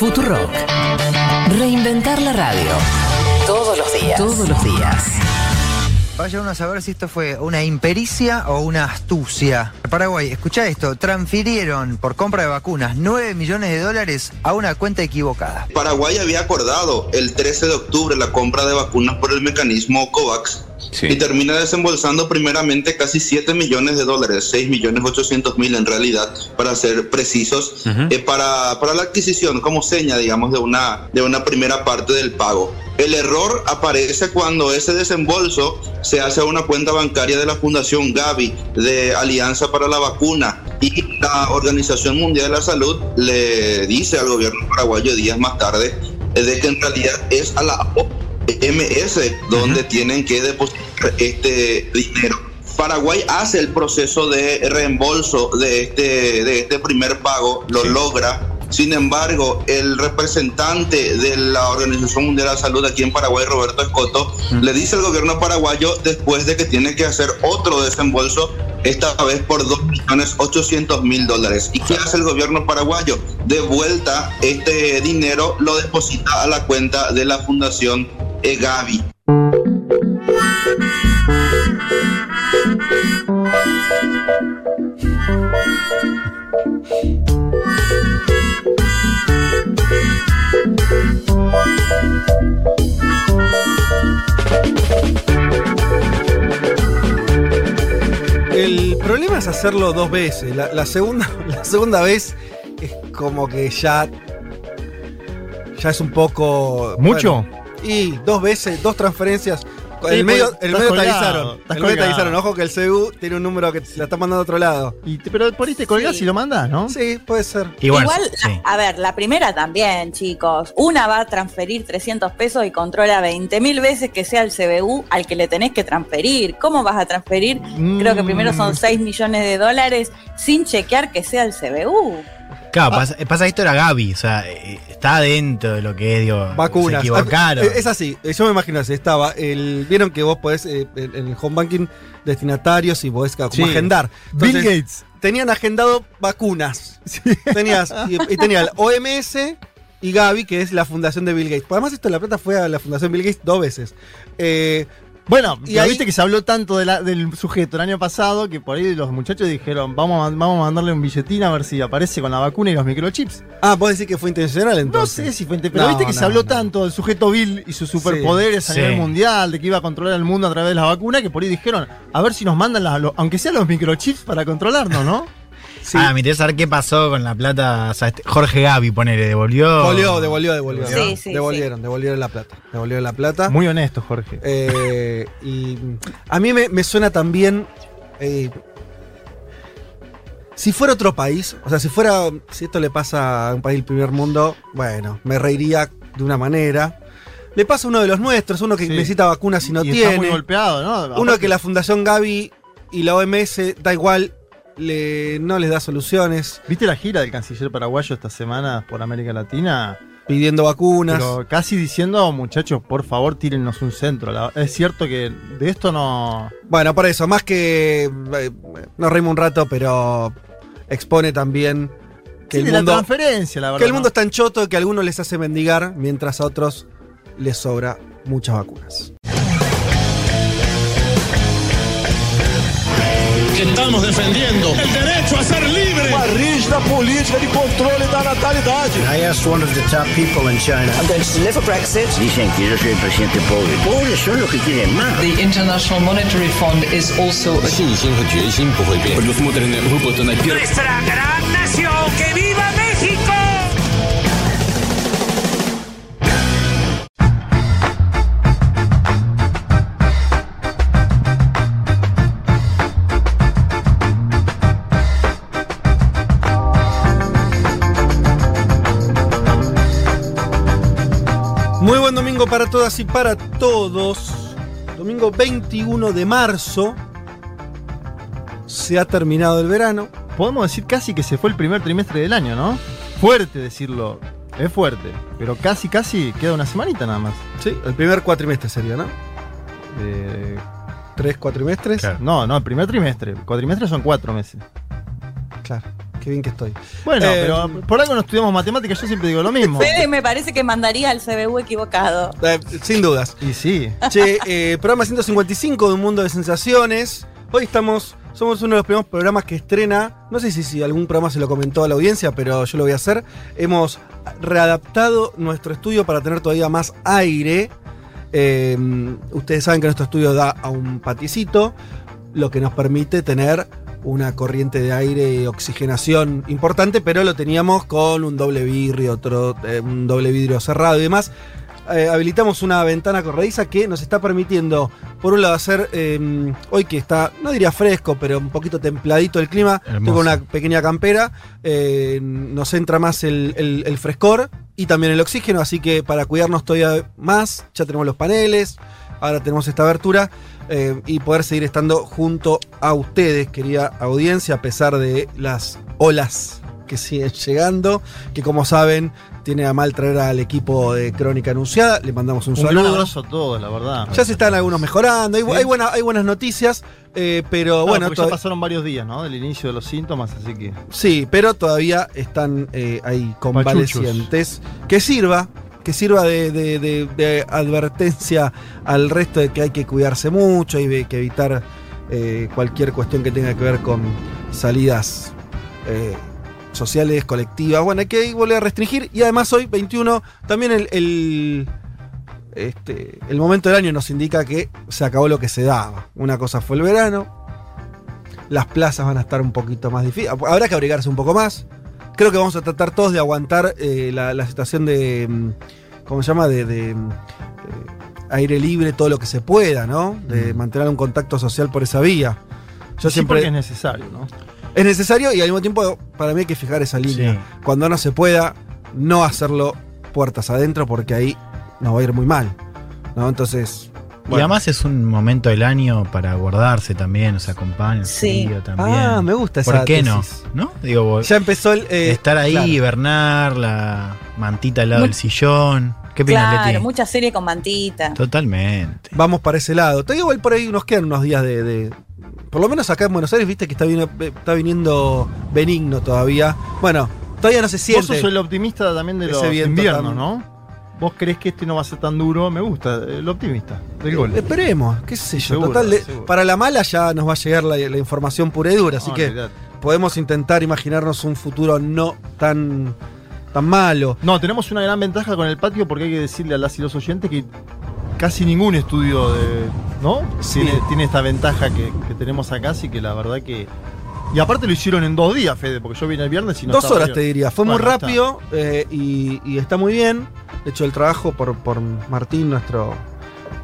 Futurock. Reinventar la radio. Todos los días. Todos los días. Vaya uno a saber si esto fue una impericia o una astucia. Paraguay, escucha esto, transfirieron por compra de vacunas 9 millones de dólares a una cuenta equivocada. Paraguay había acordado el 13 de octubre la compra de vacunas por el mecanismo COVAX y termina desembolsando primeramente casi 7 millones de dólares, 6 millones 800 mil en realidad, para ser precisos, eh, para, para la adquisición como seña, digamos, de una, de una primera parte del pago. El error aparece cuando ese desembolso se hace a una cuenta bancaria de la Fundación Gavi de Alianza para la Vacuna y la Organización Mundial de la Salud le dice al gobierno paraguayo días más tarde eh, de que en realidad es a la OMS donde tienen que depositar este dinero. Paraguay hace el proceso de reembolso de este, de este primer pago, lo logra sin embargo, el representante de la Organización Mundial de la Salud aquí en Paraguay, Roberto Escoto, le dice al gobierno paraguayo después de que tiene que hacer otro desembolso, esta vez por 2.800.000 dólares. ¿Y qué hace el gobierno paraguayo? De vuelta este dinero lo deposita a la cuenta de la Fundación EGAVI. El problema es hacerlo dos veces. La, la segunda, la segunda vez es como que ya. Ya es un poco. ¿Mucho? bueno, y dos veces, dos transferencias. Sí, el medio, el te avisaron. estás El medio te avisaron. Ojo que el CU tiene un número que la está mandando a otro lado. Y te- pero por ahí te colgás Sí. y lo mandás, ¿no? Sí, puede ser. Igual, Igual, sí. a ver, la primera también, chicos. Una va a transferir 300 pesos y controla 20 mil veces que sea el CBU al que le tenés que transferir. ¿Cómo vas a transferir? Creo que primero son Mm. 6 millones de dólares sin chequear que sea el CBU. Claro, pasa, pasa que esto era Gaby, o sea, eh, está dentro de lo que es, digo, Vacunas. se equivocaron. Es así. eh, Yo me imagino así. Estaba. El, Vieron que vos podés eh, en en el home banking destinatarios y podés como Sí. agendar. Bill Gates. tenían agendado vacunas. Tenías, y, y tenía el OMS y Gavi, que es la fundación de Bill Gates. Además, esto la plata fue a la fundación Bill Gates dos veces. Eh, Bueno, Y ahí- viste que se habló tanto de la- del sujeto el año pasado que por ahí los muchachos dijeron, vamos a, vamos a mandarle un billetín a ver si aparece con la vacuna y los microchips. ah, vos decís que fue intencional No entonces. sé si fue inte- pero No, viste que se no, habló no. tanto del sujeto Bill y sus superpoderes a Sí. nivel mundial, de que iba a controlar el mundo a través de la vacuna, que por ahí dijeron, a ver si nos mandan, las- lo- aunque sean los microchips, para controlarnos, ¿no? Sí. Ah, me interesa saber qué pasó con la plata. O sea, este- Jorge Gaby, ponele, devolvió. Devolvió, devolvió, devolvió. Sí, sí, devolvieron, devolvieron la plata. Devolvieron la plata. Muy honesto, Jorge. Eh, y a mí me, me suena también. eh, si fuera otro país, o sea, si fuera. Si esto le pasa a un país del primer mundo, bueno, me reiría de una manera. Le pasa a uno de los nuestros, uno que Sí. necesita vacunas y no y está muy tiene. golpeado, ¿no? Uno que la Fundación Gavi y la OMS da igual, le, no les da soluciones, ¿Viste la gira del canciller paraguayo esta semana por América Latina? pidiendo vacunas. Pero casi diciendo, muchachos, por favor, tírennos un centro. La- es cierto que de esto no. Bueno, por eso, más que. eh, nos reímos un rato, pero expone también que Sí, el de mundo. la transferencia, la verdad. Que el mundo ¿no? es tan choto que a algunos les hace mendigar, mientras a otros les sobra muchas vacunas. que estamos defendiendo el derecho a ser libre. Uma rígida política de controle da natalidade. I asked one of the top people in China. I'm going to deliver Brexit. Dicen que yo soy el presidente pobre. Pobres son los que quieren más. The International Monetary Fund is also a 信心和决心不会变。Предусмотрены выплаты на первый. Nuestra gran nación, que viva Muy buen domingo para todas y para todos. Domingo 21 de marzo. Se ha terminado el verano. Podemos decir casi que se fue el primer trimestre del año, ¿no? Fuerte decirlo. Es fuerte. Pero casi, casi queda una semanita nada más. Sí, el primer cuatrimestre sería, ¿no? Eh, Tres cuatrimestres. Claro. no, no, el primer trimestre. El cuatrimestre son cuatro meses. Claro. Qué bien que estoy. Bueno, Eh, pero por algo no estudiamos matemáticas, yo siempre digo lo mismo. Fede me parece que mandaría al CBU equivocado. eh, sin dudas. Y sí. Che, eh, programa 155 de Un Mundo de Sensaciones. Hoy estamos, somos uno de los primeros programas que estrena, no sé si, si algún programa se lo comentó a la audiencia, pero yo lo voy a hacer. Hemos readaptado nuestro estudio para tener todavía más aire. Eh, ustedes saben que nuestro estudio da a un paticito, lo que nos permite tener una corriente de aire y oxigenación importante, pero lo teníamos con un doble vidrio, otro, eh, un doble vidrio cerrado y demás. Eh, habilitamos una ventana corrediza que nos está permitiendo, por un lado, hacer eh, hoy que está, no diría fresco, pero un poquito templadito el clima. Hermoso. Tengo una pequeña campera, eh, nos entra más el, el- el frescor y también el oxígeno, así que para cuidarnos todavía más, ya tenemos los paneles, ahora tenemos esta abertura eh, y poder seguir estando junto a ustedes, querida audiencia, a pesar de las olas que siguen llegando, que como saben, tiene a mal traer al equipo de Crónica Anunciada. Le mandamos un, Un saludo. abrazo a todos, la verdad. Ya se están algunos mejorando, hay, Sí. hay buena- hay buenas noticias, eh, pero Claro, bueno, ya pasaron varios días, ¿no? Del inicio de los síntomas, así que. Sí, pero todavía están eh, ahí convalecientes. Que sirva, que sirva de, advertencia al resto de que hay que cuidarse mucho y de que evitar eh, cualquier cuestión que tenga que ver con salidas eh, sociales, colectivas. Bueno, hay que volver a restringir. Y además hoy, 21, también el, este, el momento del año nos indica que se acabó lo que se daba. Una cosa fue el verano, las plazas van a estar un poquito más difíciles. Habrá que abrigarse un poco más. Creo que vamos a tratar todos de aguantar eh, la, la situación de. mm, ¿Cómo se llama? De. de, eh, aire libre, todo lo que se pueda, ¿no? De mantener un contacto social por esa vía. Yo Sí, siempre. porque es necesario, ¿no? Es necesario y al mismo tiempo, para mí hay que fijar esa línea. Sí. Cuando no se pueda, no hacerlo puertas adentro, porque ahí nos va a ir muy mal. ¿no? Entonces. Y además es un momento del año para guardarse también, nos acompaña el Sí. frío también. Ah, me gusta esa ¿Por qué tesis. no? ¿No? Digo, vos- Ya empezó el. eh, estar ahí, claro. hibernar, la mantita al lado del sillón. ¿Qué opinas, Claro, Leti? mucha serie con mantita. Totalmente. Vamos para ese lado. Todavía igual por ahí nos quedan unos días de, de- Por lo menos acá en Buenos Aires, viste que está, vino- está viniendo benigno todavía. Bueno, todavía no se Vos siente. sos el optimista también de ese los inviernos, ¿no? Vos crees que este no va a ser tan duro, me gusta, el optimista del gol. Eh, Esperemos, qué sé yo. Seguro, Total, seguro. para la mala ya nos va a llegar la, la información pura y dura, así No, que podemos intentar imaginarnos un futuro no tan, tan malo. No, tenemos una gran ventaja con el patio porque hay que decirle a las y los oyentes que casi ningún estudio de. ¿No? Sí. Tiene, tiene esta ventaja que, que tenemos acá, así que la verdad que. Y aparte lo hicieron en dos días, Fede, porque yo vine el viernes y no Dos horas bien. te diría. Fue Bueno, muy rápido eh, y, y está muy bien. De hecho, el trabajo por, por Martín, nuestro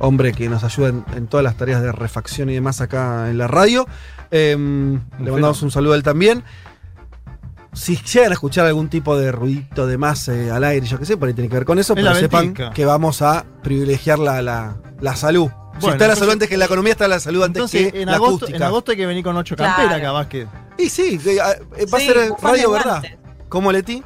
hombre que nos ayuda en, en todas las tareas de refacción y demás acá en la radio. Eh, le mandamos un saludo a él también. Si llegan a escuchar algún tipo de ruidito de más eh, al aire, yo qué sé, por ahí tiene que ver con eso, Es pero sepan que vamos a privilegiar la, la- la salud. Si está la salud antes que la economía, está la salud antes Entonces, que en la agosto, acústica. en agosto hay que venir con ocho Claro. camperas acá, Vázquez. Y sí, eh, eh, va Sí, a ser radio, ¿verdad? ¿Cómo, Leti?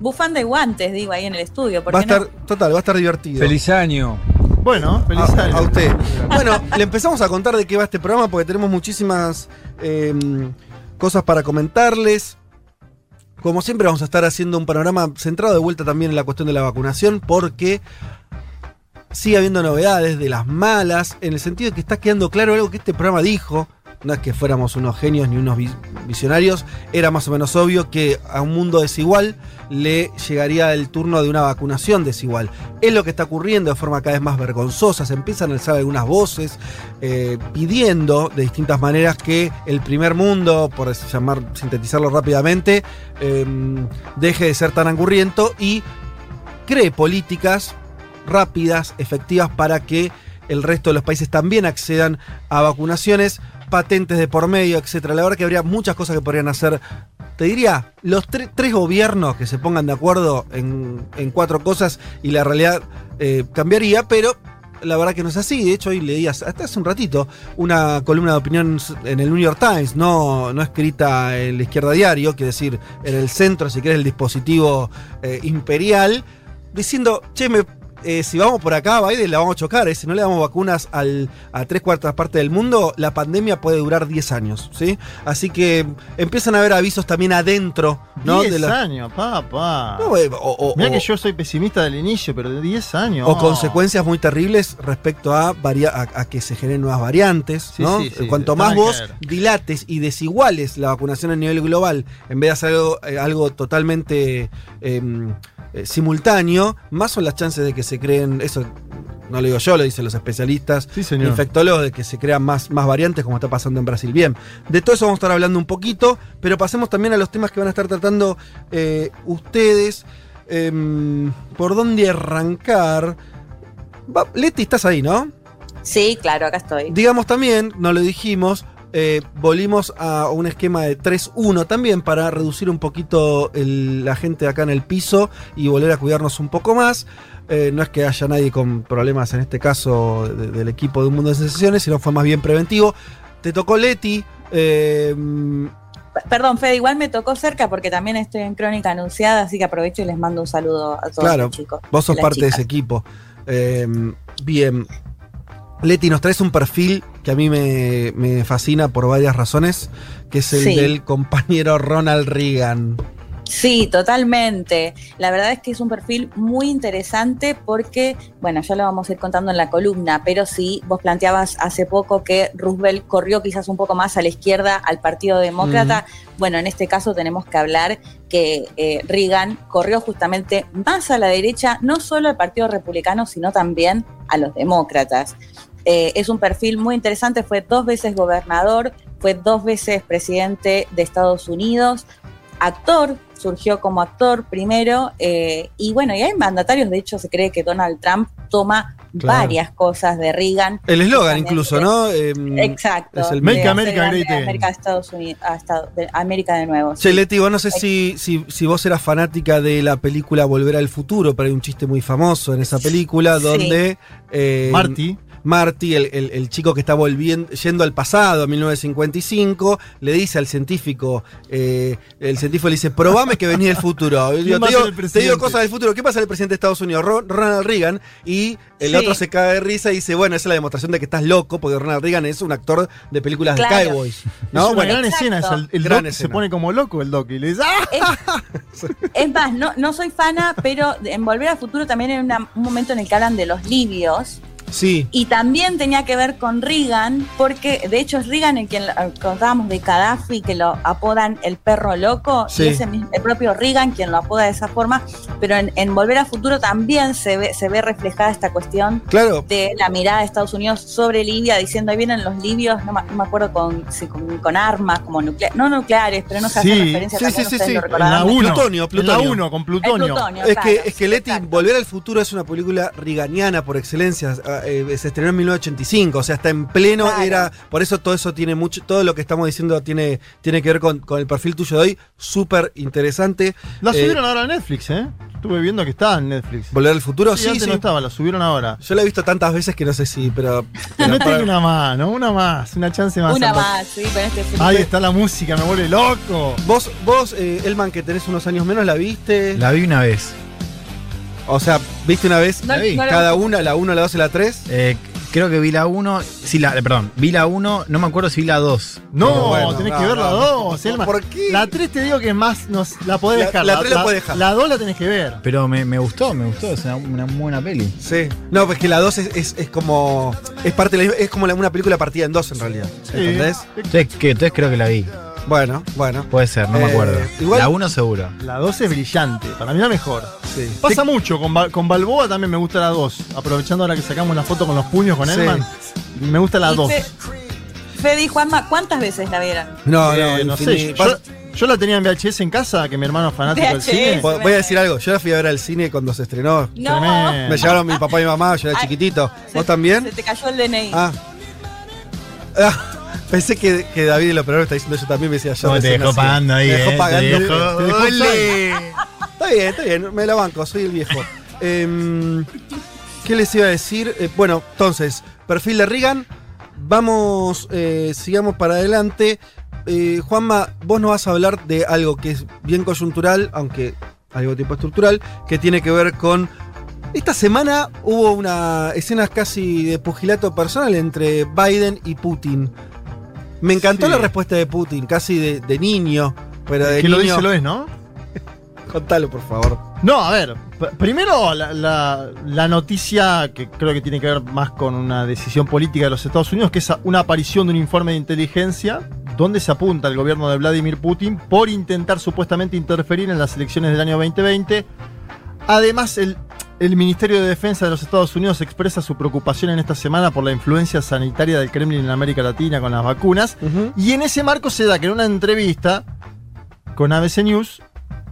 Bufanda y guantes, digo, ahí en el estudio. ¿por Va a no? estar, total, va a estar divertido. Feliz año. Bueno, feliz a, año. a usted. Bueno, le empezamos a contar de qué va este programa porque tenemos muchísimas eh, cosas para comentarles. Como siempre vamos a estar haciendo un panorama centrado de vuelta también en la cuestión de la vacunación porque sigue habiendo novedades de las malas en el sentido de que está quedando claro algo que este programa dijo. No es que fuéramos unos genios ni unos vi- visionarios, era más o menos obvio que a un mundo desigual le llegaría el turno de una vacunación desigual. Es lo que está ocurriendo de forma cada vez más vergonzosa. Se empiezan a alzar algunas voces eh, pidiendo de distintas maneras que el primer mundo, por llamar, sintetizarlo rápidamente, eh, deje de ser tan angurriento y cree políticas rápidas, efectivas, para que el resto de los países también accedan a vacunaciones, patentes de por medio, etcétera. La verdad que habría muchas cosas que podrían hacer. Te diría, los tre- tres gobiernos que se pongan de acuerdo en, en cuatro cosas y la realidad eh, cambiaría, pero la verdad que no es así. De hecho, hoy leí hasta hace un ratito una columna de opinión en el New York Times, no, no escrita en la izquierda diario, quiere decir, en el centro, si querés, el dispositivo eh, imperial, diciendo, che, me eh, si vamos por acá, Biden la vamos a chocar. eh. Si no le damos vacunas al- a tres cuartas partes del mundo, la pandemia puede durar 10 años, ¿sí? Así que empiezan a haber avisos también adentro, ¿no? 10 De la- años, papá. No, eh, o- o- Mirá o- que yo soy pesimista del inicio, pero de 10 años. o consecuencias muy terribles respecto a, varia- a, a que se generen nuevas variantes. Sí, ¿no? sí, sí, Cuanto más vos dilates y desiguales la vacunación a nivel global, en vez de hacer algo, algo totalmente em, simultáneo, más son las chances de que se creen, eso no lo digo yo, lo dicen los especialistas, Sí, señor. infectólogos, de que se crean más, más variantes como está pasando en Brasil. Bien, de todo eso vamos a estar hablando un poquito, pero pasemos también a los temas que van a estar tratando eh, ustedes. Em, ¿Por dónde arrancar? Va- Leti, estás ahí, ¿no? Sí, claro, acá estoy. Digamos también, no lo dijimos, eh, volvimos a un esquema de 3-1 también para reducir un poquito el- la gente acá en el piso y volver a cuidarnos un poco más. Eh, no es que haya nadie con problemas en este caso de- del equipo de Un Mundo de Sensaciones, sino fue más bien preventivo. Te tocó Leti. eh, Perdón, Fede, igual me tocó cerca porque también estoy en Crónica Anunciada, así que aprovecho y les mando un saludo a todos Claro, los chicos. Vos sos parte de ese equipo. Eh, bien. Leti, nos traes un perfil que a mí me, me fascina por varias razones, que es el Sí. del compañero Ronald Reagan. Sí, totalmente. La verdad es que es un perfil muy interesante porque, bueno, ya lo vamos a ir contando en la columna, pero sí, vos planteabas hace poco que Roosevelt corrió quizás un poco más a la izquierda al Partido Demócrata. Bueno, en este caso tenemos que hablar que eh, Reagan corrió justamente más a la derecha, no solo al Partido Republicano, sino también a los demócratas. Eh, es un perfil muy interesante, fue dos veces gobernador, fue dos veces presidente de Estados Unidos, actor, surgió como actor primero, eh, y bueno, y hay mandatarios, de hecho se cree que Donald Trump toma Claro. varias cosas de Reagan. El eslogan incluso, ¿no? Eh, Exacto. Es el de Make hacer America Great Again. América, Estados Unidos, de América de nuevo. Che, sí. Leti, vos no sé si, si, si vos eras fanática de la película Volver al Futuro, pero hay un chiste muy famoso en esa película Sí. donde... eh, Marty. Marty, el, el- el chico que está volviendo, yendo al pasado, a 1955, le dice al científico, eh, el científico le dice, probame que venía el futuro. Yo, te, digo, ser el te presidente? digo cosas del futuro. ¿Qué pasa el presidente de Estados Unidos? Ro- Ronald Reagan. Y el Sí. otro se cae de risa y dice, bueno, esa es la demostración de que estás loco, porque Ronald Reagan es un actor de películas Claro. de cowboys. Es ¿no? una Bueno, gran Exacto. escena. esa. El, el Gran doc se escena. pone como loco el doc y le dice ¡Ah! Es, es más, no, no soy fana, pero en Volver al Futuro también hay una- un momento en el que hablan de los libios. Sí. Y también tenía que ver con Reagan, porque de hecho es Reagan el quien eh, contábamos de Gaddafi, que lo apodan el perro loco, Sí. y es el, mismo- el propio Reagan quien lo apoda de esa forma, pero en, en Volver al Futuro también se ve, se ve reflejada esta cuestión Claro, de la mirada de Estados Unidos sobre Libia, diciendo ahí vienen los libios, no, ma- no me acuerdo con, si con, con armas, como nucleares, no nucleares, pero no se hace Sí, referencia sí, sí, sí, En la mucho. 1. Plutonio, Plutonio. En la 1, con El Plutonio. plutonio, Es claro, que, es que Leti. Volver al Futuro es una película riganiana por excelencia. Eh, se estrenó en 1985, o sea, está en pleno, Claro. era. Por eso todo eso tiene mucho, todo lo que estamos diciendo tiene, tiene que ver con, con el perfil tuyo de hoy. Súper interesante. La Eh, subieron ahora a Netflix, ¿eh? Estuve viendo que estaba en Netflix. Volver al futuro, Sí, sí, antes sí. no estaba, la subieron ahora. Yo la he visto tantas veces que no sé si, pero. pero Métele para- una mano, una más, una chance más. Una más, sí, con este Ahí está la música, me vuelve loco. Vos, vos eh, Elman, que tenés unos años menos, ¿la viste? La vi una vez. O sea, ¿viste una vez No- la vi. no la cada una, la 1, la 2 y la 3? Eh, creo que vi la 1. Sí, la, perdón, vi la 1, no me acuerdo si vi la 2. No, bueno, tenés no, que ver no, la no. 2, Elma. ¿Por qué? La 3 te digo que es más, nos, la podés La- dejar. la tres la podés dejar. La 2 la tenés que ver. Pero me, me gustó, me gustó, es una, una muy buena peli. Sí. No, pues que la 2 es, es, es como. Es parte de la- es como la- una película partida en dos en realidad. ¿Entendés? Entonces, ¿qué? Entonces creo que la vi. Bueno, bueno. Puede ser, no Eh, me acuerdo. igual- La 1 seguro. La 2 es brillante, para mí la mejor. Sí. Pasa mucho, con, Ba- con Balboa también me gusta la 2. Aprovechando ahora que sacamos la foto con los puños con Sí. Elman, me gusta la Y 2. Fe- Fede y Juanma, ¿cuántas veces la vieron? No, Eh, no, no sé, yo, la tenía en VHS en casa, que mi hermano es fanático del VHS. cine. Voy voy a decir algo. Yo la fui a ver al cine cuando se estrenó. No, Tremendo. Me llevaron mi papá y mi mamá, yo era Ay, chiquitito. se- ¿Vos también? Se te cayó el DNI. Ah. Ah, Pensé que, que David el operador está diciendo yo también me decía yo. No, te dejó pagando ahí, Me dejó eh, te pagando. dejó- dejó. Está bien, está bien, me la banco, soy el viejo. Em, ¿Qué les iba a decir? Eh, bueno, entonces, perfil de Reagan. Vamos, eh, sigamos para adelante. Eh, Juanma, vos nos vas a hablar de algo que es bien coyuntural, aunque algo tipo estructural, que tiene que ver con Esta semana hubo una escena casi de pugilato personal entre Biden y Putin. Me encantó Sí. la respuesta de Putin, casi de, de niño, pero de que lo niño. dice lo es, ¿no? Contalo, por favor. No, a ver, primero la, la- la noticia que creo que tiene que ver más con una decisión política de los Estados Unidos, que es una aparición de un informe de inteligencia donde se apunta al gobierno de Vladimir Putin por intentar supuestamente interferir en las elecciones del año 2020. Además, el, el Ministerio de Defensa de los Estados Unidos expresa su preocupación en esta semana por la influencia sanitaria del Kremlin en América Latina con las vacunas. Y en ese marco se da que en una entrevista con ABC News,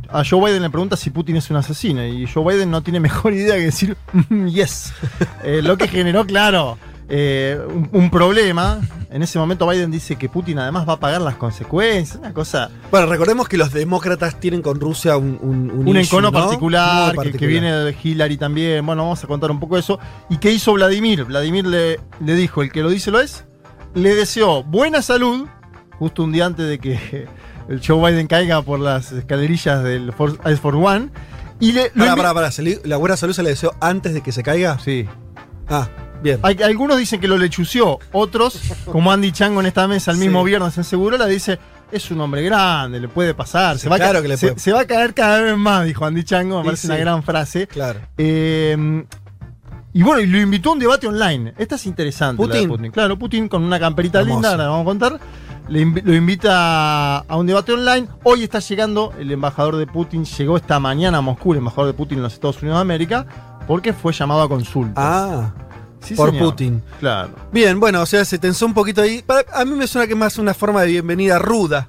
a Joe Biden le pregunta si Putin es un asesino. Y Joe Biden no tiene mejor idea que decir "Mm, yes. Eh, lo que generó, claro, eh, un, un problema. En ese momento Biden dice que Putin además va a pagar las consecuencias. Una cosa. Bueno, recordemos que los demócratas tienen con Rusia un, un, Un, issue, encono ¿no? particular, que- Que, viene de Hillary también. Bueno, vamos a contar un poco eso. ¿Y qué hizo Vladimir? Vladimir le, le dijo, el que lo dice lo es, le deseó buena salud, justo un día antes de que el Joe Biden caiga por las escalerillas del For- Air Force One. Y le, Pará, invi- pará, pará. ¿se le- ¿La buena salud se le deseó antes de que se caiga? Sí. Ah, bien. Hay- algunos dicen que lo lechució, otros, como Andy Chango en esta mesa el mismo Sí. viernes en Seguro, la dice, es un hombre grande, le puede pasar. Se va, a claro ca- que le puede. se va a caer cada vez más, dijo Andy Chango, me parece sí. una gran frase. Claro. Eh, y bueno, y lo invitó a un debate online. Esta es interesante. la de ¿Putin? Claro, Putin con una camperita Hermoso. linda, ahora la vamos a contar. Le lo invita a un debate online. Hoy está llegando el embajador de Putin, llegó esta mañana a Moscú, el embajador de Putin en los Estados Unidos de América, porque fue llamado a consulta. Ah, Sí, por señor. Putin. Claro. Bien, bueno, o sea, se tensó un poquito ahí. Para- a mí me suena que más una forma de bienvenida ruda.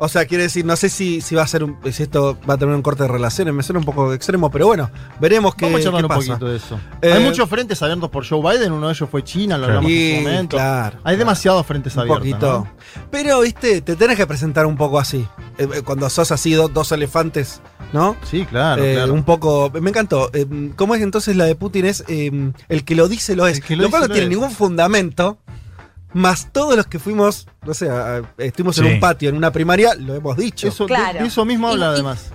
O sea, quiere decir, no sé si, si va a ser un, si esto va a tener un corte de relaciones, me suena un poco extremo, pero bueno, veremos qué, Vamos a qué un pasa. poquito de eso. Eh, Hay muchos frentes abiertos por Joe Biden, uno de ellos fue China, lo hablamos en su momento. claro, Hay demasiados frentes un abiertos. poquito. ¿no? Pero, viste, te tenés que presentar un poco así. Eh, eh, cuando sos así, do- dos elefantes, ¿no? Sí, claro, Eh, claro. Un poco. Me encantó. ¿Cómo es entonces la de Putin? Es el que lo dice lo es. que lo lo cual no tiene es. ningún fundamento. Más todos los que fuimos, no sé, a- a- estuvimos en un patio, en una primaria, lo hemos dicho. Eso, de- Claro. de eso mismo Y- habla y- además.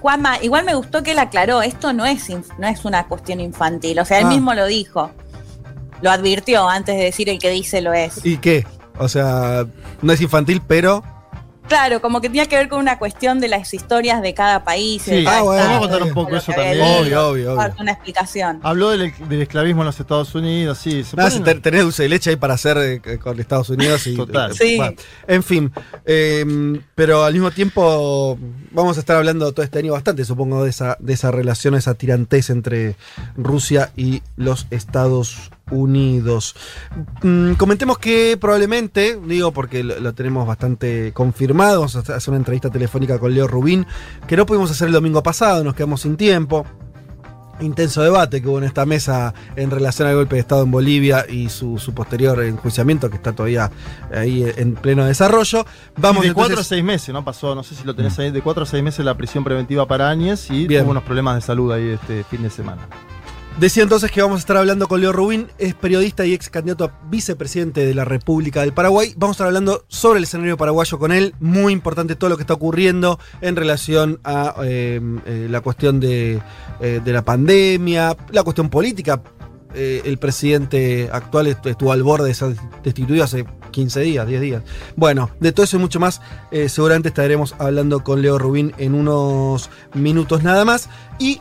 Juanma, igual me gustó que él aclaró, esto no es, inf- no es una cuestión infantil, o sea, él Ah. mismo lo dijo, lo advirtió antes de decir el que dice lo es. ¿Y qué? O sea, no es infantil, pero. Claro, como que tenía que ver con una cuestión de las historias de cada país. Sí, de cada ah, bueno, vamos a contar un poco eso también. Obvio, obvio, obvio. una explicación. Habló del, del esclavismo en los Estados Unidos, sí. Se Nada, ponen- si te- tenés dulce de leche ahí para hacer eh, con Estados Unidos y. Total. eh, Sí. bueno, en fin. eh, pero al mismo tiempo vamos a estar hablando todo este año bastante, supongo, de esa, de esa relación, esa tirantez entre Rusia y los Estados Unidos. Mm, comentemos que probablemente, digo porque lo, lo tenemos bastante confirmado, vamos a hacer una entrevista telefónica con Leo Rubín, que no pudimos hacer el domingo pasado, nos quedamos sin tiempo intenso debate que hubo en esta mesa en relación al golpe de Estado en Bolivia y su, su posterior enjuiciamiento que está todavía ahí en pleno desarrollo. Vamos Y de cuatro a seis meses, ¿no? Pasó, no sé si lo tenés ahí, de cuatro a seis meses la prisión preventiva para Áñez y Bien. tuvo unos problemas de salud ahí este fin de semana. Decía entonces que vamos a estar hablando con Leo Rubín, es periodista y ex candidato a vicepresidente de la República del Paraguay. Vamos a estar hablando sobre el escenario paraguayo con él. Muy importante todo lo que está ocurriendo en relación a eh, eh, la cuestión de, eh, de la pandemia, la cuestión política. El presidente actual est- estuvo al borde de ser destituido hace 15 días, 10 días. Bueno, de todo eso y mucho más, seguramente estaremos hablando con Leo Rubín en unos minutos nada más. Y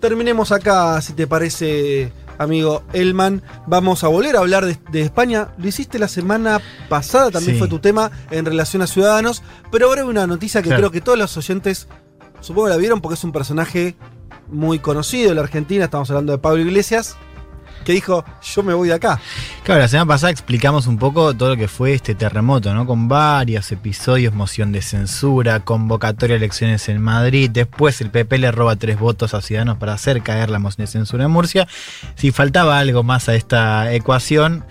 terminemos acá, si te parece, amigo Elman. Vamos a volver a hablar de, de España. Lo hiciste la semana pasada, también Sí. fue tu tema en relación a Ciudadanos. Pero ahora hay una noticia que Claro. creo que todos los oyentes, supongo la vieron porque es un personaje muy conocido en la Argentina. Estamos hablando de Pablo Iglesias, que dijo: Yo me voy de acá. Claro, la semana pasada explicamos un poco todo lo que fue este terremoto, ¿no? Con varios episodios, moción de censura, convocatoria de elecciones en Madrid, después el PP le roba tres votos a Ciudadanos para hacer caer la moción de censura en Murcia. Si faltaba algo más a esta ecuación,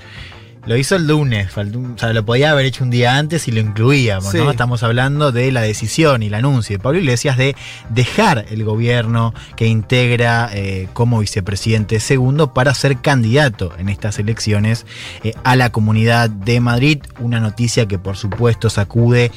lo hizo el lunes, faltó o sea, lo podía haber hecho un día antes y lo incluíamos, Sí. ¿no? Estamos hablando de la decisión y el anuncio de Pablo Iglesias de dejar el gobierno que integra eh, como vicepresidente segundo para ser candidato en estas elecciones eh, a la Comunidad de Madrid. Una noticia que por supuesto sacude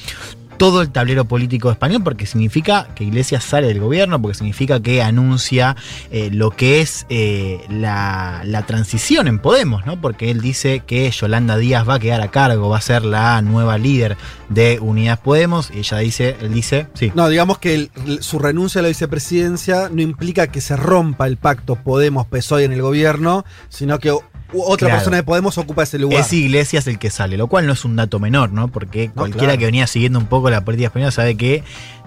todo el tablero político español porque significa que Iglesias sale del gobierno, porque significa que anuncia eh, lo que es eh, la, la transición en Podemos, ¿no? Porque él dice que Yolanda Díaz va a quedar a cargo, va a ser la nueva líder de Unidas Podemos, y ella dice, él dice, sí. No, digamos que su renuncia a la vicepresidencia no implica que se rompa el pacto Podemos-PSOE en el gobierno, sino que otra Claro. persona de Podemos ocupa ese lugar. Es Iglesias el que sale, lo cual no es un dato menor, ¿no? Porque cualquiera claro. que venía siguiendo un poco la política española sabe que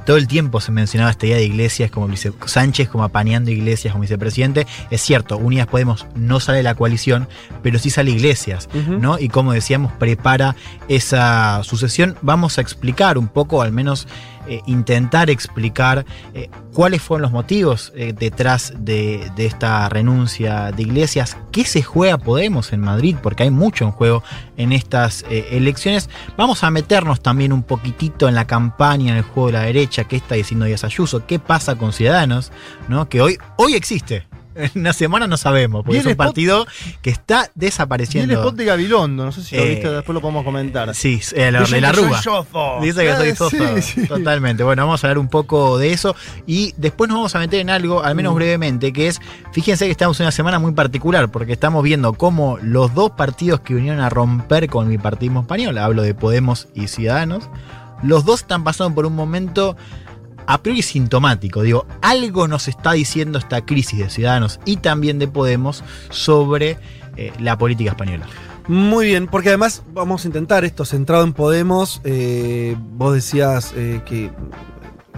todo el tiempo se mencionaba esta idea de Iglesias como vice- Sánchez como apañando Iglesias como vicepresidente. Es cierto, Unidas Podemos no sale de la coalición, pero sí sale Iglesias. ¿no? Y como decíamos, prepara esa sucesión. Vamos a explicar un poco, al menos eh, intentar explicar eh, cuáles fueron los motivos eh, detrás de, esta renuncia de Iglesias, qué se juega Podemos en Madrid, porque hay mucho en juego en estas elecciones. Vamos a meternos también un poquitito en la campaña, en el juego de la derecha, qué está diciendo Díaz Ayuso, qué pasa con Ciudadanos, ¿no? que hoy, hoy existe. En una semana no sabemos, porque es un spot- partido que está Y el desapareciendo. spot de Gabilondo, no sé si lo Eh, viste, después lo podemos comentar. Sí, eh, de la arruga. Dice que soy sí, sí. Totalmente. Bueno, vamos a hablar un poco de eso. Y después nos vamos a meter en algo, al menos Mm. brevemente, que es, fíjense que estamos en una semana muy particular, porque estamos viendo cómo los dos partidos que vinieron a romper con el bipartidismo español, hablo de Podemos y Ciudadanos, los dos están pasando por un momento a priori sintomático. Digo, algo nos está diciendo esta crisis de Ciudadanos y también de Podemos sobre eh, la política española. Muy bien, porque además vamos a intentar esto centrado en Podemos. eh, vos decías eh, que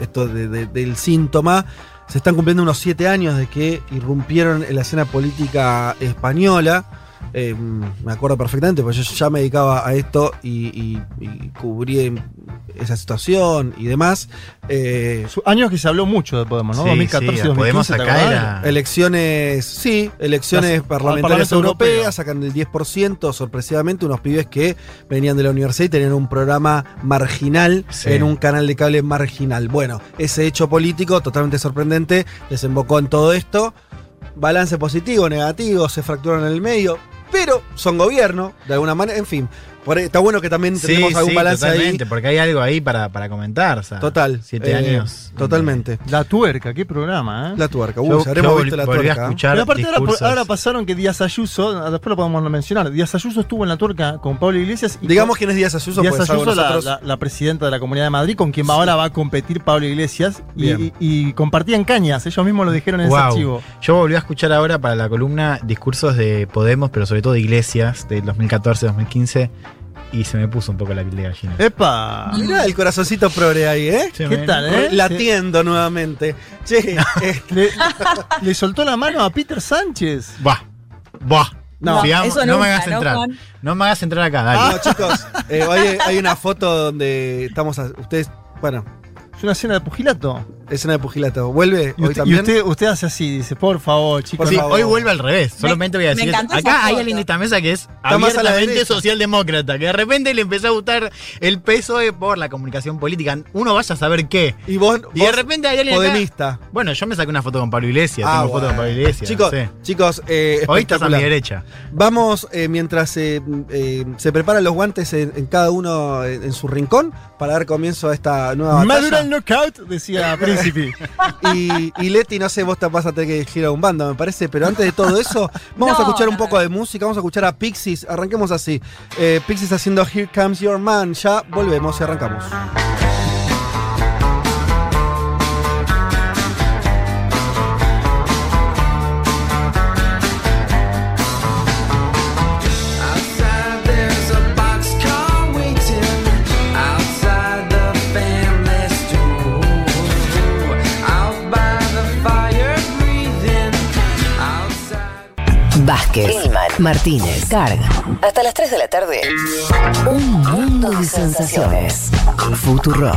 esto de- de- del síntoma. Se están cumpliendo unos siete años de que irrumpieron en la escena política española. Eh, me acuerdo perfectamente, porque yo ya me dedicaba a esto y, y- y cubrí esa situación y demás. Eh, Años que se habló mucho de Podemos, ¿no? Sí, 2014 sí, 2015. Podemos ¿te acá era- Elecciones, sí, elecciones Las- parlamentarias europeas, Europeo. sacan el 10%, sorpresivamente, unos pibes que venían de la universidad y tenían un programa marginal Sí. en un canal de cable marginal. Bueno, ese hecho político totalmente sorprendente desembocó en todo esto. Balance positivo, negativo, se fracturan en el medio, pero son gobierno, de alguna manera, en fin. Por está bueno que también tenemos algún balance totalmente, ahí. porque hay algo ahí para, para comentar. o sea, Total. Siete eh, años. Totalmente. La tuerca, qué programa, ¿eh? La tuerca. Uy, Yo, ya habremos yo visto la tuerca. a ¿eh? escuchar Pero aparte ahora, pasaron que Díaz Ayuso, después lo podemos mencionar, Díaz Ayuso estuvo en la tuerca con Pablo Iglesias y Digamos quién es Díaz Ayuso, Díaz Ayuso, la, nosotros- la- la presidenta de la Comunidad de Madrid, con quien ahora va a competir Pablo Iglesias, y, Bien. y- y compartían cañas, ellos mismos lo dijeron en ese archivo. Yo volví a escuchar ahora para la columna discursos de Podemos, pero sobre todo de Iglesias, del 2014-2015, y se me puso un poco la piel de gallina. ¡Epa! Mirá el corazoncito progre ahí, ¿eh? Sí, ¿Qué tal, eh? Latiendo nuevamente. Che, eh, Le, le soltó la mano a Peter Sánchez. Buah, buah. No, Sigamos, eso no me hagas ¿no, entrar. Juan? No me hagas entrar acá, dale. no, chicos, eh, hay, hay una foto donde estamos. a- ustedes, bueno, Es una escena de pugilato. Escena de pugilato. ¿Vuelve Y hoy usted, y también? usted, usted hace así, dice, por favor, chicos. Por Sí, favor. hoy vuelve al revés. Solamente voy a decir. Acá hay alguien de esta mesa que es más a la abiertamente socialdemócrata, que de repente le empezó a gustar el PSOE por la comunicación política. Uno vaya a saber qué. y vos, Y de repente hay alguien acá- podemista. Bueno, yo me saqué una foto con Pablo Iglesias. Ah, tengo foto con. Pablo Iglesias. Chicos, sí. chicos, eh, Hoy estás a mi derecha. Vamos, eh, mientras eh, eh, se preparan los guantes en, en cada uno en, en su rincón para dar comienzo a esta nueva batalla. Madura el knockout, decía Y, y Leti, no sé, vos te vas a tener que elegir a un bando, me parece, pero antes de todo eso, vamos a escuchar un poco de música, vamos a escuchar a Pixies, arranquemos así. Eh, Pixies haciendo Here Comes Your Man, ya volvemos y arrancamos. Vázquez, Martínez, Carg. Hasta las 3 de la tarde. Un mundo de sensaciones. Futurock.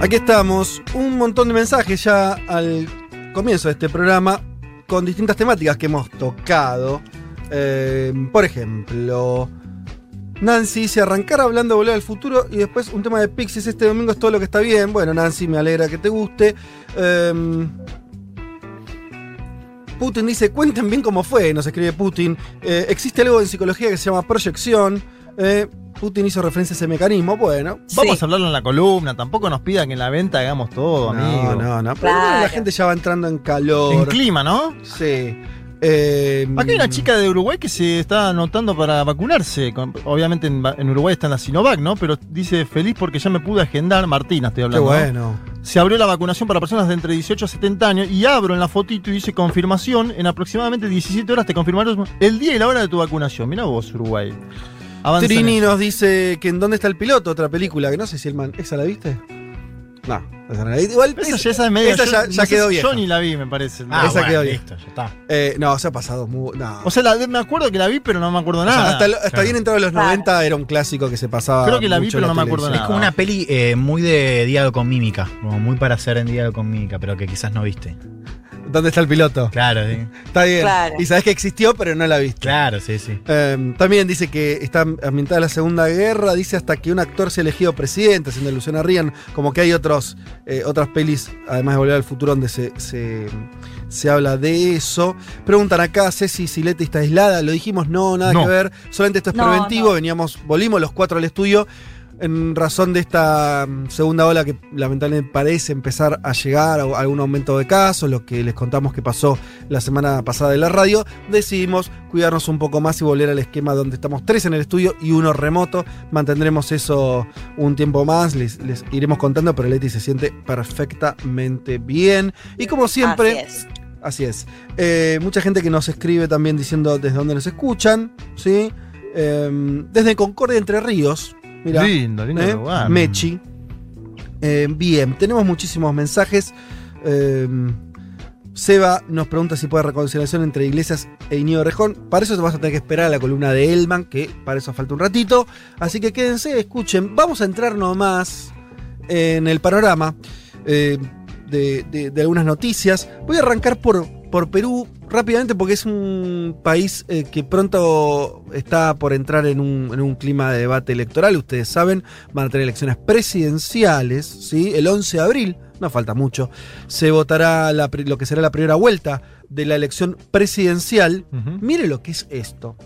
Aquí estamos, un montón de mensajes ya al comienzo de este programa con distintas temáticas que hemos tocado. Eh, por ejemplo, Nancy dice arrancar hablando de volver al futuro y después un tema de Pixies este domingo es todo lo que está bien. Bueno, Nancy, me alegra que te guste. Em, Putin dice, cuenten bien cómo fue, nos escribe Putin. Eh, existe algo en psicología que se llama proyección. Eh, Putin hizo referencia a ese mecanismo. Bueno, Vamos a hablarlo en la columna, tampoco nos pidan que en la venta hagamos todo, amigo. No, no, no. Pero la gente ya va entrando en calor. En clima, ¿no? Sí. Eh, Aquí hay una chica de Uruguay que se está anotando para vacunarse. Obviamente en, Uruguay está en la Sinovac, ¿no? Pero dice feliz porque ya me pude agendar. Martina, estoy Qué hablando. ¿no? bueno. Se abrió la vacunación para personas de entre 18 a 70 años y abro en la fotito y dice confirmación. En aproximadamente 17 horas te confirmaron el día y la hora de tu vacunación. Mira vos, Uruguay. En Trini eso. nos dice que en dónde está el piloto, otra película, que no sé si el man. ¿Esa la viste? No, esa no la vi. Igual Esa, es- ya- esa es medio. esa ya, yo- ya no sé quedó vieja. Yo ni la vi, me parece. Ah, esa bueno, quedó bien. listo, ya está. Eh, no, se ha pasado muy. No. O sea, la- me acuerdo que la vi, pero no me acuerdo O sea, nada. hasta, lo- hasta Claro. bien entrado los Claro. 90 era un clásico que se pasaba. Creo que la vi, en pero no me acuerdo televisión. Es como una peli eh, muy de diálogo con mímica, como muy para hacer en diálogo con mímica, pero que quizás no viste. ¿Dónde está el piloto? Claro, sí. Está bien. Claro. Y sabes que existió, pero no la viste. Claro, sí, sí. Eh, también dice que está ambientada la Segunda Guerra, dice hasta que un actor se elegido presidente, haciendo alusión a Rian, como que hay otros, eh, otras pelis, además de Volver al Futuro, donde se, se, se habla de eso. Preguntan acá, Ceci Silete está aislada, lo dijimos, no, nada No. que ver, solamente esto es No, preventivo, no. veníamos, volvimos los cuatro al estudio. En razón de esta mm, segunda ola que lamentablemente parece empezar a llegar a algún aumento de casos, lo que les contamos que pasó la semana pasada en la radio, decidimos cuidarnos un poco más y volver al esquema donde estamos tres en el estudio y uno remoto. Mantendremos eso un tiempo más, les, les iremos contando, pero Leti se siente perfectamente bien. Y como siempre, Así es. Así es. Eh, mucha gente que nos escribe también diciendo desde dónde nos escuchan, ¿sí? Eh, desde Concordia Entre Ríos. Mira, lindo, lindo ¿eh? lugar. Mechi. Eh, bien, tenemos muchísimos mensajes. Eh, Seba nos pregunta si puede reconciliación entre Iglesias e Iñigo Rejón. Para eso te vas a tener que esperar a la columna de Elman, que para eso falta un ratito. Así que quédense, escuchen. Vamos a entrar nomás en el panorama eh, de, de- de algunas noticias. Voy a arrancar por, por Perú rápidamente porque es un país eh, que pronto está por entrar en un, en un clima de debate electoral. Ustedes saben, van a tener elecciones presidenciales, ¿sí? El 11 de abril, no falta mucho, se votará la lo que será la primera vuelta de la elección presidencial. Mire lo que es esto.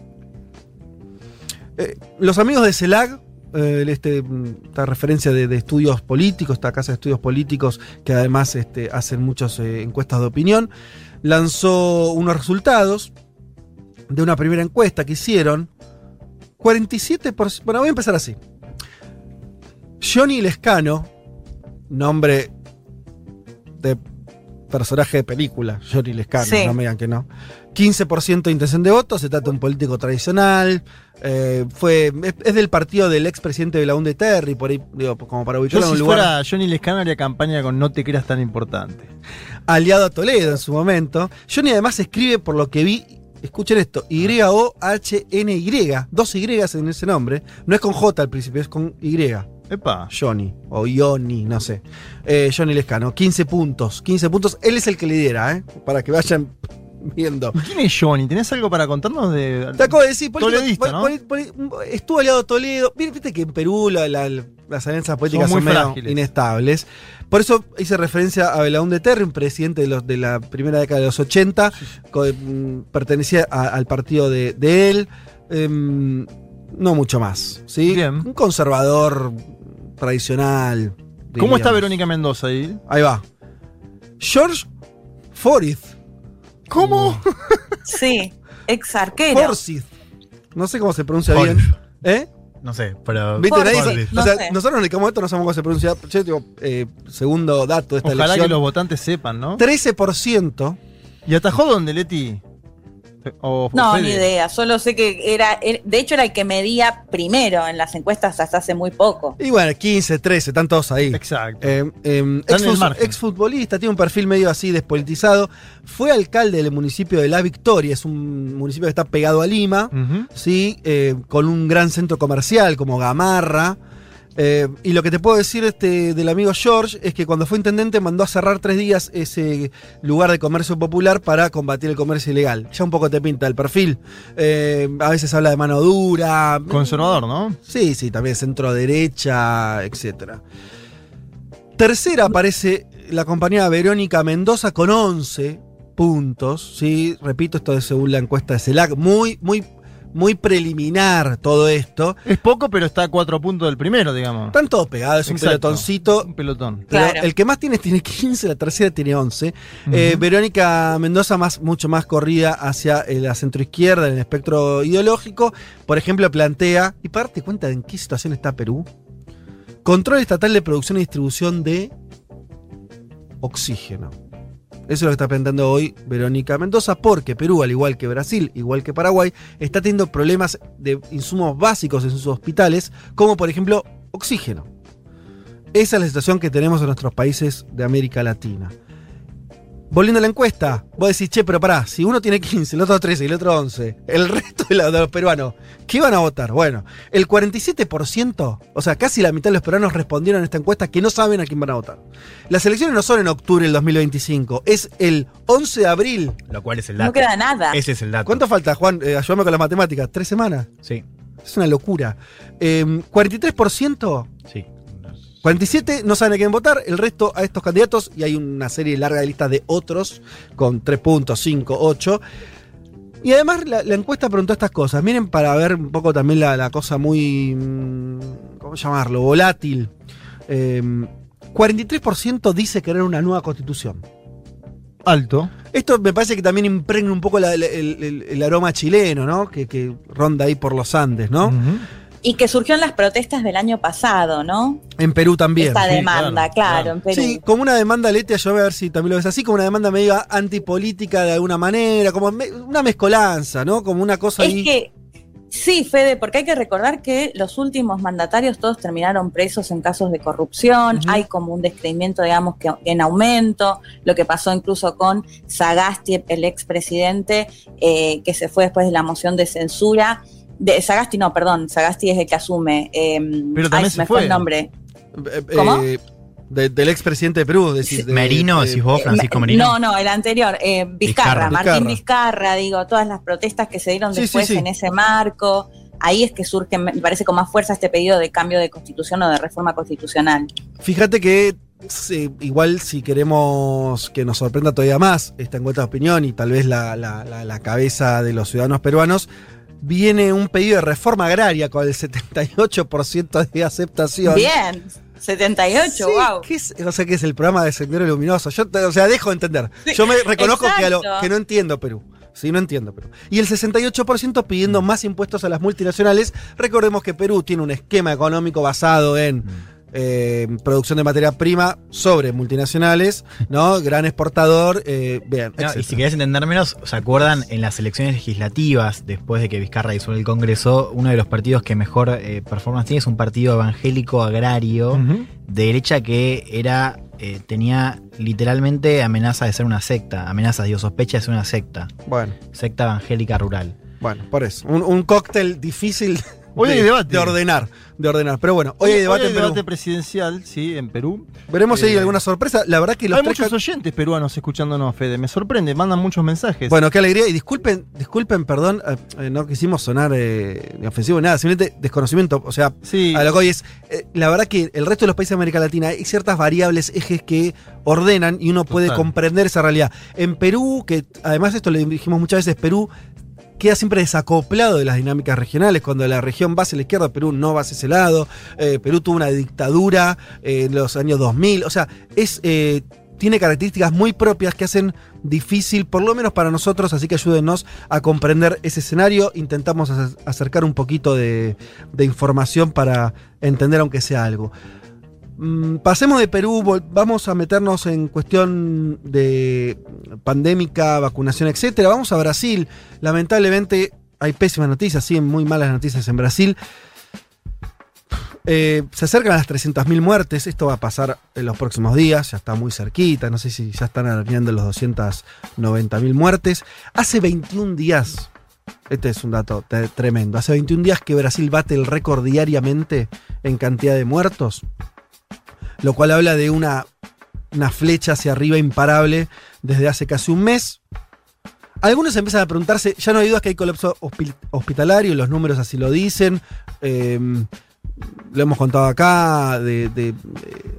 Eh, los amigos de CELAG, eh, este, esta referencia de, de estudios políticos, esta casa de estudios políticos que además este, hacen muchas eh, encuestas de opinión, lanzó unos resultados de una primera encuesta que hicieron. 47%. Bueno, voy a empezar así. Johnny Lescano, nombre de personaje de película, Johnny Lescano, Sí. no me digan que no. 15% de intención de voto, se trata de un político tradicional. eh, fue, es, es del partido del expresidente de la UNDE Terry, por ahí, digo, como para Yo ubicarlo en si un lugar fuera Johnny Lescano haría campaña con No te creas tan importante. aliado a Toledo en su momento. Johnny además escribe, por lo que vi, escuchen esto, Y-O-H-N-Y, dos Y en ese nombre. No es con J al principio, es con Y. Epa. Johnny, o Ioni, no sé. Eh, Johnny Lescano, 15 puntos, 15 puntos. Él es el que lidera, ¿eh? Para que vayan viendo. ¿Y quién es Johnny? ¿Tenés algo para contarnos de.? Te acabo de decir, político- Toledista, ¿no? estuvo aliado Toledo. Viste que en Perú la- la- las alianzas políticas Son son, muy medio frágiles. inestables. Por eso hice referencia a Belaúnde Terry, un presidente de, los, de la primera década de los 80, co- mm, pertenecía a- al partido de, de él. Em, no mucho más. ¿sí? Bien. Un conservador tradicional. ¿Cómo está. Verónica Mendoza ahí? Ahí va. George Forsyth. ¿Cómo? Sí, ex arquero. Forsyth. No sé cómo se pronuncia Forsyth. bien. ¿Eh? No sé, pero. ¿Viste? Nadie Forsyth. No o sea, sé. nosotros nos dedicamos a esto, no sabemos cómo se pronuncia. Yo digo, eh, segundo dato de esta Ojalá que elección. los votantes sepan, ¿no? 13%. ¿Y atajó dónde, Leti? O- No, Fede. ni idea. Solo sé que era, er- de hecho era el que medía primero en las encuestas hasta hace muy poco. Y bueno, 15, 13, están todos ahí. Exacto. Eh, eh, exfutbolista, tiene un perfil medio así despolitizado. Fue alcalde del municipio de La Victoria, es un municipio que está pegado a Lima. ¿sí? Eh, con un gran centro comercial como Gamarra. Eh, y lo que te puedo decir este, del amigo George es que cuando fue intendente mandó a cerrar tres días ese lugar de comercio popular para combatir el comercio ilegal. Ya un poco te pinta el perfil. Eh, a veces habla de mano dura. Conservador, ¿no? Sí, sí, también centro derecha, etc. Tercera aparece la compañía Verónica Mendoza con 11 puntos. ¿sí? Repito, esto es según la encuesta de CELAC. Muy, muy, muy preliminar todo esto. Es poco, pero está a cuatro puntos del primero, digamos. Están todos pegados, es un Exacto. pelotoncito. Un pelotón. Pero Claro. el que más tiene tiene 15, la tercera tiene 11. Eh, Verónica Mendoza más, mucho más corrida hacia eh, la centroizquierda en el espectro ideológico. Por ejemplo, plantea, y para darte cuenta de en qué situación está Perú, control estatal de producción y distribución de oxígeno. Eso es lo que está planteando hoy Verónica Mendoza, porque Perú, al igual que Brasil, igual que Paraguay, está teniendo problemas de insumos básicos en sus hospitales, como por ejemplo oxígeno. Esa es la situación que tenemos en nuestros países de América Latina. Volviendo a la encuesta, vos decís, che, pero pará, si uno tiene 15, el otro 13 y el otro 11, el resto de, la- de los peruanos, ¿qué van a votar? Bueno, el 47%, o sea, casi la mitad de los peruanos respondieron a esta encuesta que no saben a quién van a votar. Las elecciones no son en octubre del 2025, es el 11 de abril. Lo cual es el No dato. queda nada. Ese es el dato. ¿Cuánto falta, Juan? Eh, ayúdame con las matemáticas. ¿Tres semanas? Sí, Es una locura. Eh, 43%. sí. 47 no saben a quién votar, el resto a estos candidatos, y hay una serie larga de listas de otros, con 3 puntos, 5, 8. Y además la, la encuesta preguntó estas cosas. Miren para ver un poco también la, la cosa muy. mm, ¿Cómo llamarlo? Volátil. Eh, 43% dice querer una nueva constitución. Alto. Esto me parece que también impregna un poco la- el, el- el aroma chileno, ¿no? Que, que ronda ahí por los Andes, ¿no? Ujú. Y que surgió en las protestas del año pasado, ¿no? En Perú también. Esta sí, demanda, claro, claro, claro. en Perú. Sí, como una demanda letea, yo voy a ver si también lo ves así, como una demanda medio antipolítica de alguna manera, como me- una mezcolanza, ¿no? Como una cosa Es ahí. que, sí, Fede, porque hay que recordar que los últimos mandatarios todos terminaron presos en casos de corrupción, hay como un descreimiento, digamos, que en aumento, lo que pasó incluso con Sagasti, el expresidente, eh, que se fue después de la moción de censura. De Sagasti, no, perdón, Sagasti es el que asume. eh, Pero también se se me fue fue. el nombre. Eh, ¿Cómo? eh, de- del expresidente de Perú, decís. de- Merino, de- decís vos, Francisco Eh, Merino. No, no, el anterior, eh, Vizcarra, Vizcarra. Martín Vizcarra. Digo, todas las protestas que se dieron Sí, sí, después sí. en ese marco. Ahí es que surge, me parece, con más fuerza este pedido de cambio de constitución o de reforma constitucional. Fíjate que sí, igual si queremos que nos sorprenda todavía más esta encuesta de opinión y tal vez la, la- la- la cabeza de los ciudadanos peruanos, viene un pedido de reforma agraria con el 78% de aceptación. Bien, 78, Sí, wow. ¿qué es? O sea, que es el programa de Sendero Luminoso. Yo, o sea, dejo de entender. Yo me reconozco que, a lo- exacto. que no entiendo Perú. Sí, no entiendo Perú. Y el 68% pidiendo más impuestos a las multinacionales. Recordemos que Perú tiene un esquema económico basado en eh, producción de materia prima sobre multinacionales, ¿no? Gran exportador. eh, bien, No, y si querés entender menos, ¿se acuerdan en las elecciones legislativas, después de que Vizcarra hizo el Congreso, uno de los partidos que mejor eh, performance tiene es un partido evangélico agrario de derecha que era eh, tenía literalmente amenaza de ser una secta, amenaza, digo, sospecha de ser una secta, Bueno, secta evangélica rural. bueno, por eso. Un, un cóctel difícil Hoy de, hay debate. de ordenar. De ordenar. Pero bueno, hoy hay debate en Perú. debate presidencial, sí, en Perú. Veremos si hay Eh, alguna sorpresa. La verdad que los Hay tres muchos oyentes peruanos escuchándonos, Fede. Me sorprende, mandan muchos mensajes. Bueno, qué alegría. Y disculpen, disculpen, perdón, eh, eh, no quisimos sonar eh, ni ofensivo ni nada, simplemente desconocimiento. O sea, sí, a lo que hoy es, la verdad que el resto de los países de América Latina hay ciertas variables, ejes que ordenan y uno puede comprender esa realidad. En Perú, que además esto le dijimos muchas veces, Perú queda siempre desacoplado de las dinámicas regionales. Cuando la región va hacia la izquierda, Perú no va hacia ese lado. Eh, Perú tuvo una dictadura eh, en los años 2000. O sea, es... eh, tiene características muy propias que hacen difícil, por lo menos para nosotros, así que ayúdenos a comprender ese escenario. Intentamos acer- acercar un poquito de información para entender aunque sea algo. Mm, Pasemos de Perú, vamos a meternos en cuestión de pandémica, vacunación, etcétera. Vamos a Brasil. Lamentablemente hay pésimas noticias, sí, muy malas noticias en Brasil. Eh, se acercan a las 300.000 muertes. Esto va a pasar en los próximos días. Ya está muy cerquita. No sé si ya están arañando los 290.000 muertes. Hace 21 días Este es un dato tremendo. Hace 21 días que Brasil bate el récord diariamente en cantidad de muertos, lo cual habla de una, una flecha hacia arriba imparable desde hace casi un mes. Algunos empiezan a preguntarse, ya no hay dudas que hay colapso hospi- hospitalario, los números así lo dicen. eh, lo hemos contado acá, de, eh,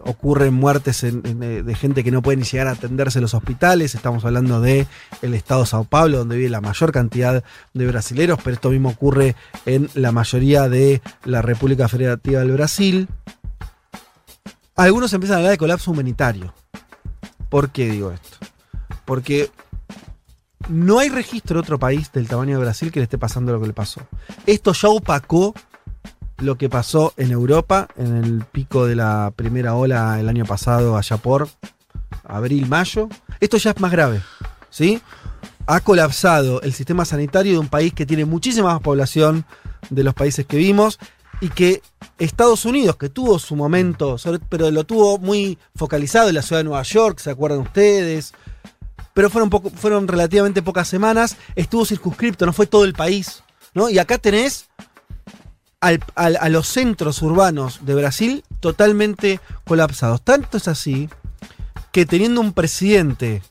ocurren muertes eh, de gente que no puede ni llegar a atenderse en los hospitales. Estamos hablando de el estado de Sao Paulo, donde vive la mayor cantidad de brasileros, pero esto mismo ocurre en la mayoría de la República Federativa del Brasil. Algunos empiezan a hablar de colapso humanitario. ¿Por qué digo esto? Porque no hay registro de otro país del tamaño de Brasil que le esté pasando lo que le pasó. Esto ya opacó lo que pasó en Europa en el pico de la primera ola el año pasado, allá por abril, mayo. Esto ya es más grave, ¿sí? Ha colapsado el sistema sanitario de un país que tiene muchísima más población de los países que vimos y que Estados Unidos, que tuvo su momento, sobre- pero lo tuvo muy focalizado en la ciudad de Nueva York, ¿se acuerdan ustedes? Pero fueron, poco, fueron relativamente pocas semanas, estuvo circunscripto, no fue todo el país, ¿no? Y acá tenés al- al- a los centros urbanos de Brasil totalmente colapsados. Tanto es así que teniendo un presidente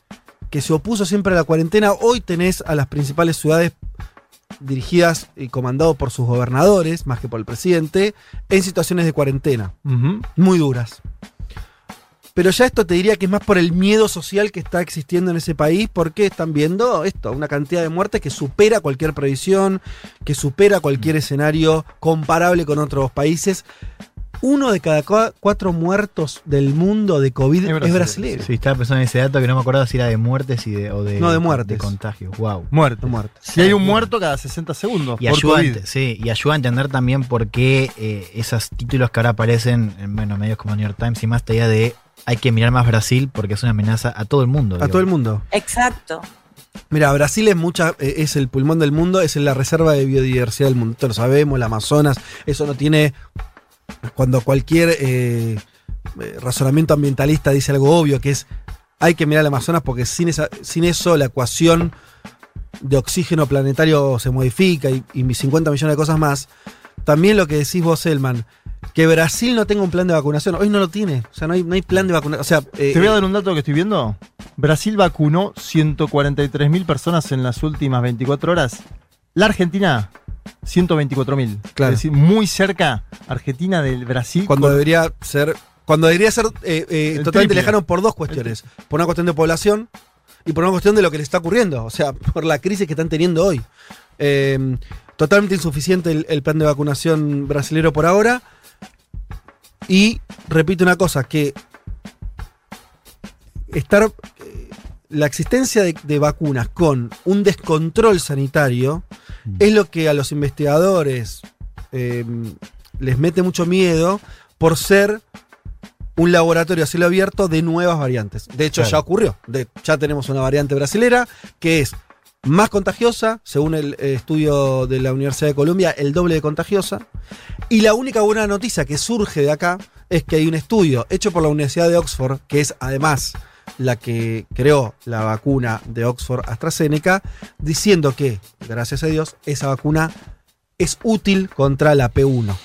que se opuso siempre a la cuarentena, hoy tenés a las principales ciudades dirigidas y comandadas por sus gobernadores, más que por el presidente, en situaciones de cuarentena, muy duras. Pero ya esto te diría que es más por el miedo social que está existiendo en ese país, porque están viendo esto, una cantidad de muertes que supera cualquier previsión, que supera cualquier escenario comparable con otros países. Uno de cada cua- cuatro muertos del mundo de COVID es brasileño. Sí, estaba pensando en ese dato que no me acordaba si era de muertes y de, o de, No, de muertes. de contagios. Wow. Muerto. muerto. Si hay un muerto cada 60 segundos. Y por ayuda, a COVID. sí, y ayuda a entender también por qué eh, esos títulos que ahora aparecen en bueno, medios como New York Times y más, idea de hay que mirar más Brasil porque es una amenaza a todo el mundo. A digo. todo el mundo. Exacto. Mira, Brasil es mucha, eh, es el pulmón del mundo, es la reserva de biodiversidad del mundo. Esto lo sabemos, el Amazonas, eso no tiene. Cuando cualquier eh, eh, razonamiento ambientalista dice algo obvio, que es hay que mirar el Amazonas porque sin, esa, sin eso la ecuación de oxígeno planetario se modifica y, y 50 millones de cosas más. También lo que decís vos, Elman, que Brasil no tenga un plan de vacunación. Hoy no lo tiene. O sea, no hay, no hay plan de vacunación. O sea, eh, Te voy a dar un dato que estoy viendo. Brasil vacunó 143.000 personas en las últimas 24 horas. La Argentina, 124.000. Claro. Es decir, muy cerca Argentina del Brasil. Cuando con- debería ser. Cuando debería ser eh, eh, totalmente triple. lejano por dos cuestiones. Por una cuestión de población y por una cuestión de lo que les está ocurriendo. O sea, por la crisis que están teniendo hoy. Eh, totalmente insuficiente el, el plan de vacunación brasilero por ahora. Y repito una cosa, que estar. eh, la existencia de, de vacunas con un descontrol sanitario es lo que a los investigadores eh, les mete mucho miedo por ser un laboratorio a cielo abierto de nuevas variantes. De hecho, Claro. ya ocurrió. De- ya tenemos una variante brasilera que es más contagiosa, según el eh, estudio de la Universidad de Columbia, el doble de contagiosa. Y la única buena noticia que surge de acá es que hay un estudio hecho por la Universidad de Oxford, que es además la que creó la vacuna de Oxford AstraZeneca, diciendo que, gracias a Dios, esa vacuna es útil contra la P1.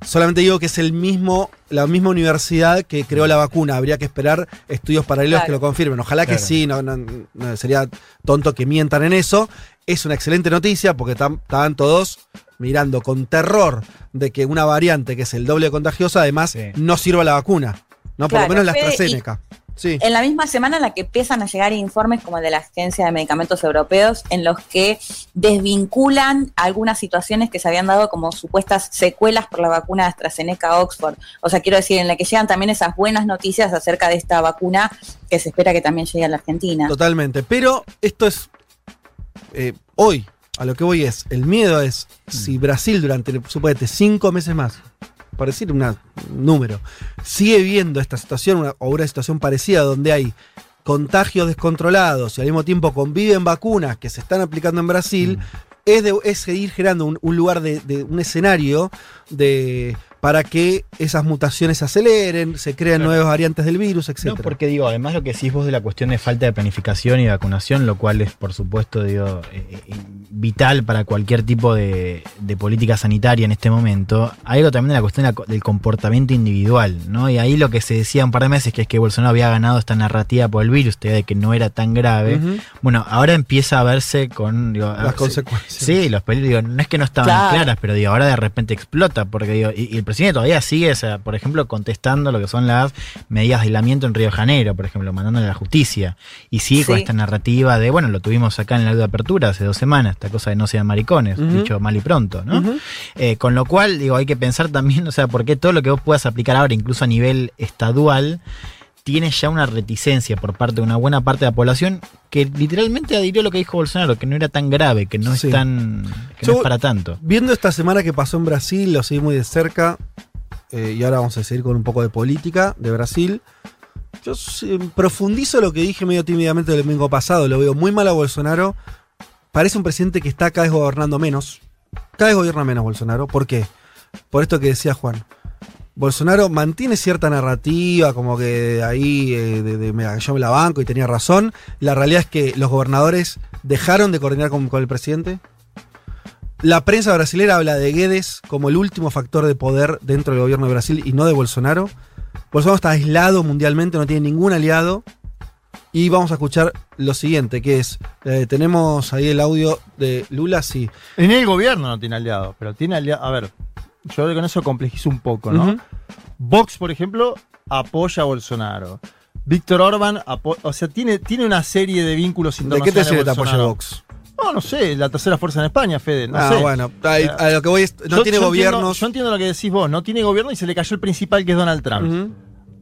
Solamente digo que es el mismo, la misma universidad que creó la vacuna. Habría que esperar estudios paralelos Claro. que lo confirmen. Ojalá que sí, no, no- no, sería tonto que mientan en eso. Es una excelente noticia porque estaban todos mirando con terror de que una variante que es el doble contagiosa, además, Sí. no sirva la vacuna. No, por Claro, lo menos la AstraZeneca. Sí. En la misma semana en la que empiezan a llegar informes como el de la Agencia de Medicamentos Europeos, en los que desvinculan algunas situaciones que se habían dado como supuestas secuelas por la vacuna de AstraZeneca Oxford. O sea, quiero decir, en la que llegan también esas buenas noticias acerca de esta vacuna que se espera que también llegue a la Argentina. Totalmente. Pero esto es. eh, hoy, a lo que voy es. El miedo es si Brasil durante, suponete, cinco meses más, por decir una- un número, sigue viendo esta situación una- o una situación parecida donde hay contagios descontrolados y al mismo tiempo conviven vacunas que se están aplicando en Brasil. Es, de, es seguir generando un, un lugar de, de- un escenario de para que esas mutaciones se aceleren, se crean nuevas variantes del virus, etc. No, porque digo, además lo que decís vos de la cuestión de falta de planificación y vacunación, lo cual es por supuesto digo, eh, eh, vital para cualquier tipo de, de política sanitaria en este momento, hay algo también de la cuestión de la co- del comportamiento individual, ¿no? Y ahí lo que se decía un par de meses, que es que Bolsonaro había ganado esta narrativa por el virus, de que no era tan grave. Bueno, ahora empieza a verse con digo, Las consecuencias. Sí, los peligros, digo, no es que no estaban Claro. claras, pero digo, ahora de repente explota, porque digo, y, y el presidente todavía sigue, o sea, por ejemplo, contestando lo que son las medidas de aislamiento en Río de Janeiro, por ejemplo, mandándole a la justicia. Y sigue con esta narrativa de, bueno, lo tuvimos acá en audio de apertura hace dos semanas, esta cosa de no sean maricones, dicho mal y pronto, ¿no? Eh, con lo cual, digo, hay que pensar también, o sea, por qué todo lo que vos puedas aplicar ahora, incluso a nivel estadual, tiene ya una reticencia por parte de una buena parte de la población que literalmente adhirió a lo que dijo Bolsonaro, que no era tan grave, que no Sí. es tan. que Yo- no es para tanto. Viendo esta semana que pasó en Brasil, lo seguí muy de cerca. eh, y ahora vamos a seguir con un poco de política de Brasil. Yo eh, profundizo lo que dije medio tímidamente el domingo pasado. Lo veo muy mal a Bolsonaro. Parece un presidente que está cada vez gobernando menos. Cada vez gobierna menos Bolsonaro. ¿Por qué? Por esto que decía Juan. Bolsonaro mantiene cierta narrativa, como que ahí eh, de, yo me la banco y tenía razón. La realidad es que los gobernadores dejaron de coordinar con, el presidente. La prensa brasilera habla de Guedes como el último factor de poder dentro del gobierno de Brasil y no de Bolsonaro. Bolsonaro está aislado mundialmente, no tiene ningún aliado. Y vamos a escuchar lo siguiente, que es, eh, tenemos ahí el audio de Lula, sí. En el gobierno no tiene aliados, pero tiene aliados. A ver, yo con eso complejizo un poco, ¿no? Vox, por ejemplo, apoya a Bolsonaro. Víctor Orban, o sea, tiene, tiene una serie de vínculos ¿De qué internacionales. te sirve te apoya. Vox? No, no sé, la tercera fuerza en España, Fede. No ah, sé. bueno, a, Eh, a lo que voy es, no yo- tiene yo gobiernos. Entiendo, yo entiendo lo que decís vos, no tiene gobierno y se le cayó el principal que es Donald Trump.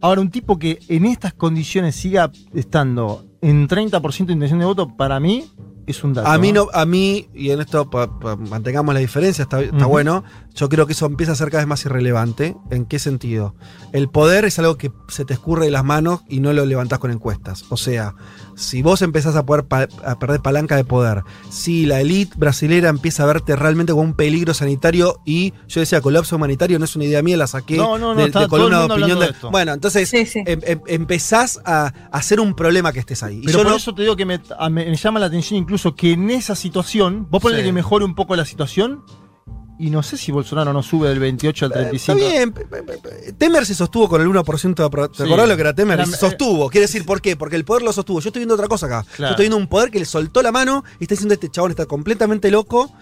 Ahora, un tipo que en estas condiciones siga estando en 30% de intención de voto, para mí es un dato. A mí no, a mí, y en esto pa- pa- mantengamos la diferencia, está, está bueno. Yo creo que eso empieza a ser cada vez más irrelevante. ¿En qué sentido? El poder es algo que se te escurre de las manos y no lo levantás con encuestas. O sea, si vos empezás a poder pa- a perder palanca de poder, si la élite brasilera empieza a verte realmente como un peligro sanitario y yo decía colapso humanitario, no es una idea mía, la saqué No, no, no, de, columna de opinión. de- de esto. bueno, entonces Sí, sí. em- em- empezás a, hacer un problema que estés ahí. Y Pero yo por no- eso te digo que me, a- me- me llama la atención incluso que en esa situación, vos ponele Sí. que mejore un poco la situación, y no sé si Bolsonaro no sube del 28 al Eh, 35. Está bien. Temer se sostuvo con el 1% de ¿Te Sí. acordás lo que era Temer? Se sostuvo. Quiere decir, ¿por qué? Porque el poder lo sostuvo. Yo estoy viendo otra cosa acá. Yo estoy viendo un poder que le soltó la mano y está diciendo este chabón está completamente loco.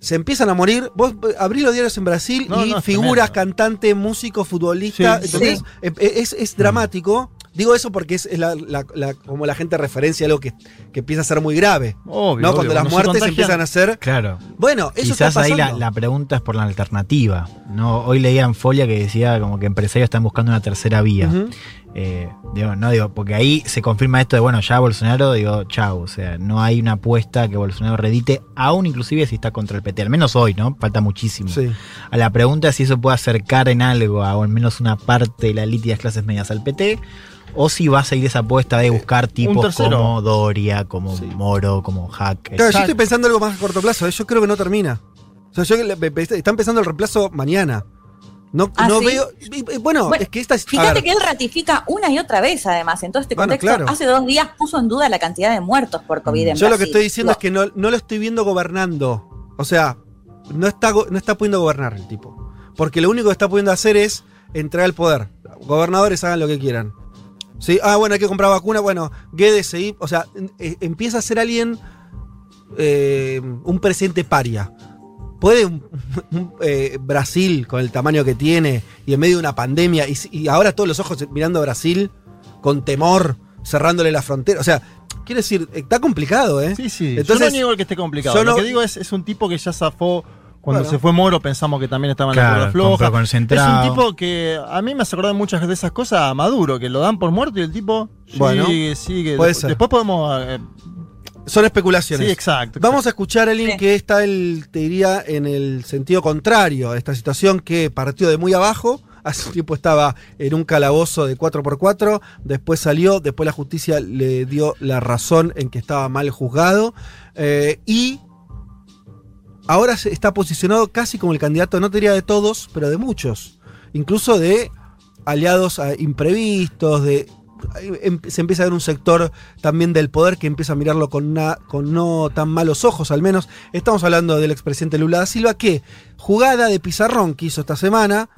Se empiezan a morir. Vos eh, abrís los diarios en Brasil No, y no, figuras, tremendo. cantante, músico, futbolista. Sí, ¿entendés? sí. Eh, eh, Es, es dramático. Digo eso porque es, es la- la- la- como la gente referencia algo que, que empieza a ser muy grave. Obvio, ¿no? obvio, Cuando las muertes empiezan a ser. Claro. Bueno, eso Quizás está ahí pasando. la, la pregunta es por la alternativa. ¿no? Hoy leía en Folia que decía como que empresarios están buscando una tercera vía. Eh, digo, no digo, porque ahí se confirma esto de bueno, ya Bolsonaro, digo, chau. O sea, no hay una apuesta que Bolsonaro redite, aún inclusive si está contra el PT. Al menos hoy, ¿no? Falta muchísimo. Sí. A la pregunta es si eso puede acercar en algo a o al menos una parte de la élite y las clases medias al PT, o si va a seguir esa apuesta de buscar tipos como Doria, como Sí. Moro, como Hack. Claro, yo estoy pensando algo más a corto plazo. ¿eh? Yo creo que no termina. O sea, yo, están pensando el reemplazo mañana. No, ¿Ah, no sí? veo. Bueno, Bueno, es que esta es. Fíjate que él ratifica una y otra vez, además, en todo este Bueno, contexto. claro. Hace dos días puso en duda la cantidad de muertos por COVID en yo lo que estoy diciendo es que no, no lo estoy viendo gobernando. O sea, no está, no está pudiendo gobernar el tipo. Porque lo único que está pudiendo hacer es entregar el poder. Gobernadores hagan lo que quieran. ¿Sí? Ah, bueno, hay que comprar vacuna. Bueno, Guedes seguí. O sea, eh, empieza a ser alguien. eh, un presidente paria. ¿Puede un- un, eh, Brasil, con el tamaño que tiene, y en medio de una pandemia, y, ahora todos los ojos mirando a Brasil, con temor, cerrándole la frontera? O sea, quiero decir, está complicado, ¿eh? Sí, sí. Entonces, yo no niego el que esté complicado. Lo que digo es, es un tipo que ya zafó. Cuando Bueno. se fue Moro pensamos que también estaba en Claro, la cuerda floja. Es un tipo que a mí me hace acordar muchas de esas cosas a Maduro, que lo dan por muerto y el tipo Bueno, sigue, sigue. puede Después- ser. Después podemos... eh, Son especulaciones. sí, exacto. Vamos a escuchar a alguien Sí. que está, el, te diría, en el sentido contrario a esta situación que partió de muy abajo. Hace un tiempo estaba en un calabozo de 4x4, después salió, después la justicia le dio la razón en que estaba mal juzgado. eh, y ahora está posicionado casi como el candidato, no te diría de todos, pero de muchos. Incluso de aliados ah, imprevistos, de em- se empieza a ver un sector también del poder que empieza a mirarlo con, no tan malos ojos, al menos. Estamos hablando del expresidente Lula da Silva, que jugada de pizarrón que hizo esta semana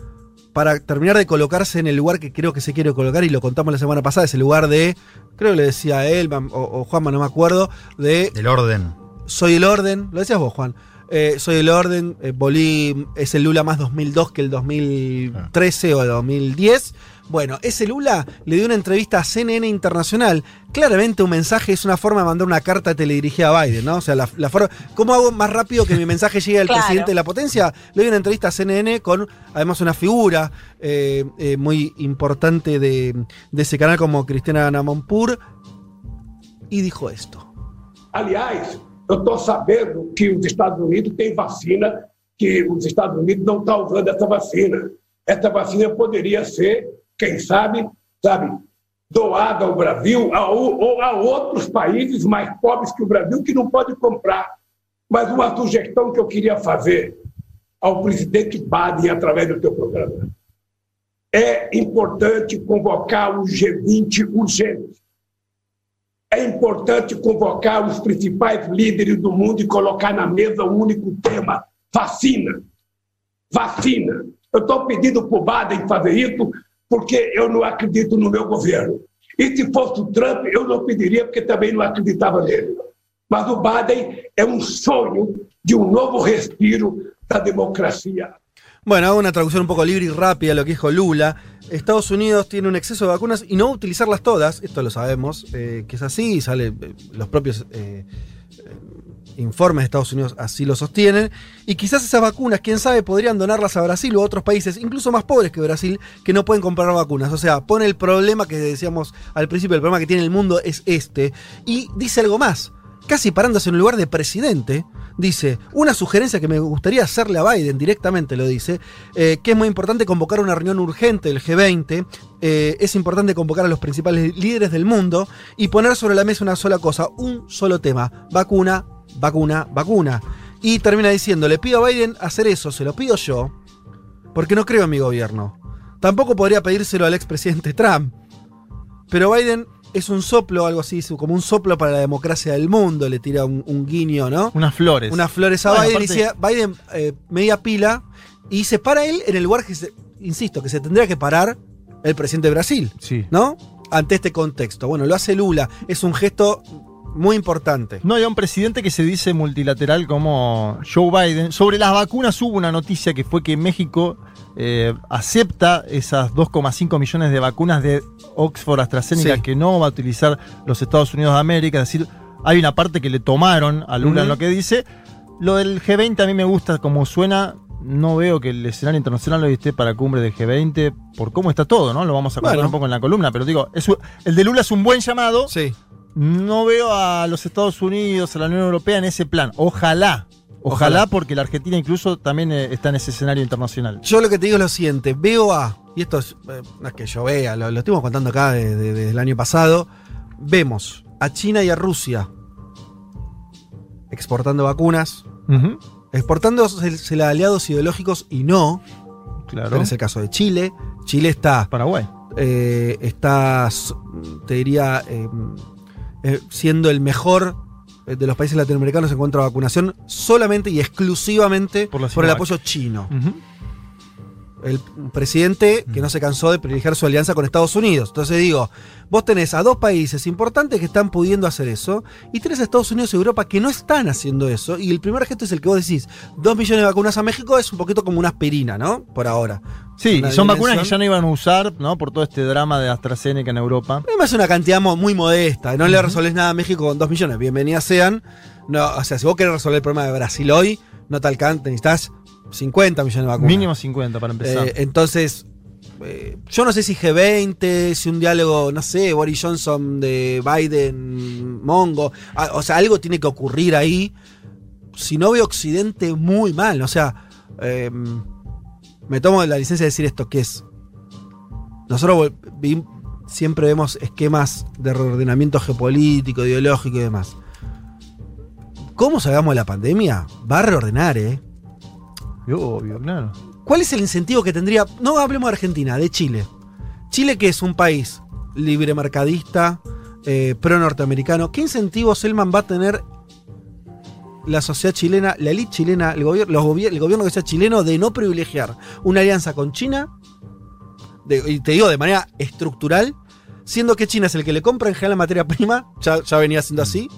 para terminar de colocarse en el lugar que creo que se quiere colocar, y lo contamos la semana pasada, ese lugar de, creo que le decía él o, o Juanma, no me acuerdo, de Del orden. soy el orden, lo decías vos, Juan. Eh, soy el orden, eh, Bolí es el Lula más 2002 que el 2013 o el 2010. Bueno, ese Lula le dio una entrevista a CNN Internacional. Claramente un mensaje es una forma de mandar una carta teledirigida a Biden, ¿no? O sea, la, la forma. ¿Cómo hago más rápido que mi mensaje llegue al Claro. presidente de la potencia? Le doy una entrevista a CNN con además una figura eh, eh, muy importante de, de esse canal como Cristiana Namonpur. Y dijo esto. Aliás, eu estou sabendo que os Estados Unidos têm vacina, que os Estados Unidos não estão usando essa vacina. Essa vacina poderia ser, quem sabe, sabe, doada ao Brasil a, ou a outros países mais pobres que o Brasil que não pode comprar. Mas uma sugestão que eu queria fazer ao presidente Biden através do teu programa é importante convocar o G20 urgente é importante convocar os principais líderes do mundo e colocar na mesa um único tema: vacina. Vacina. Eu estou pedindo para o Biden fazer isso porque eu não acredito no meu governo. E se fosse o Trump, eu não pediria porque também não acreditava nele. Mas o Biden é um sonho de um novo respiro da democracia. Bueno, hago una traducción un poco libre y rápida lo que dijo Lula. Estados Unidos tiene un exceso de vacunas y no utilizarlas todas, esto lo sabemos, eh, que es así, y sale, eh, los propios eh, informes de Estados Unidos así lo sostienen, y quizás esas vacunas, quién sabe, podrían donarlas a Brasil o a otros países, incluso más pobres que Brasil, que no pueden comprar vacunas. O sea, pone el problema que decíamos al principio, el problema que tiene el mundo es este, y dice algo más, casi parándose en un lugar de presidente, dice, una sugerencia que me gustaría hacerle a Biden, directamente lo dice, eh, que es muy importante convocar una reunión urgente del G20, eh, es importante convocar a los principales líderes del mundo y poner sobre la mesa una sola cosa, un solo tema, vacuna, vacuna, vacuna. Y termina diciendo, le pido a Biden hacer eso, se lo pido yo, porque no creo en mi gobierno. Tampoco podría pedírselo al expresidente Trump. Pero Biden es un soplo, algo así, como un soplo para la democracia del mundo, le tira un, un guiño, ¿no? Unas flores. Unas flores a Bueno, Biden aparte- y dice, Biden eh, media pila y se para él en el lugar que se, insisto, que se tendría que parar el presidente de Brasil, Sí. ¿no? Ante este contexto. Bueno, lo hace Lula, es un gesto muy importante. No, hay un presidente que se dice multilateral como Joe Biden. Sobre las vacunas hubo una noticia que fue que México eh, acepta esas 2,5 millones de vacunas de Oxford AstraZeneca Sí. que no va a utilizar los Estados Unidos de América. Es decir, hay una parte que le tomaron a Lula en lo que dice. Lo del G20 a mí me gusta como suena. No veo que el escenario internacional hoy esté para cumbre del G20 por cómo está todo, ¿no? Lo vamos a contar Bueno. un poco en la columna, pero digo, es el de Lula es un buen llamado. Sí. No veo a los Estados Unidos, a la Unión Europea en ese plan. Ojalá. Ojalá, Ojalá. porque la Argentina incluso también eh, está en ese escenario internacional. Yo lo que te digo es lo siguiente, veo a, y esto es, eh, no es que yo vea, lo, lo estuvimos contando acá de- de- desde el año pasado, vemos a China y a Rusia exportando vacunas, exportando aliados ideológicos y no, Claro. Tenés el caso de Chile. Chile está. Paraguay. eh, está, te diría, eh, eh, siendo el mejor de los países latinoamericanos en cuanto a vacunación, solamente y exclusivamente por, el apoyo chino. El presidente que no se cansó de privilegiar su alianza con Estados Unidos. Entonces digo, vos tenés a dos países importantes que están pudiendo hacer eso, y tenés a Estados Unidos y Europa que no están haciendo eso, y el primer gesto es el que vos decís, dos millones de vacunas a México es un poquito como una aspirina, ¿no? Por ahora. Sí, y son vacunas que ya no iban a usar, ¿no? Por todo este drama de AstraZeneca en Europa. Además es una cantidad muy modesta. No le resolvés nada a México con 2 millones. Bienvenidas sean. No, o sea, si vos querés resolver el problema de Brasil hoy, no te alcanza, necesitas 50 millones de vacunas. Mínimo 50 para empezar. Eh, entonces, eh, yo no sé si G20, si un diálogo, no sé, Boris Johnson de Biden, Mongo. ah, o sea, algo tiene que ocurrir ahí. Si no veo Occidente muy mal. O sea, eh, me tomo la licencia de decir esto, que es. Nosotros siempre vemos esquemas de reordenamiento geopolítico, ideológico y demás. cómo salgamos de la pandemia, va a reordenar, ¿eh? ¿Cuál es el incentivo que tendría? No hablemos de Argentina, de Chile. Chile, que es un país libre mercadista, eh, pro norteamericano. ¿Qué incentivos Selman va a tener la sociedad chilena, la élite chilena, el, gobierno, los gobier- el gobierno que sea chileno de no privilegiar una alianza con China? y te digo de manera estructural, siendo que China es el que le compra en general la materia prima, ya, venía siendo así,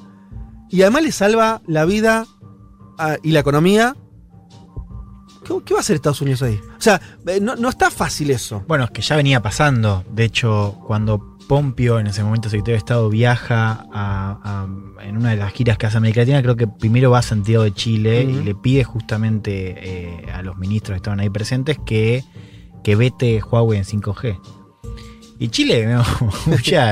y además le salva la vida a- y la economía. ¿Qué, qué va a hacer Estados Unidos ahí? O sea, eh, no, no está fácil eso. Bueno, es que ya venía pasando. De hecho, cuando Pompeo, en ese momento secretario de Estado, viaja a- a- en una de las giras que hace América Latina, creo que primero va a Santiago de Chile y le pide justamente eh, a los ministros que estaban ahí presentes que, que vete Huawei en 5G. Y Chile, ¿no?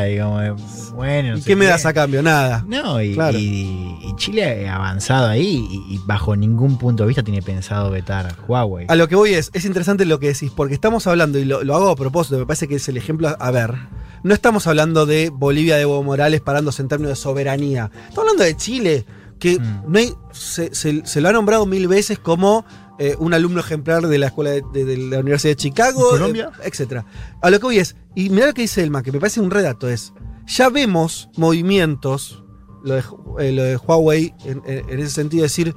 digamos, eh, bueno. no ¿Y sé qué me das a cambio? Nada. No, y, Claro. y- y Chile ha avanzado ahí y, y bajo ningún punto de vista tiene pensado vetar a Huawei. A lo que voy es, es interesante lo que decís, porque estamos hablando, y lo, lo hago a propósito, me parece que es el ejemplo a ver. No estamos hablando de Bolivia de Evo Morales parándose en términos de soberanía. Estamos hablando de Chile, que Mm. no hay- se, se- se lo ha nombrado mil veces como eh, un alumno ejemplar de la escuela de, de- de la Universidad de Chicago, ¿En Colombia? eh, etcétera. A lo que voy es, y mirá lo que dice Elma, que me parece un redato, es, ya vemos movimientos, lo de, eh, lo de Huawei, en, ese sentido, decir,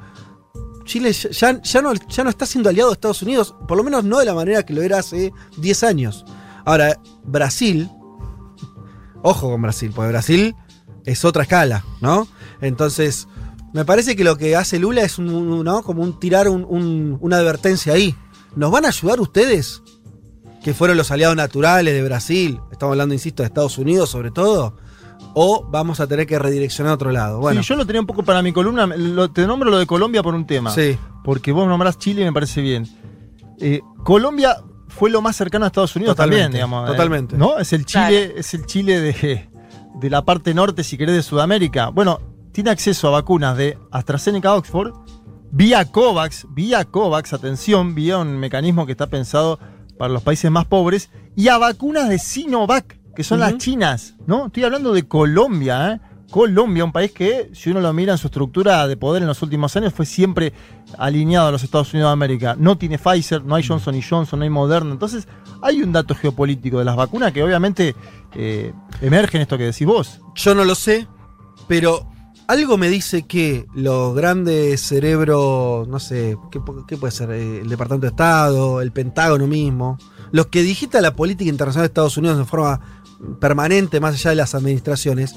Chile ya- ya no, ya no está siendo aliado de Estados Unidos, por lo menos no de la manera que lo era hace 10 años. Ahora, Brasil, ojo con Brasil, porque Brasil es otra escala, ¿no? Entonces, me parece que lo que hace Lula es un, un- ¿no? como un tirar un- un- una advertencia ahí. ¿Nos van a ayudar ustedes? Que fueron los aliados naturales de Brasil, estamos hablando, insisto, de Estados Unidos sobre todo, o vamos a tener que redireccionar a otro lado. Bueno, Sí, yo lo tenía un poco para mi columna. lo- te nombro lo de Colombia por un tema. sí. Porque vos nombrás Chile y me parece bien. Eh, Colombia fue lo más cercano a Estados Unidos Totalmente, también, digamos. eh, totalmente. ¿No? Es el Chile, es el Chile de, de la parte norte, si querés, de Sudamérica. Bueno, tiene acceso a vacunas de AstraZeneca Oxford vía COVAX, vía COVAX, atención, vía un mecanismo que está pensado para los países más pobres, y a vacunas de Sinovac, que son las chinas, ¿no? Estoy hablando de Colombia, ¿eh? Colombia, un país que, si uno lo mira en su estructura de poder en los últimos años, fue siempre alineado a los Estados Unidos de América. No tiene Pfizer, no hay Johnson y Johnson, no hay Moderna. Entonces, hay un dato geopolítico de las vacunas que obviamente eh, emerge en esto que decís vos. Yo no lo sé, pero algo me dice que los grandes cerebros, no sé, ¿qué, pu- qué puede ser? Eh, El Departamento de Estado, el Pentágono mismo, los que digitan la política internacional de Estados Unidos de forma permanente, más allá de las administraciones,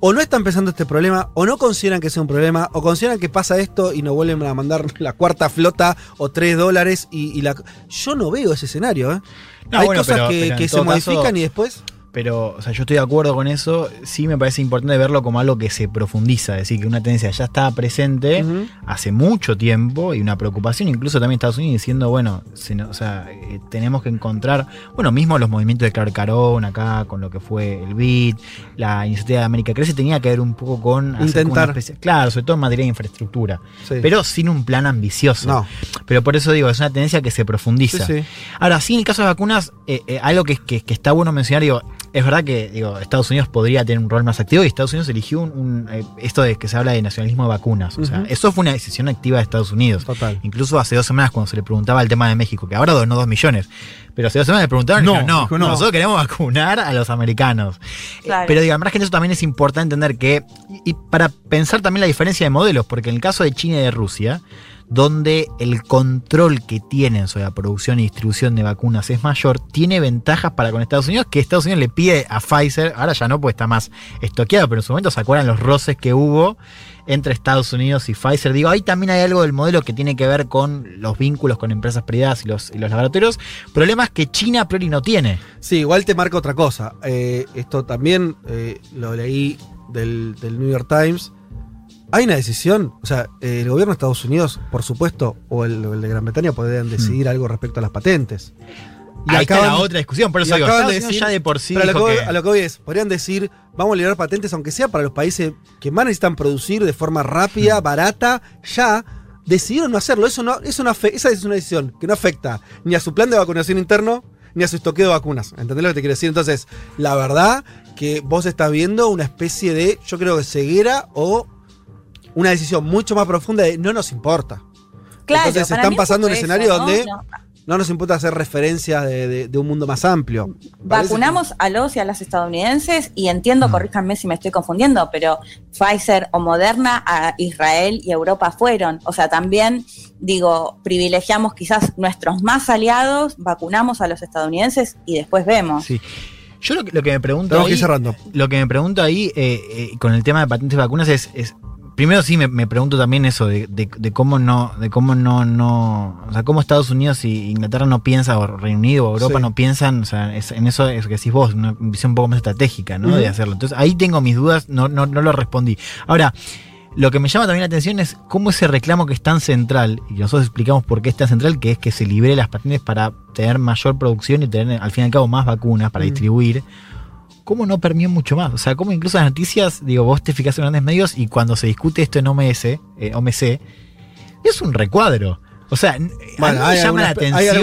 o no están pensando este problema, o no consideran que sea un problema, o consideran que pasa esto y nos vuelven a mandar la cuarta flota o tres dólares y, y la... Yo no veo ese escenario, ¿eh? No, Hay bueno, cosas pero- que, pero en que se modifican caso- y después... Pero, o sea, yo estoy de acuerdo con eso. Sí me parece importante verlo como algo que se profundiza. Es decir, que una tendencia ya estaba presente hace mucho tiempo y una preocupación, incluso también Estados Unidos diciendo, bueno, no- o sea, eh, tenemos que encontrar, bueno, mismo los movimientos de Clark Carón acá, con lo que fue el BID, la iniciativa de América Crece, tenía que ver un poco con hacer Intentar. especie- claro, sobre todo en materia de infraestructura, Sí. pero sin un plan ambicioso. No. Pero por eso digo, es una tendencia que se profundiza. Sí, sí. Ahora, sí, en el caso de vacunas, eh, eh, algo que, que- que está bueno mencionar, digo, es verdad que digo, Estados Unidos podría tener un rol más activo y Estados Unidos eligió un, un, eh, esto de que se habla de nacionalismo de vacunas. O sea, eso fue una decisión activa de Estados Unidos. Total. Incluso hace dos semanas cuando se le preguntaba el tema de México, que ahora donó dos millones, pero hace dos semanas le preguntaron No, dijeron, no, dijo no. nosotros queremos vacunar a los americanos. Eh, Claro. Pero digo, margen de eso también es importante entender que, y, y para pensar también la diferencia de modelos, porque en el caso de China y de Rusia, donde el control que tienen sobre la producción y distribución de vacunas es mayor, tiene ventajas para con Estados Unidos, que Estados Unidos le pide a Pfizer, ahora ya no, porque está más estoqueado, pero en su momento se acuerdan los roces que hubo entre Estados Unidos y Pfizer. Digo, ahí también hay algo del modelo que tiene que ver con los vínculos con empresas privadas y los, y los laboratorios. Problemas que China a priori no tiene. Sí, igual te marca otra cosa. Eh, esto también eh, lo leí del, del New York Times. Hay una decisión, o sea, el gobierno de Estados Unidos, por supuesto, o el, de Gran Bretaña podrían decidir algo respecto a las patentes. ahí está la otra discusión, por y eso digo, acaban Estados Unidos ya de por sí pero a lo, que que- a lo que voy es, podrían decir, vamos a liberar patentes, aunque sea para los países que más necesitan producir de forma Hmm. rápida, barata, ya decidieron no hacerlo. Eso no, eso no esa es una decisión que no afecta ni a su plan de vacunación interno, ni a su estoqueo de vacunas. ¿Entendés lo que te quiero decir? Entonces, la verdad que vos estás viendo una especie de, yo creo que ceguera o una decisión mucho más profunda de no nos importa. Claro, Entonces están pasando un eso, escenario ¿no? donde No. no nos importa hacer referencias de, de- de un mundo más amplio. Vacunamos a los y a las estadounidenses y Mm. entiendo, corríjanme si me estoy confundiendo, pero Pfizer o Moderna a Israel y Europa fueron. O sea, también digo, privilegiamos quizás nuestros más aliados, vacunamos a los estadounidenses y después vemos. Sí. Yo lo que, lo que me pregunto ahí, cerrando. lo que me pregunto ahí eh, eh, con el tema de patentes de vacunas es, es- primero sí me, me pregunto también eso de, de- de cómo no, de cómo no, no, o sea, cómo Estados Unidos y Inglaterra no piensan, o Reino Unido o Europa Sí. no piensan, o sea, es- en eso es que decís vos, una visión un poco más estratégica, ¿no? De hacerlo. Entonces ahí tengo mis dudas, no, no, no lo respondí. Ahora, lo que me llama también la atención es cómo ese reclamo que es tan central, y nosotros explicamos por qué es tan central, que es que se libere las patentes para tener mayor producción y tener al fin y al cabo más vacunas para Mm. distribuir. ¿Cómo no permeó mucho más? O sea, cómo incluso las noticias, digo, vos te fijas en grandes medios y cuando se discute esto en OMS, eh, OMC, es un recuadro. O sea, n- Bueno, a mí hay me llama la atención.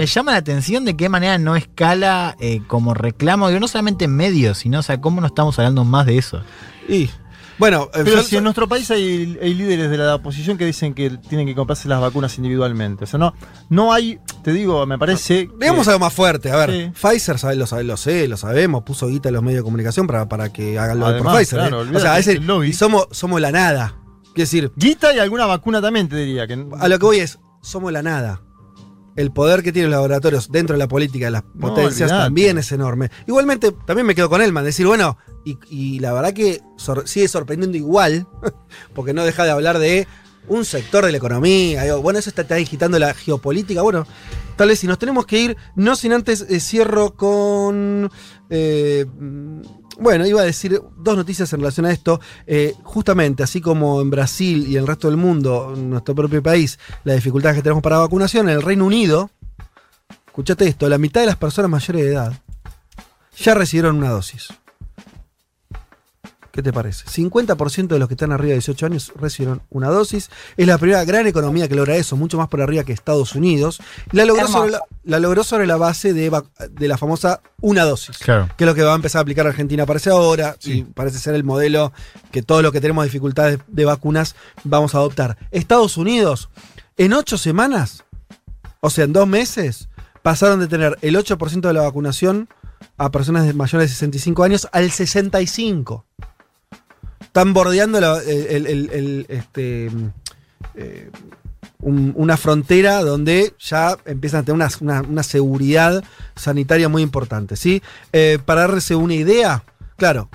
Me llama la atención de qué manera no escala eh, como reclamo, digo, no solamente en medios, sino, o sea, cómo no estamos hablando más de eso. Y bueno, eh, Pero yo- si en nuestro país hay, hay líderes de la oposición que dicen que tienen que comprarse las vacunas individualmente. O sea, no, no hay, te digo, me parece. Veamos que- algo más fuerte. A ver, Sí. Pfizer, sabe, lo, sabe, lo sé, lo sabemos, puso guita en los medios de comunicación para, para que hagan lo de por Pfizer. claro, ¿eh? O sea, lobby. somos, somos la nada. Quiero decir, Guita y alguna vacuna también, te diría. Que, a lo que voy es, somos la nada. El poder que tienen los laboratorios dentro de la política de las potencias también es enorme. Igualmente, también me quedo con Elman, decir, bueno, y, y la verdad que sor- sigue sorprendiendo igual, porque no deja de hablar de un sector de la economía. digo, bueno, eso está, está agitando la geopolítica. Bueno, tal vez si nos tenemos que ir, no sin antes eh, cierro con. eh, bueno, iba a decir dos noticias en relación a esto. Eh, justamente, así como en Brasil y en el resto del mundo, en nuestro propio país, las dificultades que tenemos para vacunación, en el Reino Unido, escuchate esto, la mitad de las personas mayores de edad ya recibieron una dosis. ¿Qué te parece? 50% de los que están arriba de 18 años recibieron una dosis. Es la primera gran economía que logra eso, mucho más por arriba que Estados Unidos. La logró, sobre la, la logró sobre la base de la famosa una dosis Claro. que es lo que va a empezar a aplicar Argentina parece ahora y parece ser el modelo que todos los que tenemos dificultades de vacunas vamos a adoptar. Estados Unidos, en ocho semanas, o sea, en dos meses, pasaron de tener el 8% de la vacunación a personas de mayores de 65 años al 65. Están bordeando la- el- el- el- este, eh, un- una frontera donde ya empiezan a tener una, una- una seguridad sanitaria muy importante. ¿sí? Eh, para darse una idea, claro,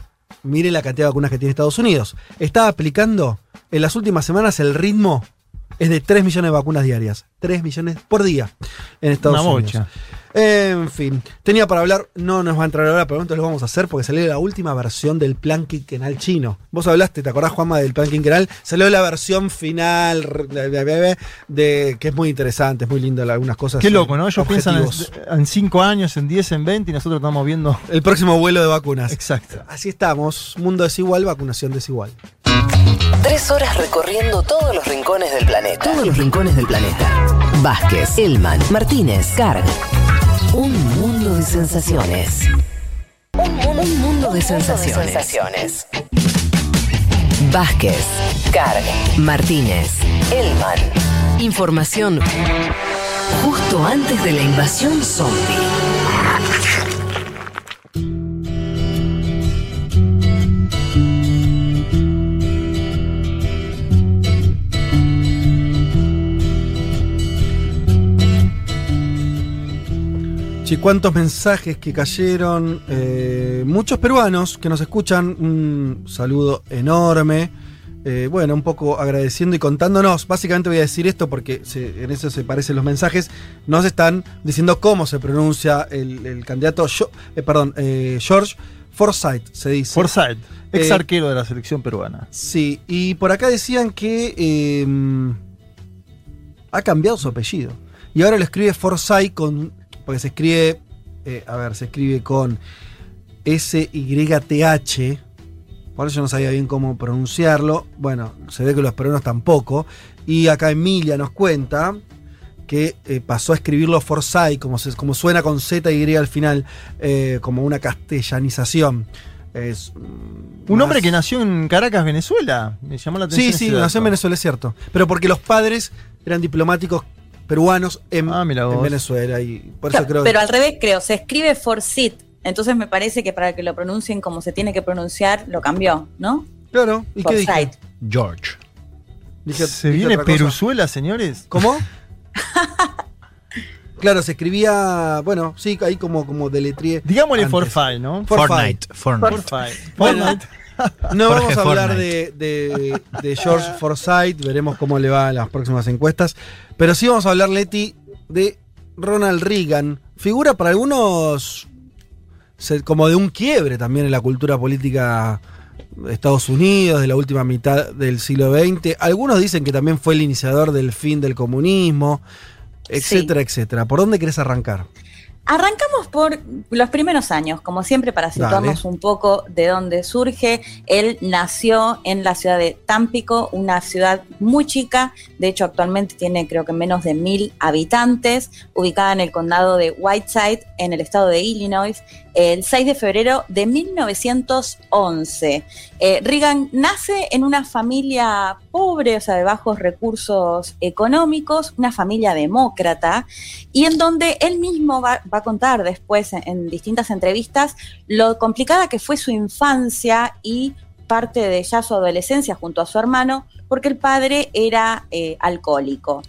miren la cantidad de vacunas que tiene Estados Unidos. Está aplicando en las últimas semanas el ritmo es de 3 millones de vacunas diarias. 3 millones por día en Estados Una Unidos. bocha. En fin, tenía para hablar, no nos va a entrar ahora, pero entonces lo vamos a hacer porque salió la última versión del plan quinquenal chino. Vos hablaste, ¿te acordás, Juanma, del plan quinquenal? Salió la versión final de, de- que es muy interesante, es muy lindo algunas cosas. Qué loco, ¿no? Ellos piensan objetivos. en 5 años, en 10, en 20 y nosotros estamos viendo. El próximo vuelo de vacunas. Exacto. Así estamos, mundo desigual, vacunación desigual. Tres horas recorriendo todos los rincones del planeta. Todos los rincones del planeta. Vázquez, Elman, Martínez, Carg. Un mundo de sensaciones. Un mundo, un mundo de sensaciones. Vázquez, Carg, Martínez, Elman. Información justo antes de la invasión zombie. Che, cuántos mensajes que cayeron. eh, muchos peruanos que nos escuchan. Un saludo enorme. Eh, bueno, un poco agradeciendo y contándonos. Básicamente voy a decir esto porque se- en eso se parecen los mensajes. Nos están diciendo cómo se pronuncia el, el candidato, Jo- eh, perdón, eh, George Forsyth, se dice. Forsyth, ex arquero de la selección peruana. Sí, y por acá decían que eh, ha cambiado su apellido. Y ahora lo escribe Forsyth con. Porque se escribe. eh, a ver, se escribe con S-Y-T-H. Por eso no sabía bien cómo pronunciarlo. Bueno, se ve que los peruanos tampoco. Y acá Emilia nos cuenta que eh, pasó a escribirlo Forsyth, como, se- como suena con Z y al final, eh, como una castellanización. Es, Un más- hombre que nació en Caracas, Venezuela. Me llamó la atención. Sí, sí, nació en. Venezuela, es cierto. Pero porque los padres eran diplomáticos peruanos en, Ah, mira vos. en Venezuela. Y por eso Claro, creo pero al revés, creo, se escribe Forsyth. Entonces me parece que para que lo pronuncien como se tiene que pronunciar, lo cambió, ¿no? Claro, ¿y qué dije? George. Dije- ¿Se dije viene. Peruzuela, señores? ¿Cómo? claro, se escribía. Bueno, sí, ahí como, como deletrié. Digámosle. Forsyth, ¿no? Fortnite. Fortnite. Bueno, Fortnite. No Jorge vamos a hablar Fortnite. de, de- de George Forsyth, veremos cómo le va en las próximas encuestas. Pero sí vamos a hablar, Leti, de Ronald Reagan. Figura para algunos como de un quiebre también en la cultura política de Estados Unidos, de la última mitad del siglo XX. Algunos dicen que también fue el iniciador del fin del comunismo, etcétera, etcétera. ¿Por dónde querés arrancar? Arrancamos por los primeros años, como siempre, para situarnos Dale. un poco de dónde surge. Él nació en la ciudad de Tampico, una ciudad muy chica, de hecho actualmente tiene creo que menos de mil habitantes, ubicada en el condado de Whiteside, en el estado de Illinois, el 6 de febrero de 1911. Eh, Reagan nace en una familia pobre, o sea, de bajos recursos económicos, una familia demócrata, y en donde él mismo va, a contar después en, en distintas entrevistas lo complicada que fue su infancia y parte de ya su adolescencia junto a su hermano, porque el padre era eh, alcohólico.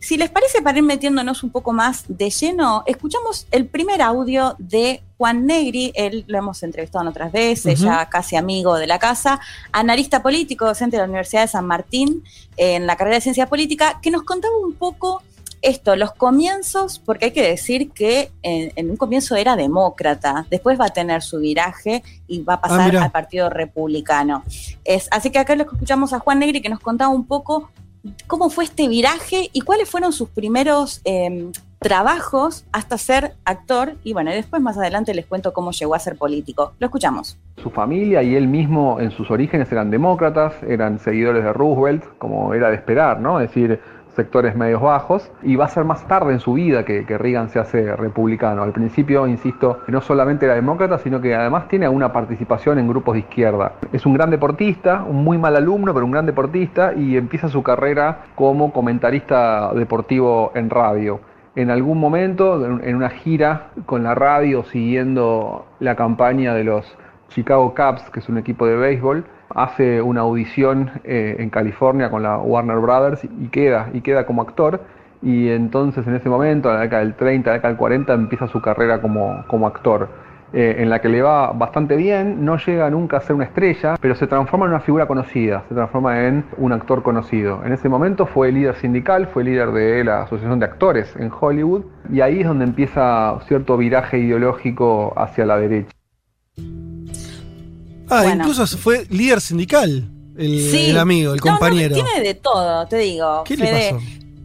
Si les parece, para ir metiéndonos un poco más de lleno, escuchamos el primer audio de Juan Negri, él lo hemos entrevistado en otras veces, Ujú. ya casi amigo de la casa, analista político, docente de la Universidad de San Martín en la carrera de Ciencia Política, que nos contaba un poco esto, los comienzos, porque hay que decir que en, en un comienzo era demócrata, después va a tener su viraje y va a Ah, pasar al Partido Republicano. Es, así que acá lo escuchamos a Juan Negri que nos contaba un poco cómo fue este viraje y cuáles fueron sus primeros eh, trabajos hasta ser actor. Y bueno, después más adelante les cuento cómo llegó a ser político. Lo escuchamos. Su familia y él mismo en sus orígenes eran demócratas, eran seguidores de Roosevelt, como era de esperar, ¿no? Es decir, sectores medios bajos, y va a ser más tarde en su vida que, que Reagan se hace republicano. Al principio, insisto, no solamente era demócrata, sino que además tiene una participación en grupos de izquierda. Es un gran deportista, un muy mal alumno, pero un gran deportista, y empieza su carrera como comentarista deportivo en radio en algún momento, en una gira con la radio, siguiendo la campaña de los Chicago Cubs, que es un equipo de béisbol, hace una audición eh, en California con la Warner Brothers y queda, y queda como actor. Y entonces en ese momento, en la década del 30, la década del 40, empieza su carrera como, como actor, eh, en la que le va bastante bien, no llega nunca a ser una estrella, pero se transforma en una figura conocida, se transforma en un actor conocido. En ese momento fue líder sindical, fue líder de la Asociación de Actores en Hollywood, y ahí es donde empieza cierto viraje ideológico hacia la derecha. Ah, Bueno. incluso fue líder sindical, el, Sí. el amigo, el No, no, compañero. tiene de todo, te digo. ¿Qué le pasó?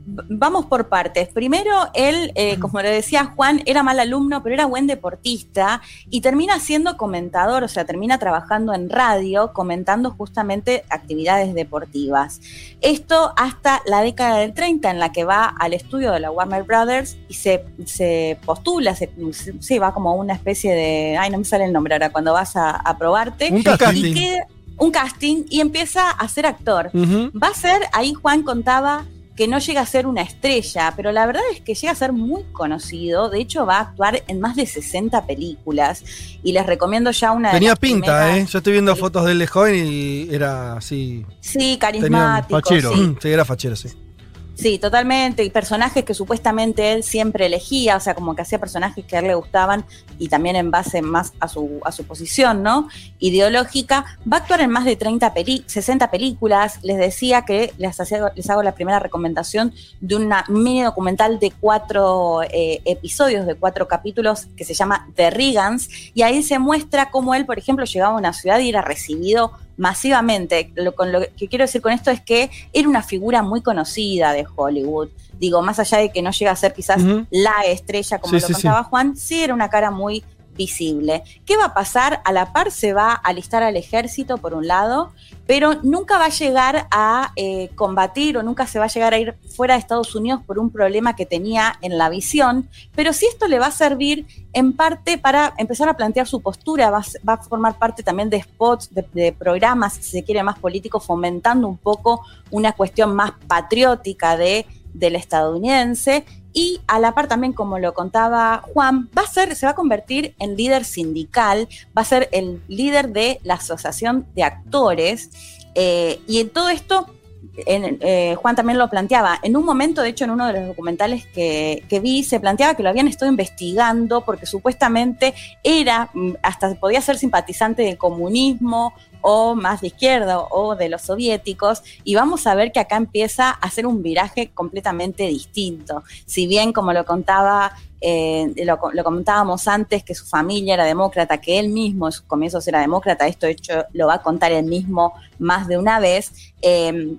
Vamos por partes. Primero, él, eh, como le decía Juan, era mal alumno, pero era buen deportista y termina siendo comentador, o sea, termina trabajando en radio, comentando justamente actividades deportivas. Esto hasta la década del 30, en la que va al estudio de la Warner Brothers y se, se postula, se, va como una especie de, ay, no me sale el nombre ahora, cuando vas a, a probarte. Un casting. un casting y empieza a ser actor. Va a ser, ahí Juan contaba que no llega a ser una estrella, pero la verdad es que llega a ser muy conocido. De hecho, va a actuar en más de 60 películas. Y les recomiendo ya una de Tenía las pinta, ¿eh? Yo estoy viendo fotos de él de joven y era así. Sí, carismático. fachero. sí. Sí, era fachero, sí. Sí, totalmente. Y personajes que supuestamente él siempre elegía, o sea, como que hacía personajes que a él le gustaban y también en base más a su, a su posición, ¿no? Ideológica. Va a actuar en más de 30 peli 60 películas. Les decía que les, hacía- les hago la primera recomendación de una mini documental de cuatro eh, episodios, de cuatro capítulos, que se llama The Regans. Y ahí se muestra cómo él, por ejemplo, llegaba a una ciudad y era recibido masivamente. Lo, con lo que quiero decir con esto es que era una figura muy conocida de Hollywood. Digo, más allá de que no llega a ser quizás la estrella como Sí, lo sí, contaba Juan, sí era una cara muy visible. ¿Qué va a pasar? A la par se va a alistar al ejército, por un lado, pero nunca va a llegar a eh, combatir o nunca se va a llegar a ir fuera de Estados Unidos por un problema que tenía en la visión, pero sí esto le va a servir en parte para empezar a plantear su postura, va, a formar parte también de spots, de, de programas, si se quiere, más políticos, fomentando un poco una cuestión más patriótica de, del estadounidense. Y a la par también, como lo contaba Juan, va a ser, se va a convertir en líder sindical, va a ser el líder de la Asociación de Actores. eh, y en todo esto, eh, Juan también lo planteaba. En un momento, de hecho, en uno de los documentales que, que vi, se planteaba que lo habían estado investigando porque supuestamente era, mm, hasta podía ser simpatizante del comunismo o más de izquierda o de los soviéticos, y vamos a ver que acá empieza a hacer un viraje completamente distinto. Si bien, como lo contaba, eh, lo, lo comentábamos antes, que su familia era demócrata, que él mismo en sus comienzos era demócrata, esto de hecho lo va a contar él mismo más de una vez. eh,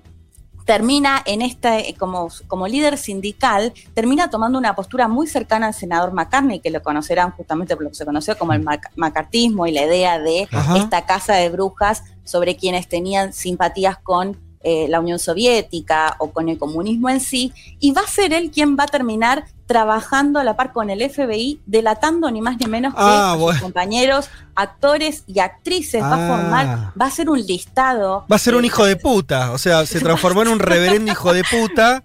termina en esta, eh, como, como líder sindical, termina tomando una postura muy cercana al senador McCartney, que lo conocerán justamente por lo que se conoció como el mac- macartismo y la idea de Ajá. esta casa de brujas sobre quienes tenían simpatías con eh, la Unión Soviética o con el comunismo en sí, y va a ser él quien va a terminar trabajando a la par con el FBI, delatando ni más ni menos que Ah, a sus compañeros, actores y actrices. Va a Ah. formar, va a ser un listado. Va a ser un eh, hijo de puta. O sea, se transformó en un reverendo hijo de puta.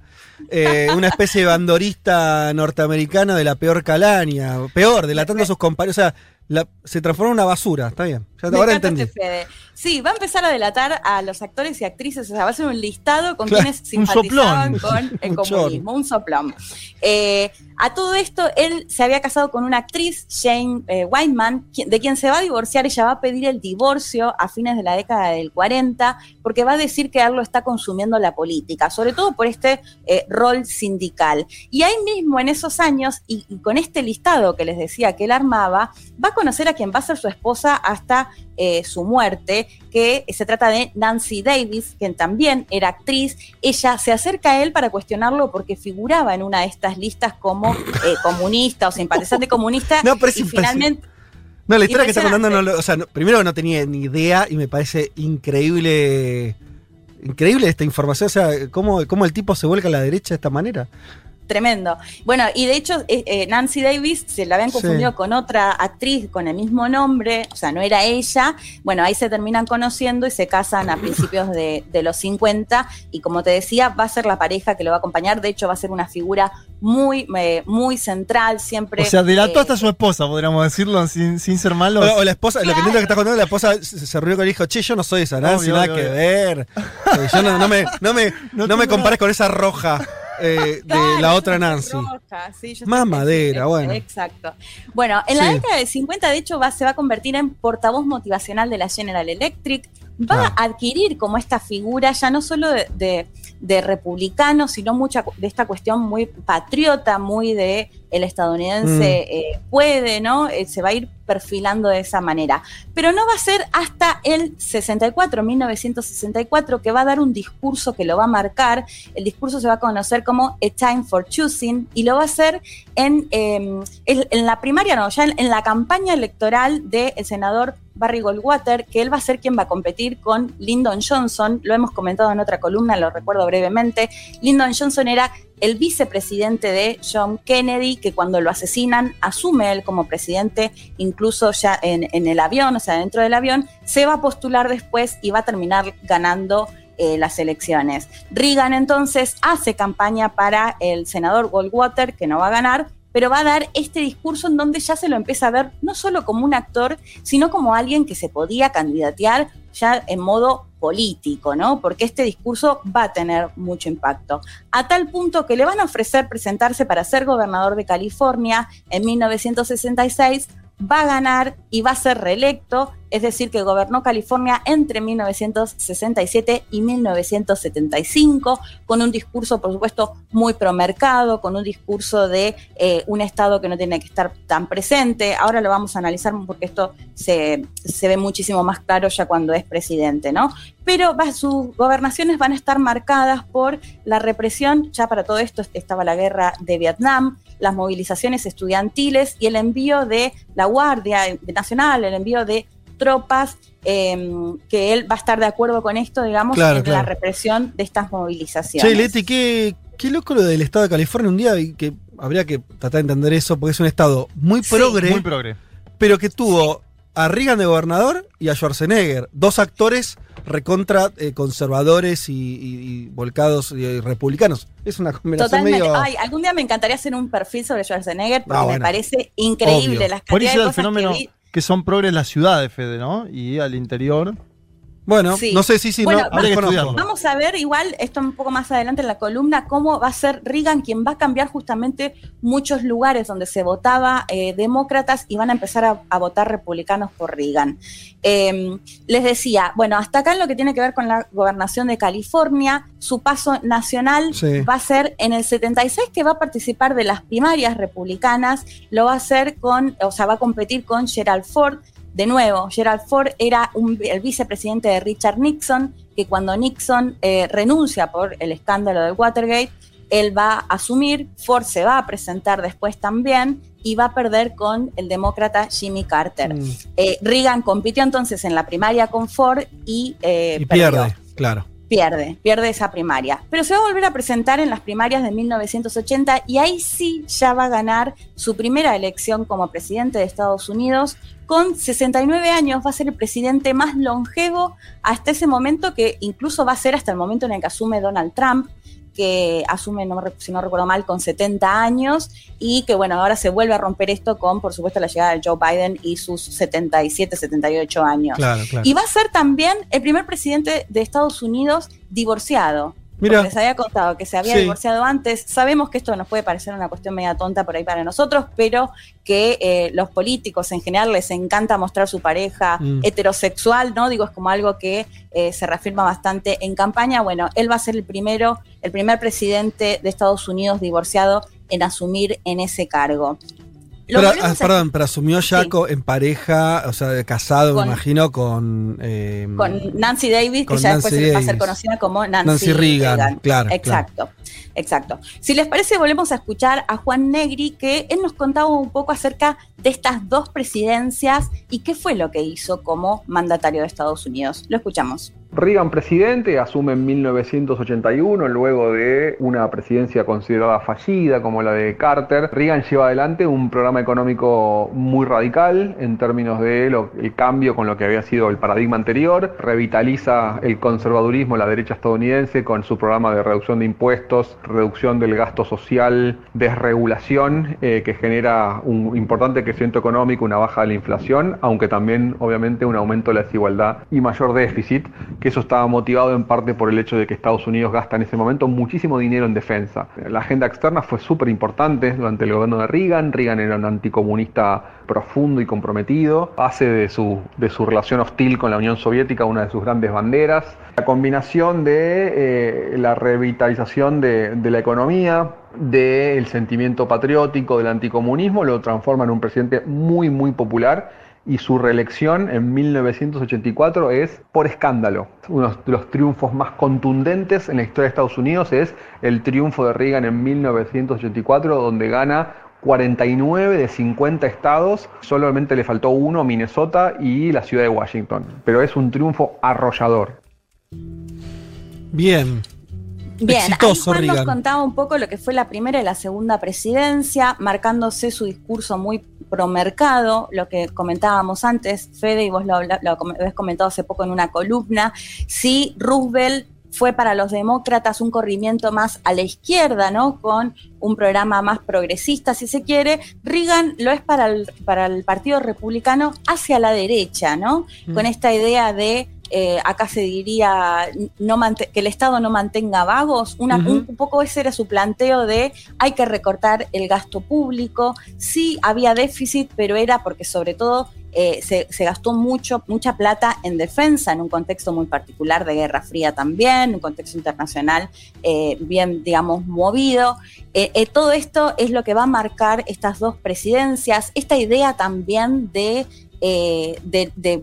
eh, una especie de bandorista norteamericano de la peor calaña. Peor, delatando a sus compañeros. O sea, la- se transformó en una basura. Está bien. Ya, Me ahora entendí. este Fede. Sí, va a empezar a delatar a los actores y actrices, o sea, va a ser un listado con Claro, quienes simpatizaban con el Un comunismo, un soplón. Eh, a todo esto, él se había casado con una actriz, Jane eh, quien- de quien se va a divorciar. Ella va a pedir el divorcio a fines de la década del 40, porque va a decir que él lo está consumiendo la política, sobre todo por este eh, rol sindical. Y ahí mismo, en esos años, y, y con este listado que les decía que él armaba, va a conocer a quien va a ser su esposa hasta eh, su muerte, que se trata de Nancy Davis, quien también era actriz. Ella se acerca a él para cuestionarlo porque figuraba en una de estas listas como eh, comunista o simpatizante comunista. No, pero es y finalmente. No, la historia que está contando, no, o sea, no- primero no tenía ni idea y me parece increíble. Increíble esta información. O sea, cómo, cómo el tipo se vuelca a la derecha de esta manera. Tremendo. Bueno, y de hecho, eh, eh, Nancy Davis se la habían Sí. confundido con otra actriz con el mismo nombre, o sea, no era ella. Bueno, ahí se terminan conociendo y se casan a principios de, de los 50. Y como te decía, va a ser la pareja que lo va a acompañar. De hecho, va a ser una figura muy, eh, muy central, siempre. O sea, delató eh, hasta su esposa, podríamos decirlo, sin, sin ser malos. O, o la esposa, lo que entiendo que está contando, la esposa se, se reunió con el hijo, che, yo no soy esa Nancy, Obvio, nada obvio, que obvio. ver. Eh, yo no, no me, no me, no me compares con esa roja eh, de la otra Nancy. roja, sí, yo Más madera, bueno. Exacto. Bueno, en la Sí. década del 50, de hecho, va, se va a convertir en portavoz motivacional de la General Electric. Va Ah. a adquirir como esta figura ya no solo de, de- de republicano, sino mucha de esta cuestión muy patriota, muy de el estadounidense Mm. eh, puede, ¿no? Eh, se va a ir perfilando de esa manera. Pero no va a ser hasta el 64, 1964, que va a dar un discurso que lo va a marcar. El discurso se va a conocer como A Time for Choosing y lo va a hacer en, eh, en, la primaria, no, ya en, en la campaña electoral del senador Barry Goldwater, que él va a ser quien va a competir con Lyndon Johnson. Lo hemos comentado en otra columna, lo recuerdo brevemente. Lyndon Johnson era el vicepresidente de John Kennedy, que cuando lo asesinan asume él como presidente, incluso ya en, el avión, o sea, dentro del avión, se va a postular después y va a terminar ganando eh, las elecciones. Reagan entonces hace campaña para el senador Goldwater, que no va a ganar, pero va a dar este discurso en donde ya se lo empieza a ver no solo como un actor, sino como alguien que se podía candidatear ya en modo político, ¿no? Porque este discurso va a tener mucho impacto. A tal punto que le van a ofrecer presentarse para ser gobernador de California en 1966, va a ganar y va a ser reelecto es decir, que gobernó California entre 1967 y 1975, con un discurso, por supuesto, muy promercado, con un discurso de eh, un Estado que no tiene que estar tan presente. Ahora lo vamos a analizar porque esto se, se ve muchísimo más claro ya cuando es presidente, ¿no? Pero sus gobernaciones van a estar marcadas por la represión, ya para todo esto estaba la guerra de Vietnam, las movilizaciones estudiantiles y el envío de la Guardia Nacional, el envío de tropas, eh, que él va a estar de acuerdo con esto, digamos, Claro, en la represión de estas movilizaciones. Che, Leti, qué, qué loco lo del estado de California un día y que habría que tratar de entender eso porque es un estado muy Sí, progre, Muy progre. pero que tuvo a Reagan de gobernador y a Schwarzenegger, dos actores recontra eh, conservadores y, y- y volcados y, y republicanos. Es una combinación Totalmente. medio... Ay, algún día me encantaría hacer un perfil sobre Schwarzenegger porque Ah, me parece increíble Obvio. las cantidades de el cosas fenómeno que vi. Que son progres las ciudades, Fede, ¿no? Y al interior. Bueno, Sí. no sé si sí, Bueno, no, estudiarlo. Vamos a ver igual, esto un poco más adelante en la columna, cómo va a ser Reagan quien va a cambiar justamente muchos lugares donde se votaba eh, demócratas y van a empezar a, a votar republicanos por Reagan. Eh, les decía, bueno, hasta acá en lo que tiene que ver con la gobernación de California, su paso nacional Sí. va a ser en el 76 que va a participar de las primarias republicanas, lo va a hacer con, o sea, va a competir con Gerald Ford, de nuevo, Gerald Ford era un- el vicepresidente de Richard Nixon, que cuando Nixon eh, renuncia por el escándalo del Watergate, él va a asumir, Ford se va a presentar después también y va a perder con el demócrata Jimmy Carter. Mm, Eh, Reagan compitió entonces en la primaria con Ford y, eh, y perdió. pierde, claro. Pierde, pierde esa primaria. Pero se va a volver a presentar en las primarias de 1980 y ahí sí ya va a ganar su primera elección como presidente de Estados Unidos. Con 69 años va a ser el presidente más longevo hasta ese momento, que incluso va a ser hasta el momento en el que asume Donald Trump, que asume, no si no recuerdo mal, con 70 años y que bueno, ahora se vuelve a romper esto con, por supuesto, la llegada de Joe Biden y sus 77, 78 años. Claro, claro. Y va a ser también el primer presidente de Estados Unidos divorciado. Mira. Les había contado que se había Sí. divorciado antes. Sabemos que esto nos puede parecer una cuestión media tonta por ahí para nosotros, pero que eh, los políticos en general les encanta mostrar su pareja Mm. heterosexual, ¿no? Digo, es como algo que eh, se reafirma bastante en campaña. Bueno, él va a ser el primero, el primer presidente de Estados Unidos divorciado en asumir en ese cargo. Pero, ah, perdón, pero asumió ya Sí. co- en pareja, o sea, casado, Con- me imagino, con. eh, con Nancy Davis, Con que ya Nancy después va a ser Davis. conocida como Nancy, Nancy Reagan, claro, Exacto, exacto. Si les parece, volvemos a escuchar a Juan Negri, que él nos contaba un poco acerca de estas dos presidencias y qué fue lo que hizo como mandatario de Estados Unidos. Lo escuchamos. Reagan presidente asume en 1981 luego de una presidencia considerada fallida como la de Carter. Reagan lleva adelante un programa económico muy radical en términos de lo- el cambio con lo que había sido el paradigma anterior. Revitaliza el conservadurismo, la derecha estadounidense con su programa de reducción de impuestos, reducción del gasto social, desregulación eh, que genera un importante crecimiento económico, una baja de la inflación, aunque también obviamente un aumento de la desigualdad y mayor déficit, que eso estaba motivado en parte por el hecho de que Estados Unidos gasta en ese momento muchísimo dinero en defensa. La agenda externa fue súper importante durante el gobierno de Reagan. Reagan era un anticomunista profundo y comprometido, hace de su, de su relación hostil con la Unión Soviética una de sus grandes banderas. La combinación de eh, la revitalización de, de la economía, del sentimiento patriótico, del anticomunismo, lo transforma en un presidente muy, muy popular y su reelección en 1984 es por escándalo. Uno de los triunfos más contundentes en la historia de Estados Unidos es el triunfo de Reagan en 1984, donde gana 49 de 50 estados, solamente le faltó uno, Minnesota y la ciudad de Washington. Pero es un triunfo arrollador. Bien. Bien, ahí Exitoso, Juan nos contaba un poco lo que fue la primera y la segunda presidencia, marcándose su discurso muy promercado, lo que comentábamos antes, Fede, y vos lo, habías comentado hace poco en una columna, si Roosevelt fue para los demócratas un corrimiento más a la izquierda, ¿no? Con un programa más progresista, si se quiere. Reagan lo es para el, para el Partido Republicano hacia la derecha, ¿no? Mm. Con esta idea de eh, acá se diría no que el Estado no mantenga vagos, Una- un, un poco ese era su planteo de hay que recortar el gasto público, sí había déficit, pero era porque sobre todo eh, se, se gastó mucho, mucha plata en defensa, en un contexto muy particular de Guerra Fría también, un contexto internacional eh, bien, digamos, movido. Eh, todo esto es lo que va a marcar estas dos presidencias, esta idea también de, de, de,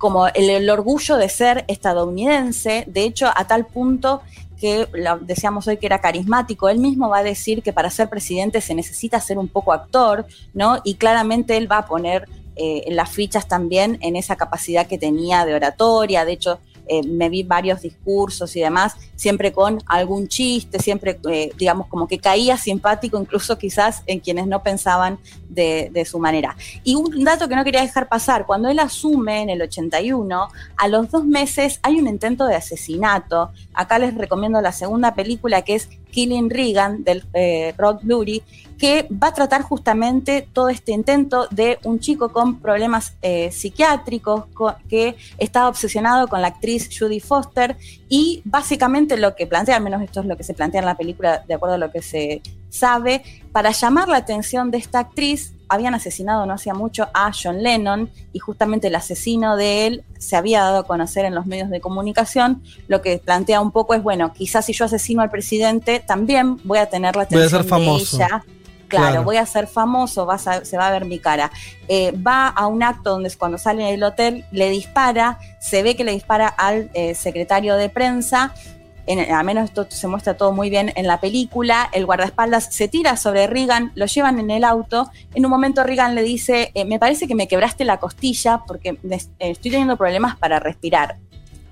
como el, orgullo de ser estadounidense, de hecho, a tal punto que decíamos hoy que era carismático, él mismo va a decir que para ser presidente se necesita ser un poco actor, ¿no? Y claramente él va a poner eh, las fichas también en esa capacidad que tenía de oratoria, de hecho eh, me vi varios discursos y demás, siempre con algún chiste, siempre, eh, digamos, como que caía simpático, incluso quizás en quienes no pensaban de, de su manera. Y un dato que no quería dejar pasar, cuando él asume en el 81, a los dos meses hay un intento de asesinato. Acá les recomiendo la segunda película que es Killing Reagan, del eh, Rod Lurie, que va a tratar justamente todo este intento de un chico con problemas eh, psiquiátricos co- que estaba obsesionado con la actriz Judy Foster y básicamente lo que plantea, al menos esto es lo que se plantea en la película de acuerdo a lo que se sabe, para llamar la atención de esta actriz habían asesinado no hacía mucho a John Lennon y justamente el asesino de él se había dado a conocer en los medios de comunicación. Lo que plantea un poco es, bueno, quizás si yo asesino al presidente, también voy a tener la Voy a atención ser famoso. de ella. Claro. Claro, voy a ser famoso, vas a- se va a ver mi cara. Eh, va a un acto donde cuando sale del hotel le dispara, se ve que le dispara al eh, secretario de prensa. A menos esto se muestra todo muy bien en la película. El guardaespaldas se tira sobre Reagan, lo llevan en el auto. En un momento Reagan le dice, eh, me parece que me quebraste la costilla porque eh, estoy teniendo problemas para respirar.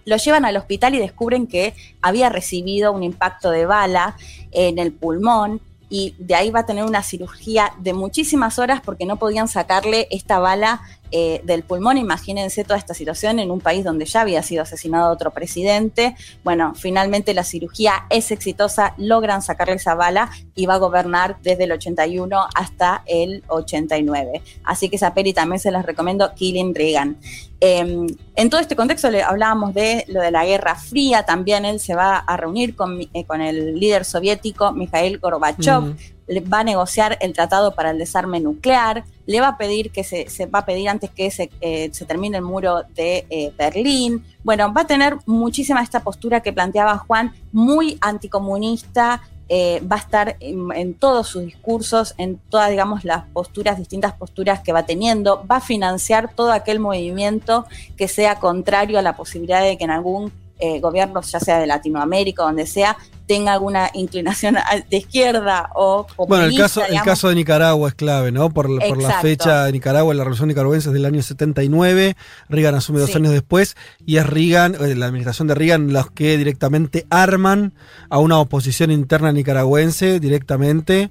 Lo llevan al hospital y descubren que había recibido un impacto de bala en el pulmón y de ahí va a tener una cirugía de muchísimas horas porque no podían sacarle esta bala eh, del pulmón. Imagínense toda esta situación en un país donde ya había sido asesinado otro presidente. Bueno, finalmente la cirugía es exitosa, logran sacarle esa bala y va a gobernar desde el 81 hasta el 89. Así que esa peli también se las recomiendo, Killing Reagan. Eh, en todo este contexto le hablábamos de lo de la Guerra Fría, también él se va a reunir con, eh, con el líder soviético Mikhail Gorbachev. Le va a negociar el tratado para el desarme nuclear, le va a pedir que se, se va a pedir antes que se, eh, termine el muro de eh, Berlín. Bueno, va a tener muchísima esta postura que planteaba Juan, muy anticomunista, eh, va a estar en, en todos sus discursos, en todas, digamos, las posturas, distintas posturas que va teniendo, va a financiar todo aquel movimiento que sea contrario a la posibilidad de que en algún eh, gobierno, ya sea de Latinoamérica o donde sea, tenga alguna inclinación de izquierda o Bueno, el caso, el caso de Nicaragua es clave, ¿no? Por, por la fecha de Nicaragua, la revolución nicaragüense es del año 79, Reagan asume dos Sí. años después, y es Reagan, eh, la administración de Reagan, los que directamente arman a una oposición interna nicaragüense directamente.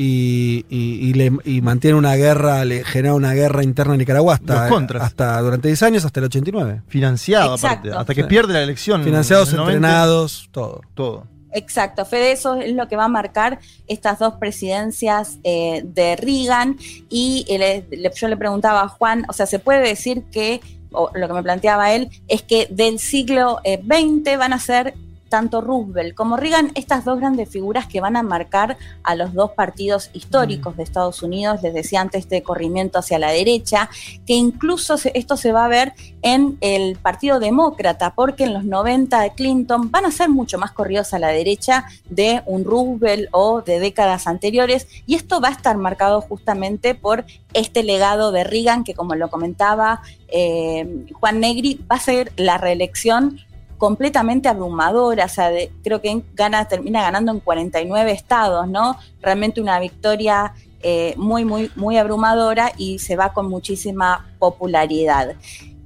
Y, y, y le, y mantiene una guerra, le genera una guerra interna en Nicaragua hasta, durante 10 años, hasta el 89. Financiado, Exacto. aparte, hasta que Sí. pierde la elección. Financiados, en el 90. entrenados, todo. Todo. Exacto, Fede, eso es lo que va a marcar estas dos presidencias eh, de Reagan. Y eh, le- le- yo le preguntaba a Juan, o sea, se puede decir que, o lo que me planteaba él, es que del siglo eh, XX van a ser tanto Roosevelt como Reagan, estas dos grandes figuras que van a marcar a los dos partidos históricos de Estados Unidos, les decía antes, este corrimiento hacia la derecha, que incluso esto se va a ver en el Partido Demócrata, porque en los 90 de Clinton van a ser mucho más corridos a la derecha de un Roosevelt o de décadas anteriores, y esto va a estar marcado justamente por este legado de Reagan, que como lo comentaba eh, Juan Negri, va a ser la reelección completamente abrumadora, o sea, de- creo que gana, termina ganando en 49 estados, ¿no? Realmente una victoria eh, muy, muy, muy abrumadora y se va con muchísima popularidad.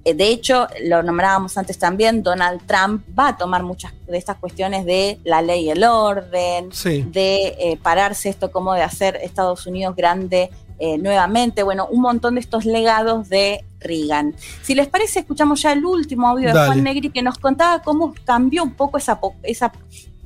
Eh, De hecho, lo nombrábamos antes también, Donald Trump va a tomar muchas de estas cuestiones de la ley y el orden, Sí. de eh, pararse esto como de hacer Estados Unidos grande eh, nuevamente, bueno, un montón de estos legados de Reagan. Si les parece, escuchamos ya el último audio de Dale. Juan Negri que nos contaba cómo cambió un poco esa, po- esa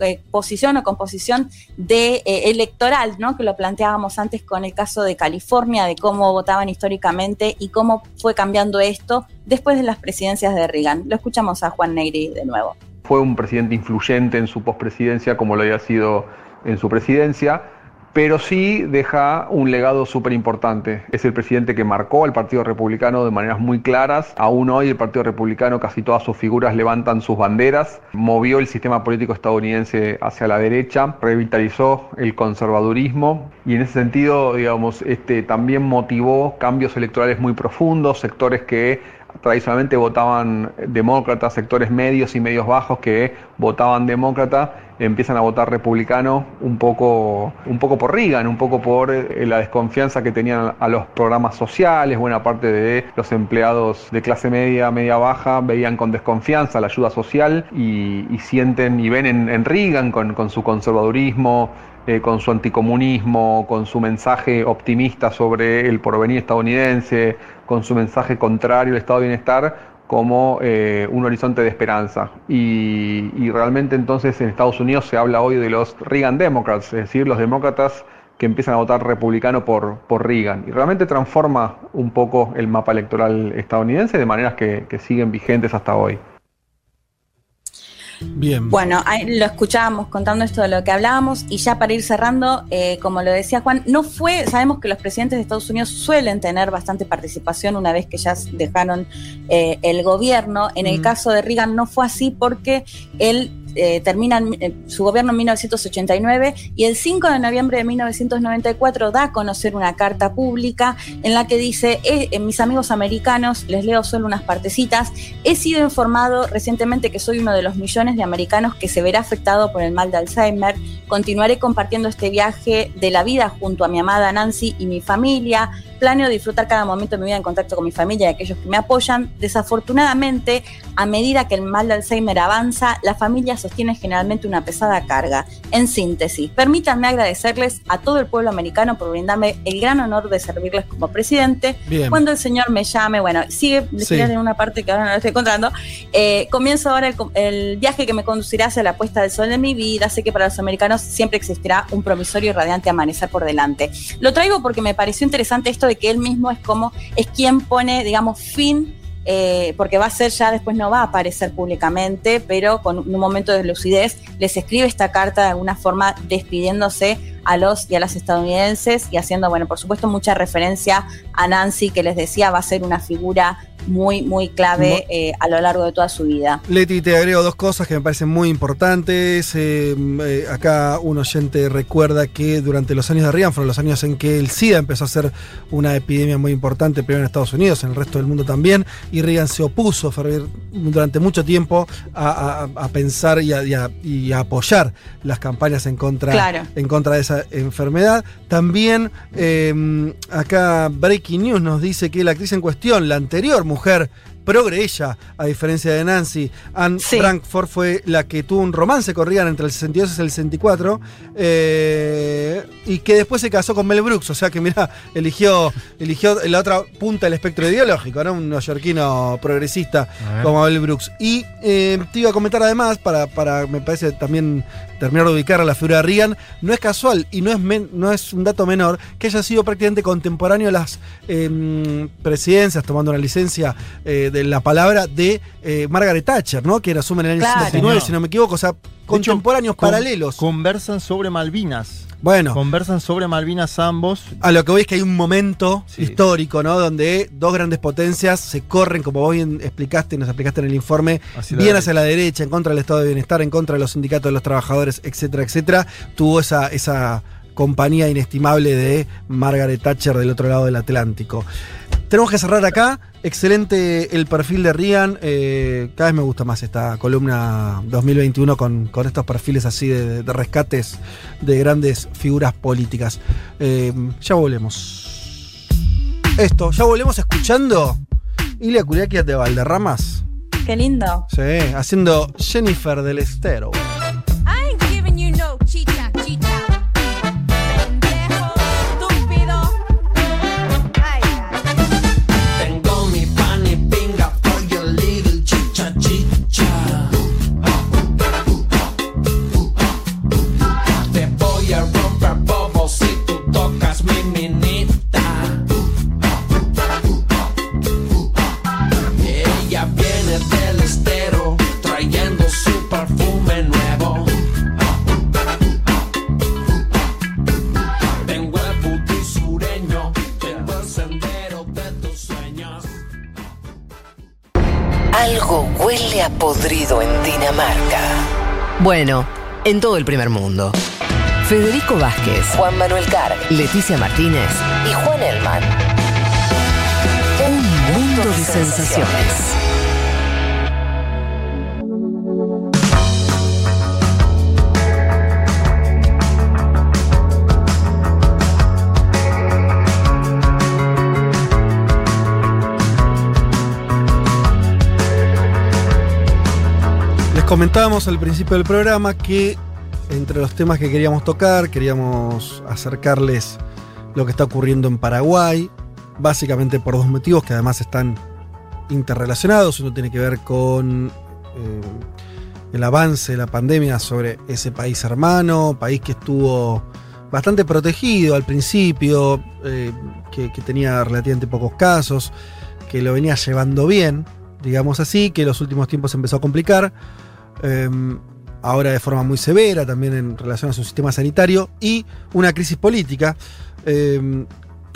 eh, posición o composición de eh, electoral, ¿no? Que lo planteábamos antes con el caso de California, de cómo votaban históricamente y cómo fue cambiando esto después de las presidencias de Reagan. Lo escuchamos a Juan Negri de nuevo. Fue un presidente influyente en su pospresidencia como lo había sido en su presidencia, pero sí deja un legado súper importante. Es el presidente que marcó al Partido Republicano de maneras muy claras. Aún hoy el Partido Republicano, casi todas sus figuras levantan sus banderas. Movió el sistema político estadounidense hacia la derecha, revitalizó el conservadurismo y en ese sentido, digamos, este, también motivó cambios electorales muy profundos, sectores que tradicionalmente votaban demócratas, sectores medios y medios bajos que votaban demócrata, empiezan a votar republicano un poco, un poco por Reagan, un poco por eh, la desconfianza que tenían a los programas sociales, buena parte de los empleados de clase media, media baja, veían con desconfianza la ayuda social y, y sienten y ven en, Reagan con, con su conservadurismo, eh, con su anticomunismo, con su mensaje optimista sobre el porvenir estadounidense, con su mensaje contrario al estado de bienestar, como eh, un horizonte de esperanza. Y, realmente entonces en Estados Unidos se habla hoy de los Reagan Democrats, es decir, los demócratas que empiezan a votar republicano por, por Reagan. Y realmente transforma un poco el mapa electoral estadounidense de maneras que siguen vigentes hasta hoy. Bien. Bueno, lo escuchábamos contando esto de lo que hablábamos y ya para ir cerrando, eh, como lo decía Juan, no fue, sabemos que los presidentes de Estados Unidos suelen tener bastante participación una vez que ya dejaron eh, el gobierno. En el Mm. caso de Reagan no fue así porque él eh, termina eh, su gobierno en 1989 y el 5 de noviembre de 1994 da a conocer una carta pública en la que dice, "Eh, eh, mis amigos americanos, les leo solo unas partecitas, he sido informado recientemente que soy uno de los millones de americanos que se verá afectado por el mal de Alzheimer, continuaré compartiendo este viaje de la vida junto a mi amada Nancy y mi familia, planeo disfrutar cada momento de mi vida en contacto con mi familia y aquellos que me apoyan. Desafortunadamente, a medida que el mal de Alzheimer avanza, la familia sostiene generalmente una pesada carga. En síntesis, permítanme agradecerles a todo el pueblo americano por brindarme el gran honor de servirles como presidente. Bien. Cuando el Señor me llame, bueno, sigue Sí. en una parte que ahora no la estoy encontrando. eh, comienzo ahora el, el viaje que me conducirá hacia la puesta del sol de mi vida. Sé que para los americanos siempre existirá un promisorio y radiante amanecer por delante. Lo traigo porque me pareció interesante esto de que él mismo es como, es quien pone, digamos, fin eh, porque va a ser ya después no va a aparecer públicamente, pero con un momento de lucidez les escribe esta carta de alguna forma despidiéndose a los y a las estadounidenses y haciendo, bueno, por supuesto mucha referencia a Nancy que les decía va a ser una figura muy, muy clave eh, a lo largo de toda su vida. Leti, te agrego dos cosas que me parecen muy importantes. Eh, eh, acá un oyente recuerda que durante los años de Reagan fueron los años en que el SIDA empezó a ser una epidemia muy importante, primero en Estados Unidos, en el resto del mundo también, y Reagan se opuso durante mucho tiempo a, a- a pensar y a, y a- y a apoyar las campañas en contra, Claro. en contra de esa enfermedad. También acá Breaking News nos dice que la actriz en cuestión, la anterior mujer progre ella, a diferencia de Nancy, Anne Frankfurt fue la que tuvo un romance con Reagan entre el 62 y el 64 eh, y que después se casó con Mel Brooks, o sea que mira, eligió, eligió la otra punta del espectro ideológico, ¿no? Un neoyorquino progresista como Mel Brooks. Y eh, te iba a comentar además, para, para me parece también terminar de ubicar a la figura de Reagan, no es casual y no es, men- no es un dato menor que haya sido prácticamente contemporáneo a las eh, presidencias, tomando una licencia eh, de la palabra de eh, Margaret Thatcher, ¿no? Que asume en el año Claro. 69, Señor. si no me equivoco, o sea, contemporáneos, con- paralelos. Conversan sobre Malvinas. Bueno. Conversan sobre Malvinas ambos. A lo que voy es que hay un momento histórico, ¿no? Donde dos grandes potencias se corren, como vos bien explicaste, nos explicaste en el informe, Hacia bien hacia la derecha, en contra del estado de bienestar, en contra de los sindicatos de los trabajadores, etcétera, etcétera. Tuvo esa, esa compañía inestimable de Margaret Thatcher del otro lado del Atlántico. Tenemos que cerrar acá. Excelente el perfil de Rian. Eh, cada vez me gusta más esta columna 2021 con, con estos perfiles así de, de rescates de grandes figuras políticas. Eh, ya volvemos. Esto, ya volvemos escuchando Ilia Curiaquia de Valderramas. Qué lindo. Sí, haciendo Jennifer del Estero. I ain't giving you no chicha, había podrido en Dinamarca. Bueno, en todo el primer mundo. Federico Vázquez, Juan Manuel Carr, Leticia Martínez y Juan Elman. Un mundo de sensaciones. Comentábamos al principio del programa que entre los temas que queríamos tocar, queríamos acercarles lo que está ocurriendo en Paraguay, básicamente por dos motivos que además están interrelacionados. Uno tiene que ver con eh, el avance de la pandemia sobre ese país hermano, país que estuvo bastante protegido al principio, eh, que, tenía relativamente pocos casos, que lo venía llevando bien, digamos así, que en los últimos tiempos empezó a complicar. Eh, ahora de forma muy severa, también en relación a su sistema sanitario, y una crisis política, eh,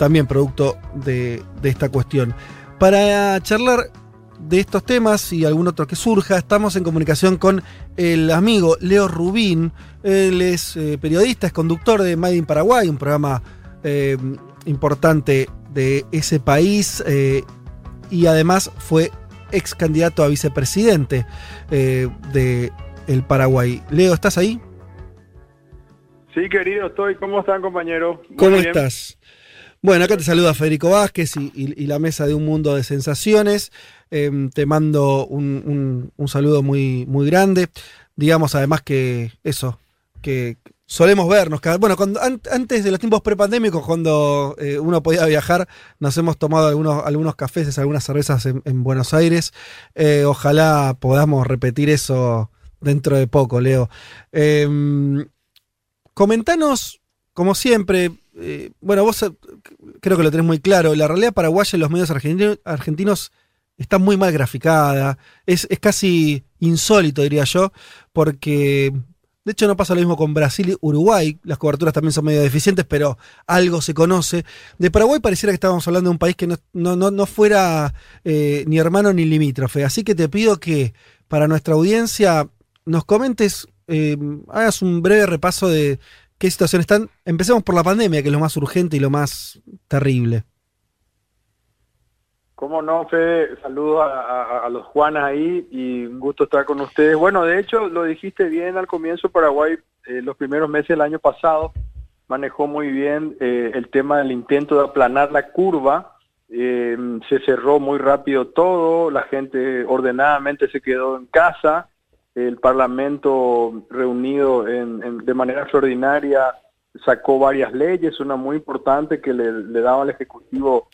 también producto de, esta cuestión. Para charlar de estos temas y algún otro que surja, estamos en comunicación con el amigo Leo Rubín. Él es eh, periodista, es conductor de Made in Paraguay, un programa eh, importante de ese país, eh, y además fue ex candidato a vicepresidente eh, de el Paraguay. Leo, ¿estás ahí? Sí, querido, estoy. ¿Cómo están, compañero? Muy ¿Cómo bien. estás? Bueno, acá te saluda Federico Vázquez y, y- y la mesa de un mundo de sensaciones. Em, te mando un, un- un saludo muy, muy grande. Digamos además que eso, que solemos vernos. bueno, antes de los tiempos prepandémicos, cuando eh, uno podía viajar, nos hemos tomado algunos, algunos cafés, algunas cervezas en, en Buenos Aires. Eh, ojalá podamos repetir eso dentro de poco, Leo. Em, comentanos, como siempre, eh, bueno, vos creo que lo tenés muy claro, la realidad paraguaya en los medios argentinos, argentinos está muy mal graficada, es, es casi insólito, diría yo, porque de hecho no pasa lo mismo con Brasil y Uruguay, las coberturas también son medio deficientes, pero algo se conoce. De Paraguay pareciera que estábamos hablando de un país que no, no, no, no fuera eh, ni hermano ni limítrofe, así que te pido que para nuestra audiencia nos comentes, eh, hagas un breve repaso de qué situación están. Empecemos por la pandemia, que es lo más urgente y lo más terrible. ¿Cómo no, Fede? Saludos a, los Juanas ahí y un gusto estar con ustedes. Bueno, de hecho, lo dijiste bien al comienzo, Paraguay, eh, los primeros meses del año pasado, manejó muy bien eh, el tema del intento de aplanar la curva. Eh, se cerró muy rápido todo, la gente ordenadamente se quedó en casa, el Parlamento reunido en- de manera extraordinaria sacó varias leyes, una muy importante que le daba al Ejecutivo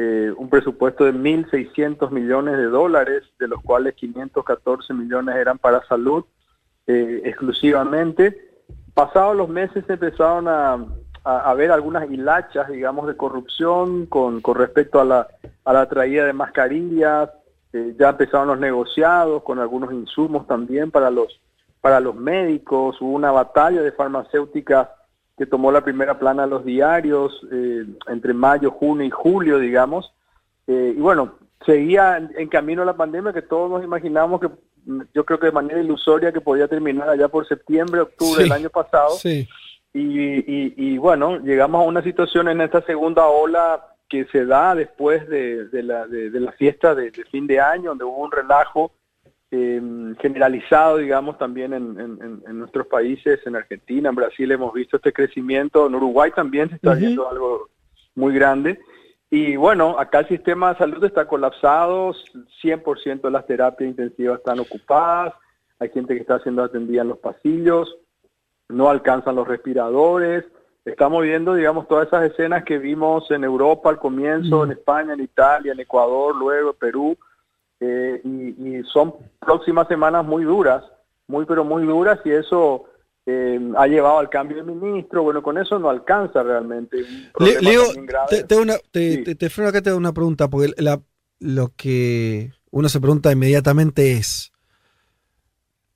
eh, un presupuesto de 1.600 millones de dólares, de los cuales 514 millones eran para salud eh, exclusivamente. Pasados los meses se empezaron a, a, a ver algunas hilachas, digamos, de corrupción con, con respecto a la, a la traída de mascarillas, eh, ya empezaron los negociados con algunos insumos también para los, para los médicos, hubo una batalla de farmacéuticas que tomó la primera plana de los diarios eh, entre mayo, junio y julio, digamos. Eh, y bueno, seguía en, en camino la pandemia que todos nos imaginábamos que mm, yo creo que de manera ilusoria que podía terminar allá por septiembre, octubre Sí, del año pasado. Sí. Y, y- y bueno, llegamos a una situación en esta segunda ola que se da después de, de la, de, de la fiesta de fin de año, donde hubo un relajo eh, generalizado, digamos, también en, en- nuestros países, en Argentina, en Brasil hemos visto este crecimiento, en Uruguay también se está viendo algo muy grande. Y bueno, acá el sistema de salud está colapsado, 100% de las terapias intensivas están ocupadas, hay gente que está siendo atendida en los pasillos, no alcanzan los respiradores. Estamos viendo, digamos, todas esas escenas que vimos en Europa al comienzo, en España, en Italia, en Ecuador, luego en Perú, eh, y, y son próximas semanas muy duras, muy pero muy duras, y eso eh, ha llevado al cambio de ministro. Bueno, con eso no alcanza realmente. Le- Leo, te, te una- te- te- te freno acá, te una pregunta, porque la- lo que uno se pregunta inmediatamente es,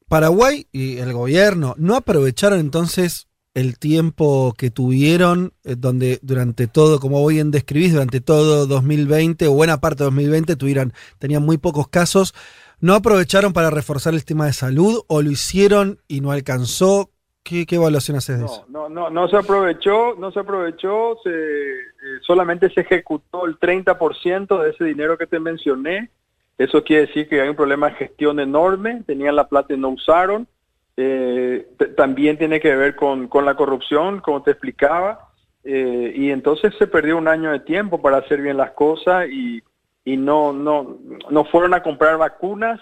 Paraguay y el gobierno no aprovecharon entonces el tiempo que tuvieron, eh, donde durante todo, como bien describís, durante todo 2020 o buena parte de 2020 tuvieron, tenían muy pocos casos, ¿No aprovecharon para reforzar el tema de salud o lo hicieron y no alcanzó? ¿Qué, qué evaluación haces de eso? No, no, no se aprovechó, no se aprovechó, se, eh, solamente se ejecutó el 30% de ese dinero que te mencioné. Eso quiere decir que hay un problema de gestión enorme, tenían la plata y no usaron. Eh, también tiene que ver con, con la corrupción, como te explicaba. Eh, y entonces se perdió un año de tiempo para hacer bien las cosas y, y no, no, no fueron a comprar vacunas,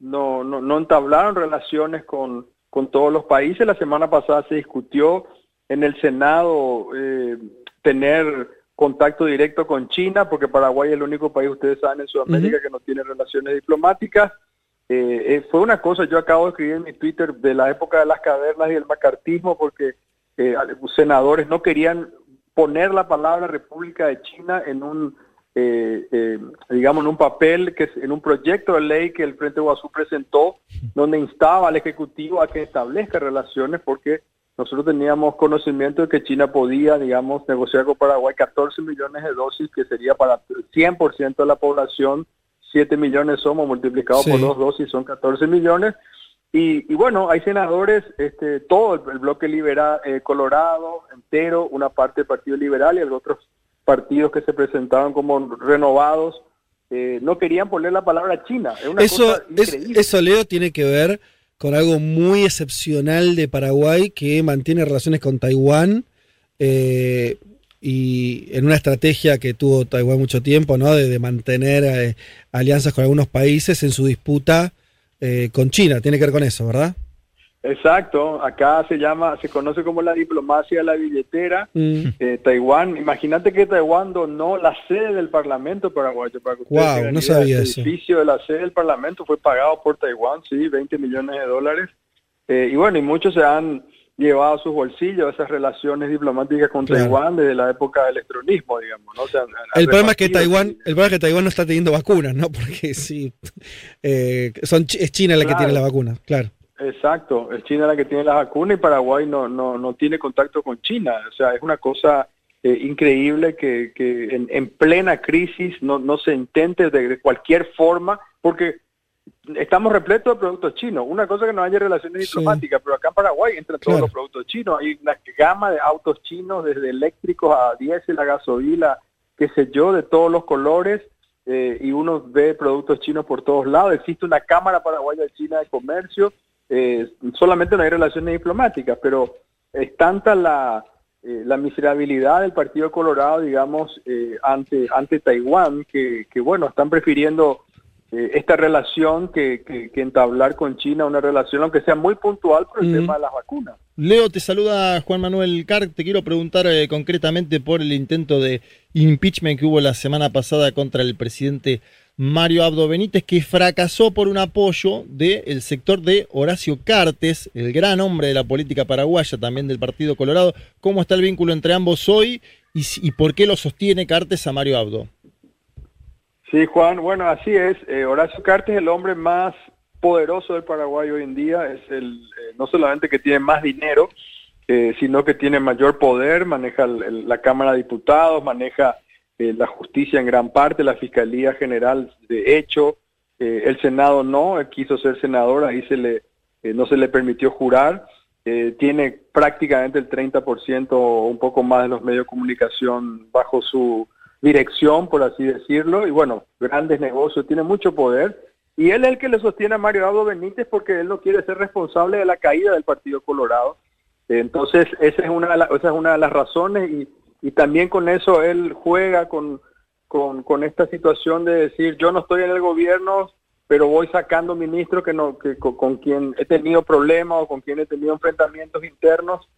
no, no, no entablaron relaciones con, con todos los países. La semana pasada se discutió en el Senado eh, tener contacto directo con China, porque Paraguay es el único país, ustedes saben, en Sudamérica que no tiene relaciones diplomáticas. Eh, eh, fue una cosa, yo acabo de escribir en mi Twitter de la época de las cavernas y el macartismo, porque eh, senadores no querían poner la palabra República de China en un, eh, eh, digamos, en un papel, que en un proyecto de ley que el Frente Guazú presentó, donde instaba al Ejecutivo a que establezca relaciones, porque nosotros teníamos conocimiento de que China podía, digamos, negociar con Paraguay 14 millones de dosis, que sería para el 100% de la población, 7 millones somos multiplicados por Sí. dos dosis, son 14 millones. Y, y bueno, hay senadores, este, todo el, el bloque liberal, eh, Colorado entero, una parte del Partido Liberal y otros partidos que se presentaron como renovados, eh, no querían poner la palabra China. Es una Eso, cosa es- increíble. eso, Leo, tiene que ver con algo muy excepcional de Paraguay que mantiene relaciones con Taiwán eh, y en una estrategia que tuvo Taiwán mucho tiempo, ¿no? De, de mantener eh, alianzas con algunos países en su disputa eh, con China. Tiene que ver con eso, ¿verdad? Exacto, acá se llama, se conoce como la diplomacia de la billetera. Mm. Eh, Taiwán, imagínate que Taiwán donó la sede del Parlamento paraguayo. Para que tengan no idea. sabía el eso. edificio de la sede del Parlamento fue pagado por Taiwán, sí, 20 millones de dólares. Eh, y bueno, y muchos se han llevado a sus bolsillos esas relaciones diplomáticas con Claro. Taiwán desde la época del electronismo, digamos. ¿no? O sea, El problema es que Taiwán, el problema es que Taiwán no está teniendo vacunas, ¿no? Porque sí, eh, son, es China la que tiene la vacuna, claro. Exacto, es China la que tiene la vacuna y Paraguay no, no, no tiene contacto con China. O sea, es una cosa eh, increíble que, que en, en plena crisis no, no se intente de cualquier forma, porque estamos repletos de productos chinos. Una cosa que no haya relaciones Sí. diplomáticas, pero acá en Paraguay entran todos los productos chinos. Hay una gama de autos chinos, desde eléctricos a diésel, a gasolina, qué sé yo, de todos los colores. eh, y uno ve productos chinos por todos lados. Existe una Cámara Paraguaya de China de Comercio. eh, solamente no hay relaciones diplomáticas, pero es tanta la, eh, la miserabilidad del Partido Colorado, digamos, eh, ante, ante Taiwán, que, que, bueno, están prefiriendo esta relación que, que- que entablar con China, una relación aunque sea muy puntual por el Mm. tema de las vacunas. Leo, te saluda Juan Manuel Carr. Te quiero preguntar eh, concretamente por el intento de impeachment que hubo la semana pasada contra el presidente Mario Abdo Benítez, que fracasó por un apoyo del sector de Horacio Cartes, el gran hombre de la política paraguaya, también del Partido Colorado. ¿Cómo está el vínculo entre ambos hoy y, y por qué lo sostiene Cartes a Mario Abdo? Sí, Juan, bueno, así es. Eh, Horacio Cartes es el hombre más poderoso del Paraguay hoy en día. Es el, eh, no solamente que tiene más dinero, eh, sino que tiene mayor poder, maneja el- la Cámara de Diputados, maneja la justicia en gran parte, la Fiscalía General de hecho, el Senado no, él quiso ser senador, ahí se le, no se le permitió jurar. Eh, tiene prácticamente el 30% o un poco más de los medios de comunicación bajo su dirección, por así decirlo, y bueno, grandes negocios, tiene mucho poder, y él es el que le sostiene a Mario Abdo Benítez porque él no quiere ser responsable de la caída del Partido Colorado. Entonces, esa es una de, la- esa es una de las razones, y, y también con eso él juega con, esta situación de decir, yo no estoy en el gobierno, pero voy sacando ministros que no, que, con, quien he tenido problemas o con quien he tenido enfrentamientos internos,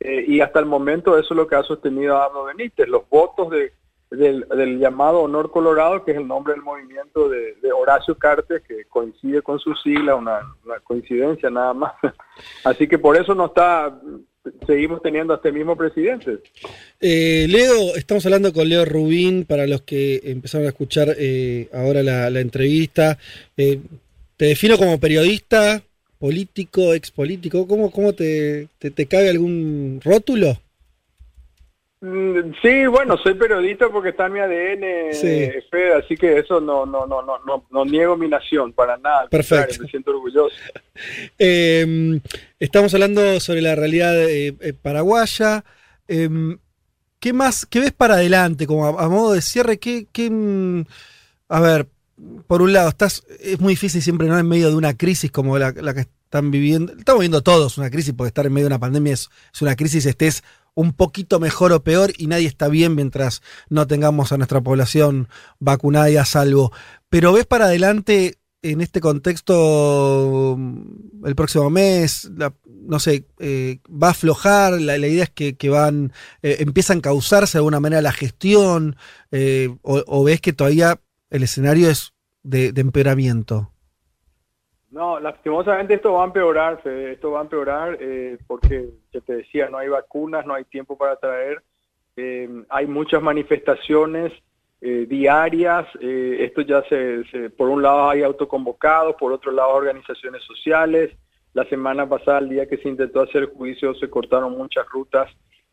eh, y hasta el momento eso es lo que ha sostenido Abdo Benítez, los votos de, del, llamado Honor Colorado, que es el nombre del movimiento de, de Horacio Cartes, que coincide con su sigla, una, coincidencia nada más. Así que por eso no está, seguimos teniendo a este mismo presidente. Eh, Leo, estamos hablando con Leo Rubín, para los que empezaron a escuchar eh, ahora la, entrevista. Eh, te defino como periodista, político, expolítico. ¿Cómo, cómo te, te cabe algún rótulo? Mm, Sí, bueno, soy periodista porque está en mi ADN, Sí. Fede, así que eso no, no, no, no, no, no niego mi nación para nada. Perfecto. Me siento orgulloso. Eh, estamos hablando sobre la realidad eh, eh, paraguaya. Eh, ¿Qué más, qué ves para adelante, como a, a modo de cierre? ¿qué, qué, mm, a ver, por un lado, estás, es muy difícil siempre, ¿no? En medio de una crisis como la, la que están viviendo. Estamos viviendo todos una crisis, porque estar en medio de una pandemia es, es una crisis, estés un poquito mejor o peor y nadie está bien mientras no tengamos a nuestra población vacunada y a salvo. Pero ves para adelante en este contexto mm, el próximo mes, no sé, eh, va a aflojar, la, idea es que, que van, eh, empiezan a causarse de alguna manera la gestión, eh, o, o ves que todavía el escenario es de, de empeoramiento. No, lastimosamente esto va a empeorar, Fede, esto va a empeorar eh, porque, ya te decía, no hay vacunas, no hay tiempo para traer, eh, hay muchas manifestaciones eh, diarias, eh, esto ya se, se- por un lado hay autoconvocados, por otro lado organizaciones sociales, la semana pasada, el día que se intentó hacer el juicio, se cortaron muchas rutas,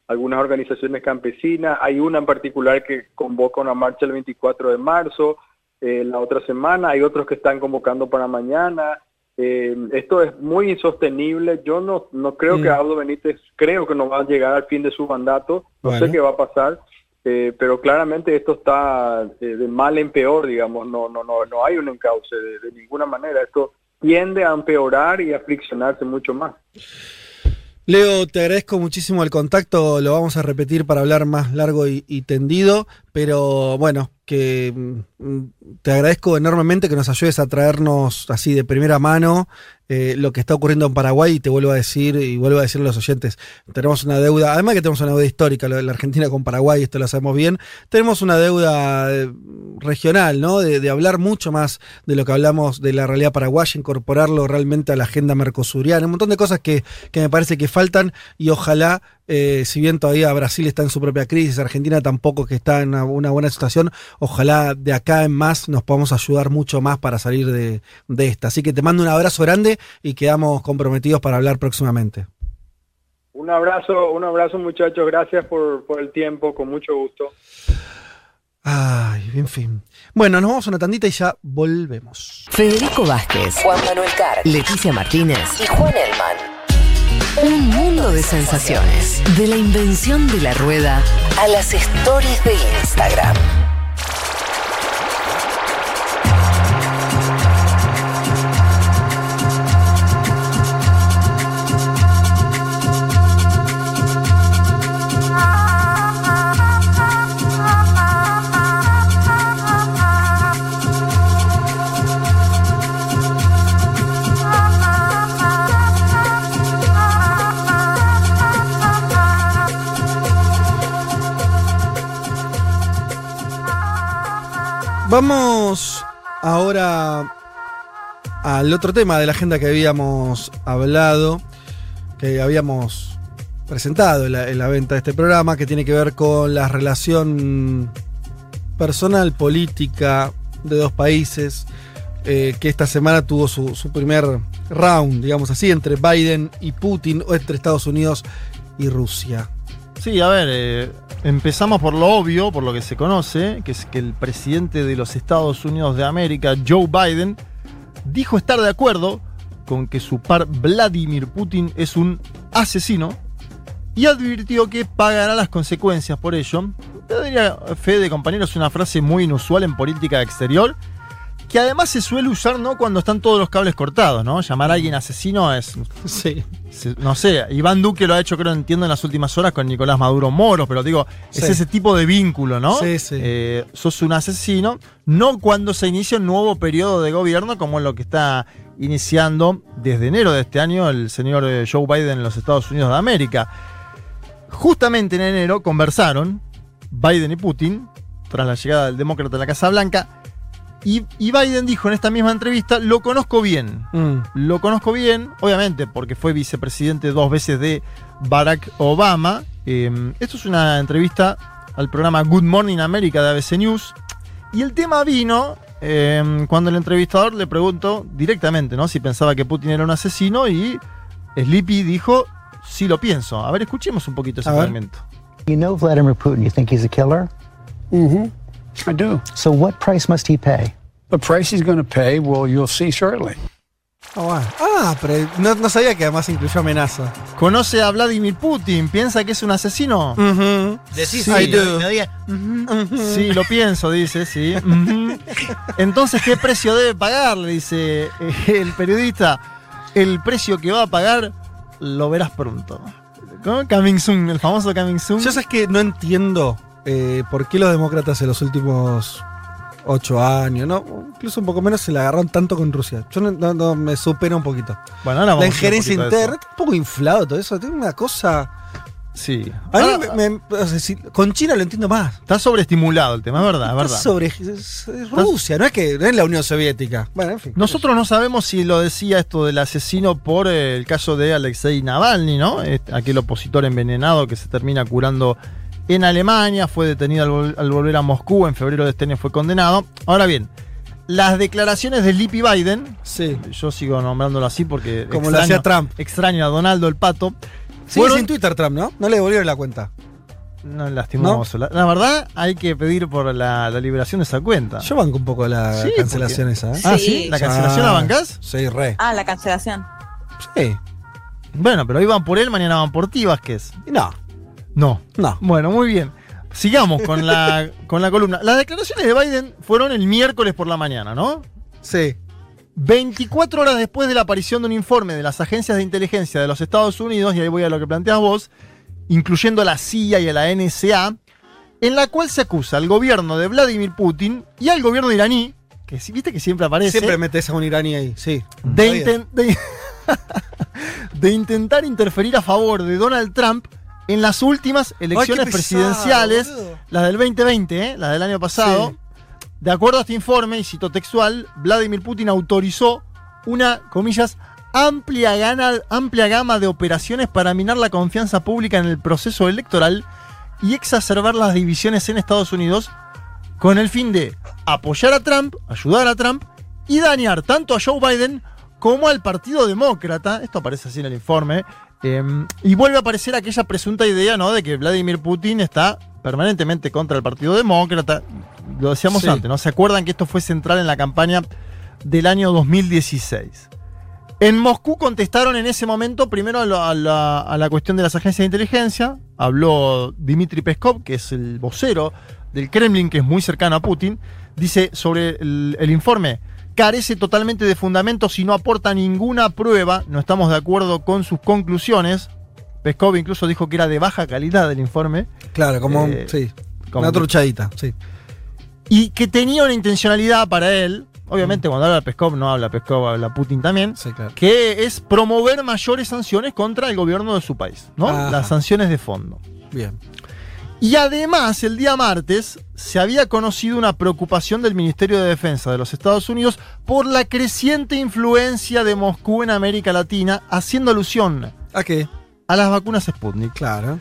algunas organizaciones campesinas, hay una en particular que convoca una marcha el 24 de marzo, la otra semana, hay otros que están convocando para mañana. Eh, esto es muy insostenible. Yo no, no creo Mm. que Aldo Benítez, creo que no va a llegar al fin de su mandato. No Bueno. sé qué va a pasar, eh, pero claramente esto está eh, de mal en peor, digamos. No, no, no, no hay un encauce de, de ninguna manera. Esto tiende a empeorar y a friccionarse mucho más. Leo, te agradezco muchísimo el contacto, lo vamos a repetir para hablar más largo y, y tendido, pero bueno, que mm, te agradezco enormemente que nos ayudes a traernos así de primera mano eh, lo que está ocurriendo en Paraguay y te vuelvo a decir y vuelvo a decir a los oyentes, tenemos una deuda, además que tenemos una deuda histórica, la Argentina con Paraguay, esto lo sabemos bien, tenemos una deuda eh, regional, ¿no? De, de hablar mucho más de lo que hablamos de la realidad paraguaya, incorporarlo realmente a la agenda mercosuriana, un montón de cosas que, que me parece que faltan y ojalá, eh, si bien todavía Brasil está en su propia crisis, Argentina tampoco que está en una, una buena situación, ojalá de acá en más nos podamos ayudar mucho más para salir de, de esta. Así que te mando un abrazo grande y quedamos comprometidos para hablar próximamente. Un abrazo, un abrazo muchachos. Gracias por, por el tiempo, con mucho gusto. Ay, en fin. Bueno, nos vamos a una tandita y ya volvemos. Federico Vázquez, Juan Manuel Carr, Leticia Martínez y Juan Elman. Un mundo de sensaciones. De la invención de la rueda a las stories de Instagram. Vamos ahora al otro tema de la agenda que habíamos hablado, que habíamos presentado en la, en la venta de este programa, que tiene que ver con la relación personal, política de dos países, eh, que esta semana tuvo su primer round, digamos así, entre Biden y Putin, o entre Estados Unidos y Rusia. Sí, a ver, eh, empezamos por lo obvio, por lo que se conoce, que es que el presidente de los Estados Unidos de América, Joe Biden, dijo estar de acuerdo con que su par Vladimir Putin es un asesino y advirtió que pagará las consecuencias por ello. Yo diría, Fede, compañero, es una frase muy inusual en política exterior, que además se suele usar ¿no? cuando están todos los cables cortados, ¿no? Llamar a alguien asesino es. Sí. se- no sé, Iván Duque lo ha hecho, creo, entiendo, en las últimas horas con Nicolás Maduro Moro, pero digo, es ese tipo de vínculo, ¿no? Sí, sí. Eh, sos un asesino, no cuando se inicia un nuevo periodo de gobierno como lo que está iniciando desde enero de este año el señor eh, Joe Biden en los Estados Unidos de América. Justamente en enero conversaron Biden y Putin, tras la llegada del demócrata a la Casa Blanca, y, y Biden dijo en esta misma entrevista, lo conozco bien, Mm. lo conozco bien, obviamente, porque fue vicepresidente dos veces de Barack Obama. Eh, esto es una entrevista al programa Good Morning America de ABC News. Y el tema vino eh, cuando el entrevistador le preguntó directamente ¿no? si pensaba que Putin era un asesino y Sleepy dijo, sí lo pienso. A ver, escuchemos un poquito ese fragmento. You know Vladimir Putin. You think he's a killer? Mm-hmm. I do. So what price must he pay? The price he's going to pay, well, you'll see shortly. Ah, bueno. Ah, pero no, no sabía que además incluyó amenaza. ¿Conoce a Vladimir Putin? ¿Piensa que es un asesino? Decís Sí, sí, I do. Sí, lo pienso, dice, sí. Entonces, ¿qué precio debe pagar? Le dice eh, el periodista. El precio que va a pagar lo verás pronto. ¿Cómo? Coming soon, el famoso coming soon. Yo sabes que no entiendo eh, por qué los demócratas en los últimos ocho años, no, incluso un poco menos, se la agarraron tanto con Rusia. Yo no, no- no, me supera un poquito. Bueno, ahora vamos la injerencia interna, está un poco inflado todo eso, tiene una cosa. Sí. A mí Ah, me- me- o sea, si- con China lo entiendo más. Está sobreestimulado el tema, es verdad, es Está verdad. sobre es- es Rusia, no es que no es la Unión Soviética. Bueno, en fin. Nosotros no sabemos si lo decía esto del asesino por eh, el caso de Alexei Navalny, ¿no? Este, aquel opositor envenenado que se termina curando en Alemania, fue detenido al, vol- al volver a Moscú, en febrero de este año fue condenado. Ahora bien, las declaraciones de Lippy Biden, yo sigo nombrándolo así porque Como lo hacía Trump. extraño a Donaldo el Pato, Sigue fueron- sin Twitter Trump, ¿no? No le devolvieron la cuenta. no, lastimoso. La, la verdad, hay que pedir por la, la liberación de esa cuenta. Yo banco un poco la Sí, cancelación porque- esa. ¿eh? Ah, ¿sí? ¿La cancelación la bancás? Sí, re. Ah, la cancelación. Sí. Bueno, pero hoy van por él, mañana van por ti, Vázquez. No. No. No. Bueno, muy bien. Sigamos con la, con la columna. Las declaraciones de Biden fueron el miércoles por la mañana, ¿no? Sí. 24 horas después de la aparición de un informe de las agencias de inteligencia de los Estados Unidos, y ahí voy a lo que planteas vos, incluyendo a la CIA y a la NSA, en la cual se acusa al gobierno de Vladimir Putin y al gobierno iraní, que viste que siempre aparece, Siempre metes a un iraní ahí, sí. de, inten- de- de intentar interferir a favor de Donald Trump en las últimas elecciones pesado, presidenciales, boludo. las del 2020, ¿eh? las del año pasado. Sí. De acuerdo a este informe, y cito textual, Vladimir Putin autorizó una, comillas, amplia, gana- amplia gama de operaciones para minar la confianza pública en el proceso electoral y exacerbar las divisiones en Estados Unidos con el fin de apoyar a Trump, ayudar a Trump y dañar tanto a Joe Biden como al Partido Demócrata. Esto aparece así en el informe. Eh, y vuelve a aparecer aquella presunta idea, ¿no? De que Vladimir Putin está permanentemente contra el Partido Demócrata. Lo decíamos Sí. antes, ¿no? ¿Se acuerdan que esto fue central en la campaña del año 2016? En Moscú contestaron en ese momento primero a la, a la- a la cuestión de las agencias de inteligencia. Habló Dmitry Peskov, que es el vocero del Kremlin, que es muy cercano a Putin. Dice sobre el, el informe, carece totalmente de fundamentos y no aporta ninguna prueba. No estamos de acuerdo con sus conclusiones. Peskov incluso dijo que era de baja calidad el informe. Claro, como Eh, sí. como una truchadita, sí. y que tenía una intencionalidad para él. Obviamente, cuando habla Peskov, no habla Peskov, habla Putin también. Que es promover mayores sanciones contra el gobierno de su país, ¿no? Ajá. Las sanciones de fondo. Bien. Y además, el día martes se había conocido una preocupación del Ministerio de Defensa de los Estados Unidos por la creciente influencia de Moscú en América Latina, haciendo alusión ¿A qué? a las vacunas Sputnik. Claro.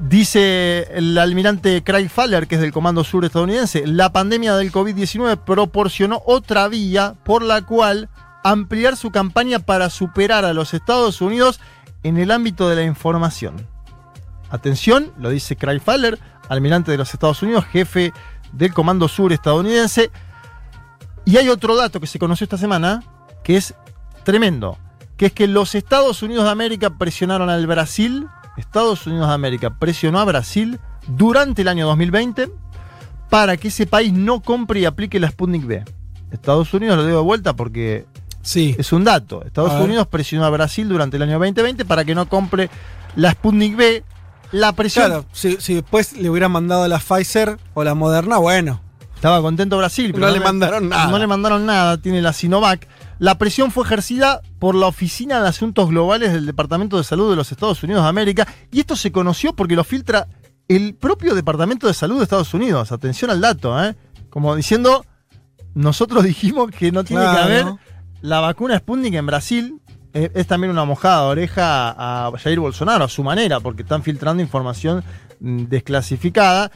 Dice el almirante Craig Faller, que es del Comando Sur estadounidense, la pandemia del COVID-19 proporcionó otra vía por la cual ampliar su campaña para superar a los Estados Unidos en el ámbito de la información. Atención, lo dice Craig Faller, almirante de los Estados Unidos, jefe del Comando Sur estadounidense. Y hay otro dato que se conoció esta semana, que es tremendo, que es que los Estados Unidos de América presionaron al Brasil, Estados Unidos de América presionó a Brasil durante el año 2020 para que ese país no compre y aplique la Sputnik B. Estados Unidos lo dio de vuelta porque sí. es un dato. Estados. Unidos presionó a Brasil durante el año 2020 para que no compre la Sputnik B. La presión Claro, si, si después le hubieran mandado la Pfizer o la Moderna, bueno. Estaba contento Brasil, pero No le mandaron nada. No le mandaron nada, tiene la Sinovac. La presión fue ejercida por la Oficina de Asuntos Globales del Departamento de Salud de los Estados Unidos de América. Y esto se conoció porque lo filtra el propio Departamento de Salud de Estados Unidos. Atención al dato, ¿eh? Como diciendo, nosotros dijimos que no tiene que haber la vacuna Sputnik en Brasil. Es también una mojada de oreja a Jair Bolsonaro, a su manera, porque están filtrando información mm, desclasificada.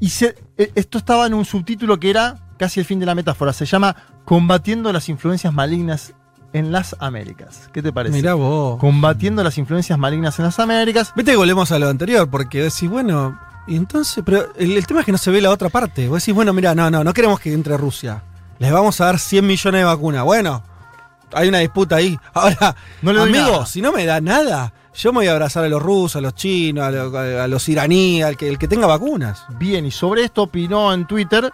Y se- eh, esto estaba en un subtítulo que era casi el fin de la metáfora. Se llama Combatiendo las influencias malignas en las Américas. ¿Qué te parece? Mirá vos. Combatiendo las influencias malignas en las Américas. Vete que volvemos a lo anterior, porque decís, bueno, y entonces, pero el, el tema es que no se ve la otra parte. Vos decís, bueno, mira, no, no, no queremos que entre Rusia. Les vamos a dar 100 millones de vacunas. Bueno, hay una disputa ahí. Ahora, No le doy amigo, nada. si no me da nada, yo me voy a abrazar a los rusos, a los chinos, a, lo- a los iraníes, al que, el que tenga vacunas. Bien, y sobre esto opinó en Twitter.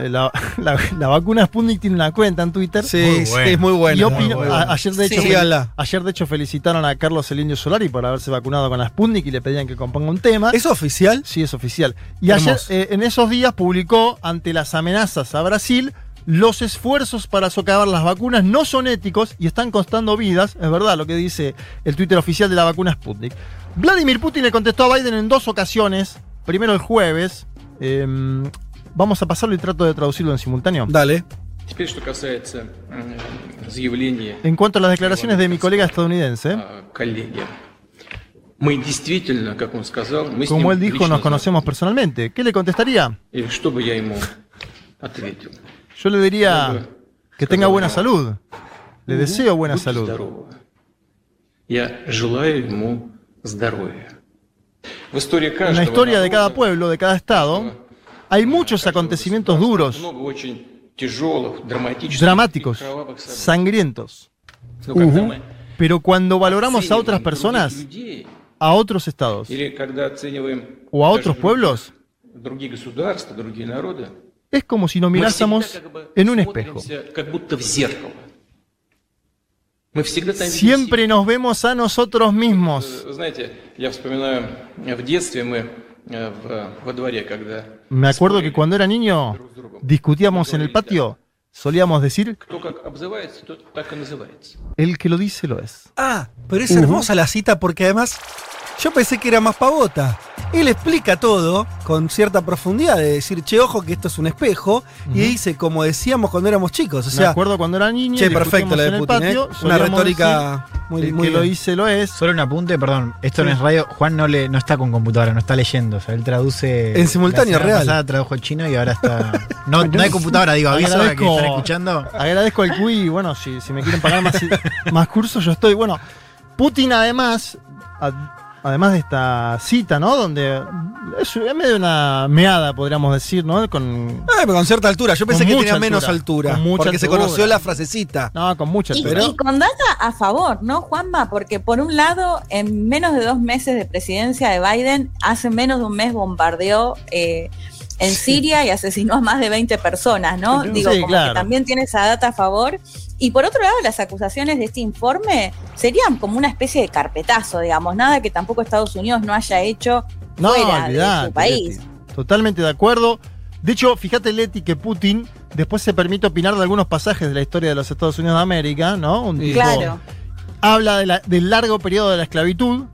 eh, La, la- la vacuna Sputnik tiene una cuenta en Twitter. Sí, Muy sí, bueno. es muy buena, Y muy a- ayer, de hecho, Sí. ayer, de hecho, felicitaron a Carlos el Indio Solari por haberse vacunado con la Sputnik y le pedían que componga un tema. ¿Es oficial? Sí, es oficial. Y ayer, eh, en esos días, publicó ante las amenazas a Brasil los esfuerzos para socavar las vacunas no son éticos y están costando vidas, es verdad lo que dice el Twitter oficial de la vacuna Sputnik. Vladimir Putin le contestó a Biden en dos ocasiones, primero el jueves, eh, vamos a pasarlo y trato de traducirlo en simultáneo. Dale. En cuanto a las declaraciones de mi colega estadounidense, ah, como él dijo, nos conocemos personalmente. ¿Qué le contestaría? Yo le diría que tenga buena salud. Le deseo buena salud. En la historia de cada pueblo, de cada estado, hay muchos acontecimientos duros, dramáticos, sangrientos. Uh -huh. Pero cuando valoramos a otras personas, a otros estados o a otros pueblos, es como si nos mirásemos en un espejo. Siempre nos vemos a nosotros mismos. Me acuerdo que cuando era niño discutíamos en el patio, solíamos decir, el que lo dice lo es. Ah, pero es hermosa la cita porque además yo pensé que era más pavota. Él explica todo con cierta profundidad de decir, che, ojo que esto es un espejo. Y dice, como decíamos cuando éramos chicos. O Me sea, acuerdo cuando era niño, Che, perfecto la de Putin, patio, ¿eh? Una retórica muy, el muy que lo dice lo es. Solo un apunte, perdón, esto no es radio. Juan no le no está con computadora, no está leyendo. O sea, él traduce. En simultáneo, la real. pasada tradujo el chino y ahora está. No, no hay computadora, digo, aviso a que están escuchando. Agradezco el QI, bueno, si, si me quieren pagar más, más cursos, yo estoy. Bueno, Putin además, a- además de esta cita, ¿no? Donde es, medio una meada, podríamos decir, ¿no? Con, Ah, pero con cierta altura. Yo pensé que tenía menos altura, altura. con mucha porque se conoció la frasecita. no, con mucha Y, altura. y con data a favor, ¿no, Juanma? Porque por un lado, en menos de dos meses de presidencia de Biden, hace menos de un mes bombardeó eh, en Siria y asesinó a más de 20 personas, ¿no? Sí, Digo, como claro. que también tiene esa data a favor. Y por otro lado, las acusaciones de este informe serían como una especie de carpetazo, digamos, nada que tampoco Estados Unidos no haya hecho No, fuera de olvidate, su país. Leti. Totalmente de acuerdo. De hecho, fíjate, Leti, que Putin después se permite opinar de algunos pasajes de la historia de los Estados Unidos de América, ¿no? Un tipo- Claro. habla de la- del largo periodo de la esclavitud,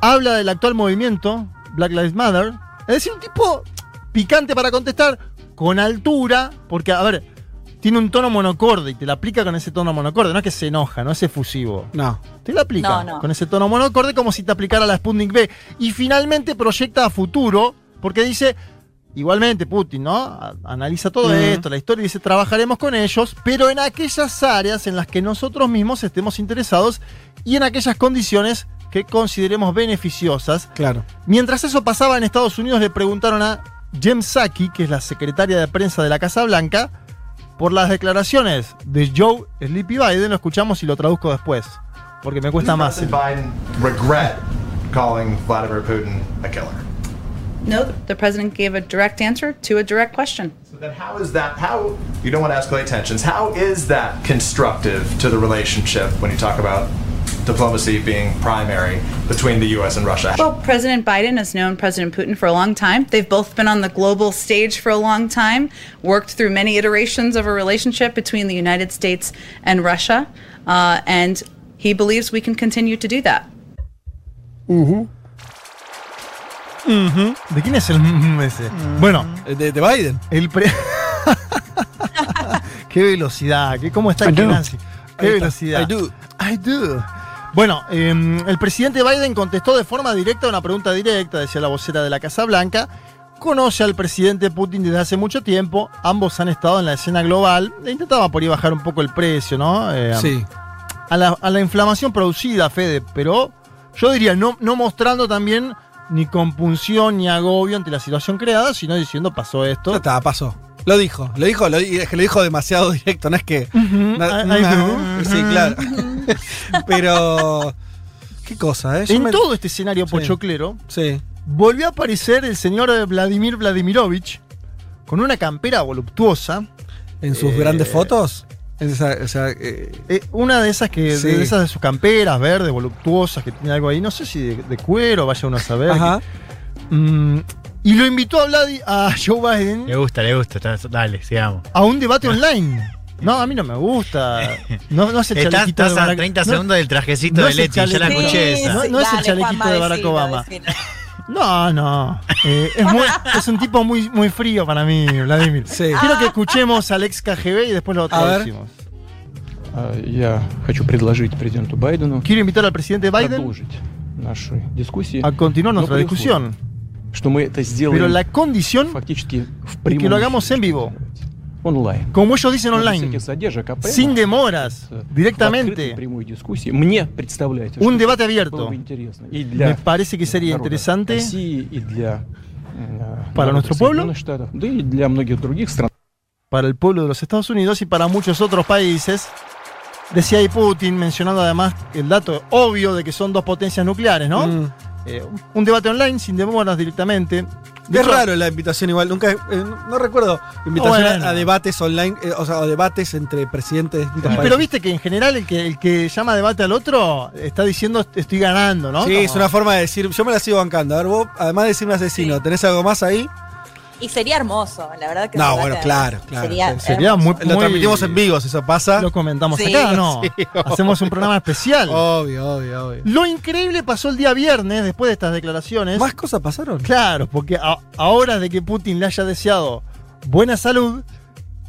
habla del actual movimiento, Black Lives Matter. Es decir, un tipo picante para contestar, con altura, porque, a ver, tiene un tono monocorde y te la aplica con ese tono monocorde, no es que se enoja, no es efusivo. No. Te la aplica No, no. con ese tono monocorde como si te aplicara la Sputnik B. Y finalmente proyecta a futuro, porque dice, igualmente Putin, ¿no? Analiza todo Ujú. esto, la historia, y dice, trabajaremos con ellos, pero en aquellas áreas en las que nosotros mismos estemos interesados y en aquellas condiciones que consideremos beneficiosas. Claro. Mientras eso pasaba en Estados Unidos, le preguntaron a Jem Psaki, que es la secretaria de prensa de la Casa Blanca, por las declaraciones de Joe Sleepy Biden. Lo escuchamos y lo traduzco después, porque me cuesta más. Biden regret calling Vladimir Putin a killer? No, the president gave a direct answer to a direct question. So then how is that, how, you don't want to escalate tensions, how is that constructive to the relationship when you talk about diplomacy being primary between the U.S. and Russia? Well, President Biden has known President Putin for a long time. They've both been on the global stage for a long time, worked through many iterations of a relationship between the United States and Russia, uh, and he believes we can continue to do that. Ujú. ¿De quién es el mm ese? Bueno, De, de Biden. el pre... qué velocidad, qué, cómo está el. Nancy. Qué Ahí velocidad. I do. I do. Bueno, em, el presidente Biden contestó de forma directa a una pregunta directa, decía la vocera de la Casa Blanca, conoce al presidente Putin desde hace mucho tiempo. Ambos han estado en la escena global. Le intentaba por ahí bajar un poco el precio, ¿no? Eh, Sí. A la, a la inflamación producida, Fede, pero yo diría, no, no mostrando también ni compunción ni agobio ante la situación creada, sino diciendo pasó esto. Ya está, pasó. Lo dijo, lo dijo, lo, es que lo dijo demasiado directo, no es que. Ujú, na- I- I na- do. sí, claro. Pero. Qué cosa, ¿eh? Yo En me- todo este escenario Sí. pochoclero, Sí. volvió a aparecer el señor Vladimir Vladimirovich con una campera voluptuosa. En sus Eh, grandes fotos. Esa- eh, Eh, una de esas que Sí. de esas de sus camperas verdes, voluptuosas, que tiene algo ahí, no sé si de, de cuero, vaya uno a saber. Ajá. Que- Mm, y lo invitó a, Vladi- a Joe Biden Le gusta, le gusta. está- Dale, sigamos. a un debate online. No, a mí no me gusta. No, no es el Estás, chalequito de estás a Barack 30 no- segundos del trajecito no de es el Leti, ya la chalequito. escuché esa. No, no es el Dale, chalequito Juanma, de Barack decilo, Obama. decilo. No, no. Eh, es, muy- es un tipo muy, muy frío para mí, Vladimir. Sí. Quiero que escuchemos al ex KGB y después lo A ver. traducimos. А, Я хочу предложить президенту Байдену Quiero invitar al presidente Biden продолжить наши дискуссии. a continuar но nuestra при discusión. условии, Что мы это Pero сделаем la condición фактически в de que прямом lo hagamos en эфире, vivo, онлайн. como ellos dicen Без online, всяких задержек, а прямо sin demoras, с- в открытой directamente. прямой дискуссии. Мне представляете, Un что debate было abierto. бы интересно и Me для parece que sería народа interesante России, и для э, Para народа nuestro pueblo. Соединенных Штатов, да и для многих других стран. para el pueblo de los Estados Unidos y para muchos otros países. Decía ahí Putin, mencionando además el dato obvio de que son dos potencias nucleares, ¿no? Mm. Eh, un debate online sin demoras directamente. De Es hecho, raro la invitación igual, nunca, eh, no recuerdo invitación Bueno. a, a debates online, eh, o sea, o debates entre presidentes de distintos Pero países. viste que en general el que, el que llama debate al otro está diciendo estoy ganando, ¿no? Sí, es una forma de decir, yo me la sigo bancando. A ver, vos, además de decirme asesino, ¿tenés algo más ahí? Y sería hermoso, la verdad que No, bueno, claro, claro. Sería, Sería hermoso. muy, Lo muy- transmitimos en vivo, si eso pasa. Lo comentamos Sí. acá, ¿no? Sí. Hacemos un programa especial. Obvio, obvio, obvio. Lo increíble pasó el día viernes, después de estas declaraciones. ¿Más cosas pasaron? Claro, porque a, ahora de que Putin le haya deseado buena salud,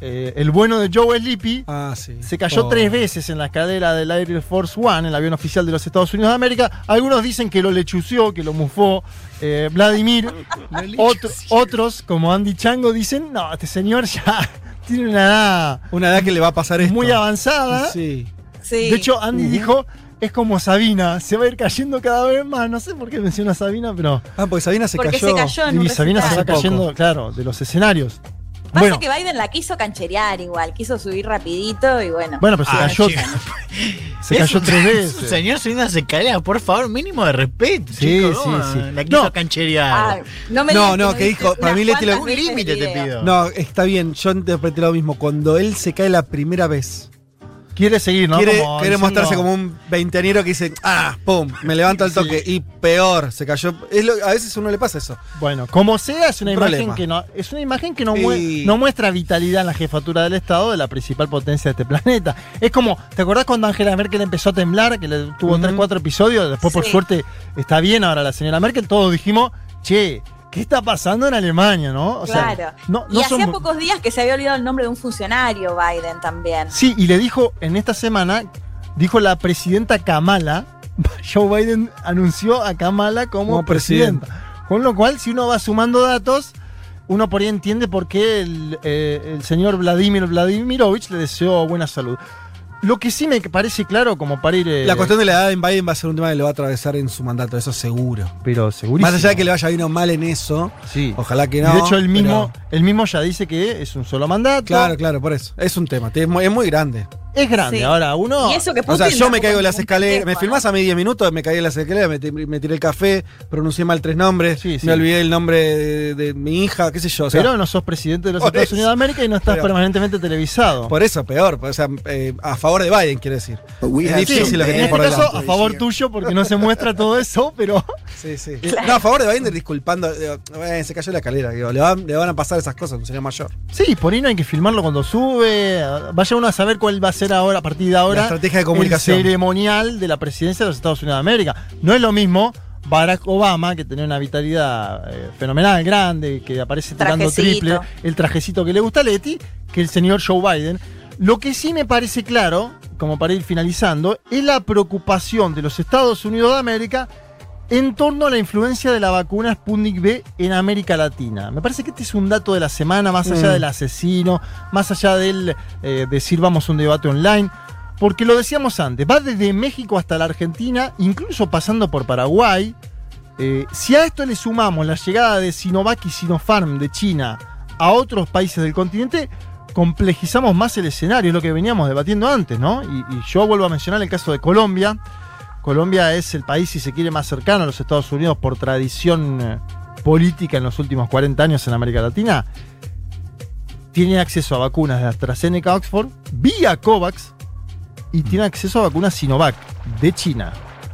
eh, el bueno de Joe Sleepy Ah, sí. se cayó Oh. tres veces en la escalera del Air Force One, el avión oficial de los Estados Unidos de América. Algunos dicen que lo lechució, que lo mufó eh, Vladimir. Otro- otros, como Andy Chango, dicen, no, este señor ya tiene una edad Una edad que le va a pasar esto. muy avanzada. Sí. Sí. De hecho, Andy dijo, es como Sabina, se va a ir cayendo cada vez más. No sé por qué menciona a Sabina, pero... Ah, porque Sabina se Porque cayó. se cayó en un Y Sabina se va poco. cayendo, claro, de los escenarios. Pasa Bueno, que Biden la quiso cancherear igual, quiso subir rapidito y bueno. bueno, pero se Ah, cayó, chico. se cayó un- tres es veces. señor subiendo las escaleras, por favor, mínimo de respeto. Sí, chico, sí, ¿no? sí. La quiso No. cancherear. Ah, no me No, no, no que dijo, para mí Leti lo- Un límite te pido. No, está bien, yo interpreté lo mismo. Cuando él se cae la primera vez, Quiere seguir, ¿no? quiere, Como quiere diciendo- mostrarse como un veinteañero que dice, ah, pum, me levanto al toque. Y peor, se cayó. Es lo- a veces a uno le pasa eso. Bueno, como sea, es una Un imagen problema. que no es una imagen que no, no muestra vitalidad en la jefatura del Estado de la principal potencia de este planeta. Es como, ¿te acordás cuando Angela Merkel empezó a temblar, que le tuvo Ujú. tres, cuatro episodios? Después, por suerte, está bien ahora la señora Merkel. Todos dijimos, che, ¿qué está pasando en Alemania, no? O sea, claro. no, y hacía son- pocos días que se había olvidado el nombre de un funcionario Biden también. Sí, y le dijo en esta semana, dijo la presidenta Kamala, Joe Biden anunció a Kamala como, Como presidenta. Con lo cual, si uno va sumando datos, uno por ahí entiende por qué el, eh, el señor Vladimir Vladimirovich le deseó buena salud. Lo que sí me parece claro, como para ir. eh, La cuestión de la edad en Biden va a ser un tema que le va a atravesar en su mandato, eso seguro. Pero segurísimo. Más allá de que le vaya bien o mal en eso, Sí. ojalá que Y no. de hecho, él mismo, pero- él mismo ya dice que es un solo mandato. Claro, claro, por eso. Es un tema, es muy, es muy grande. Es grande. Sí. Ahora, uno. Y eso que O sea, Putin yo me caigo en las escaleras. Me filmás a mí 10 minutos, me caí en las escaleras, me, tiré- me tiré el café, pronuncié mal tres nombres, Sí, sí. me olvidé el nombre de, de mi hija, qué sé yo. o sea, pero no sos presidente de los Estados eso. Unidos de América y no estás Pero- permanentemente televisado. por eso, peor. O sea, eh, a favor de Biden, quiero decir. Es difícil lo que en este por caso, delante. a favor tuyo, porque no se muestra todo eso, pero Sí, sí. No, a favor de Biden, disculpando. digo, eh, se cayó la escalera. Digo, le, van, le van a pasar esas cosas, un señor mayor. sí, por ahí no hay que filmarlo cuando sube. Vaya uno a saber cuál va a ser ahora, a partir de ahora, La estrategia de comunicación. el ceremonial de la presidencia de los Estados Unidos de América. No es lo mismo Barack Obama, que tenía una vitalidad eh, fenomenal, grande, que aparece tirando Trajecito. triple, el trajecito que le gusta a Leti, que el señor Joe Biden. Lo que sí me parece claro, como para ir finalizando, es la preocupación de los Estados Unidos de América en torno a la influencia de la vacuna Sputnik B en América Latina. Me parece que este es un dato de la semana, más allá Mm. del asesino, más allá del eh, decir vamos a un debate online. Porque lo decíamos antes, va desde México hasta la Argentina, incluso pasando por Paraguay. Eh, si a esto le sumamos la llegada de Sinovac y Sinopharm de China a otros países del continente, complejizamos más el escenario, es lo que veníamos debatiendo antes, ¿no? Y, y yo vuelvo a mencionar el caso de Colombia. Colombia es el país, si se quiere, más cercano a los Estados Unidos por tradición eh, política en los últimos 40 años en América Latina. Tiene acceso a vacunas de AstraZeneca Oxford vía COVAX y tiene acceso a vacunas Sinovac de China.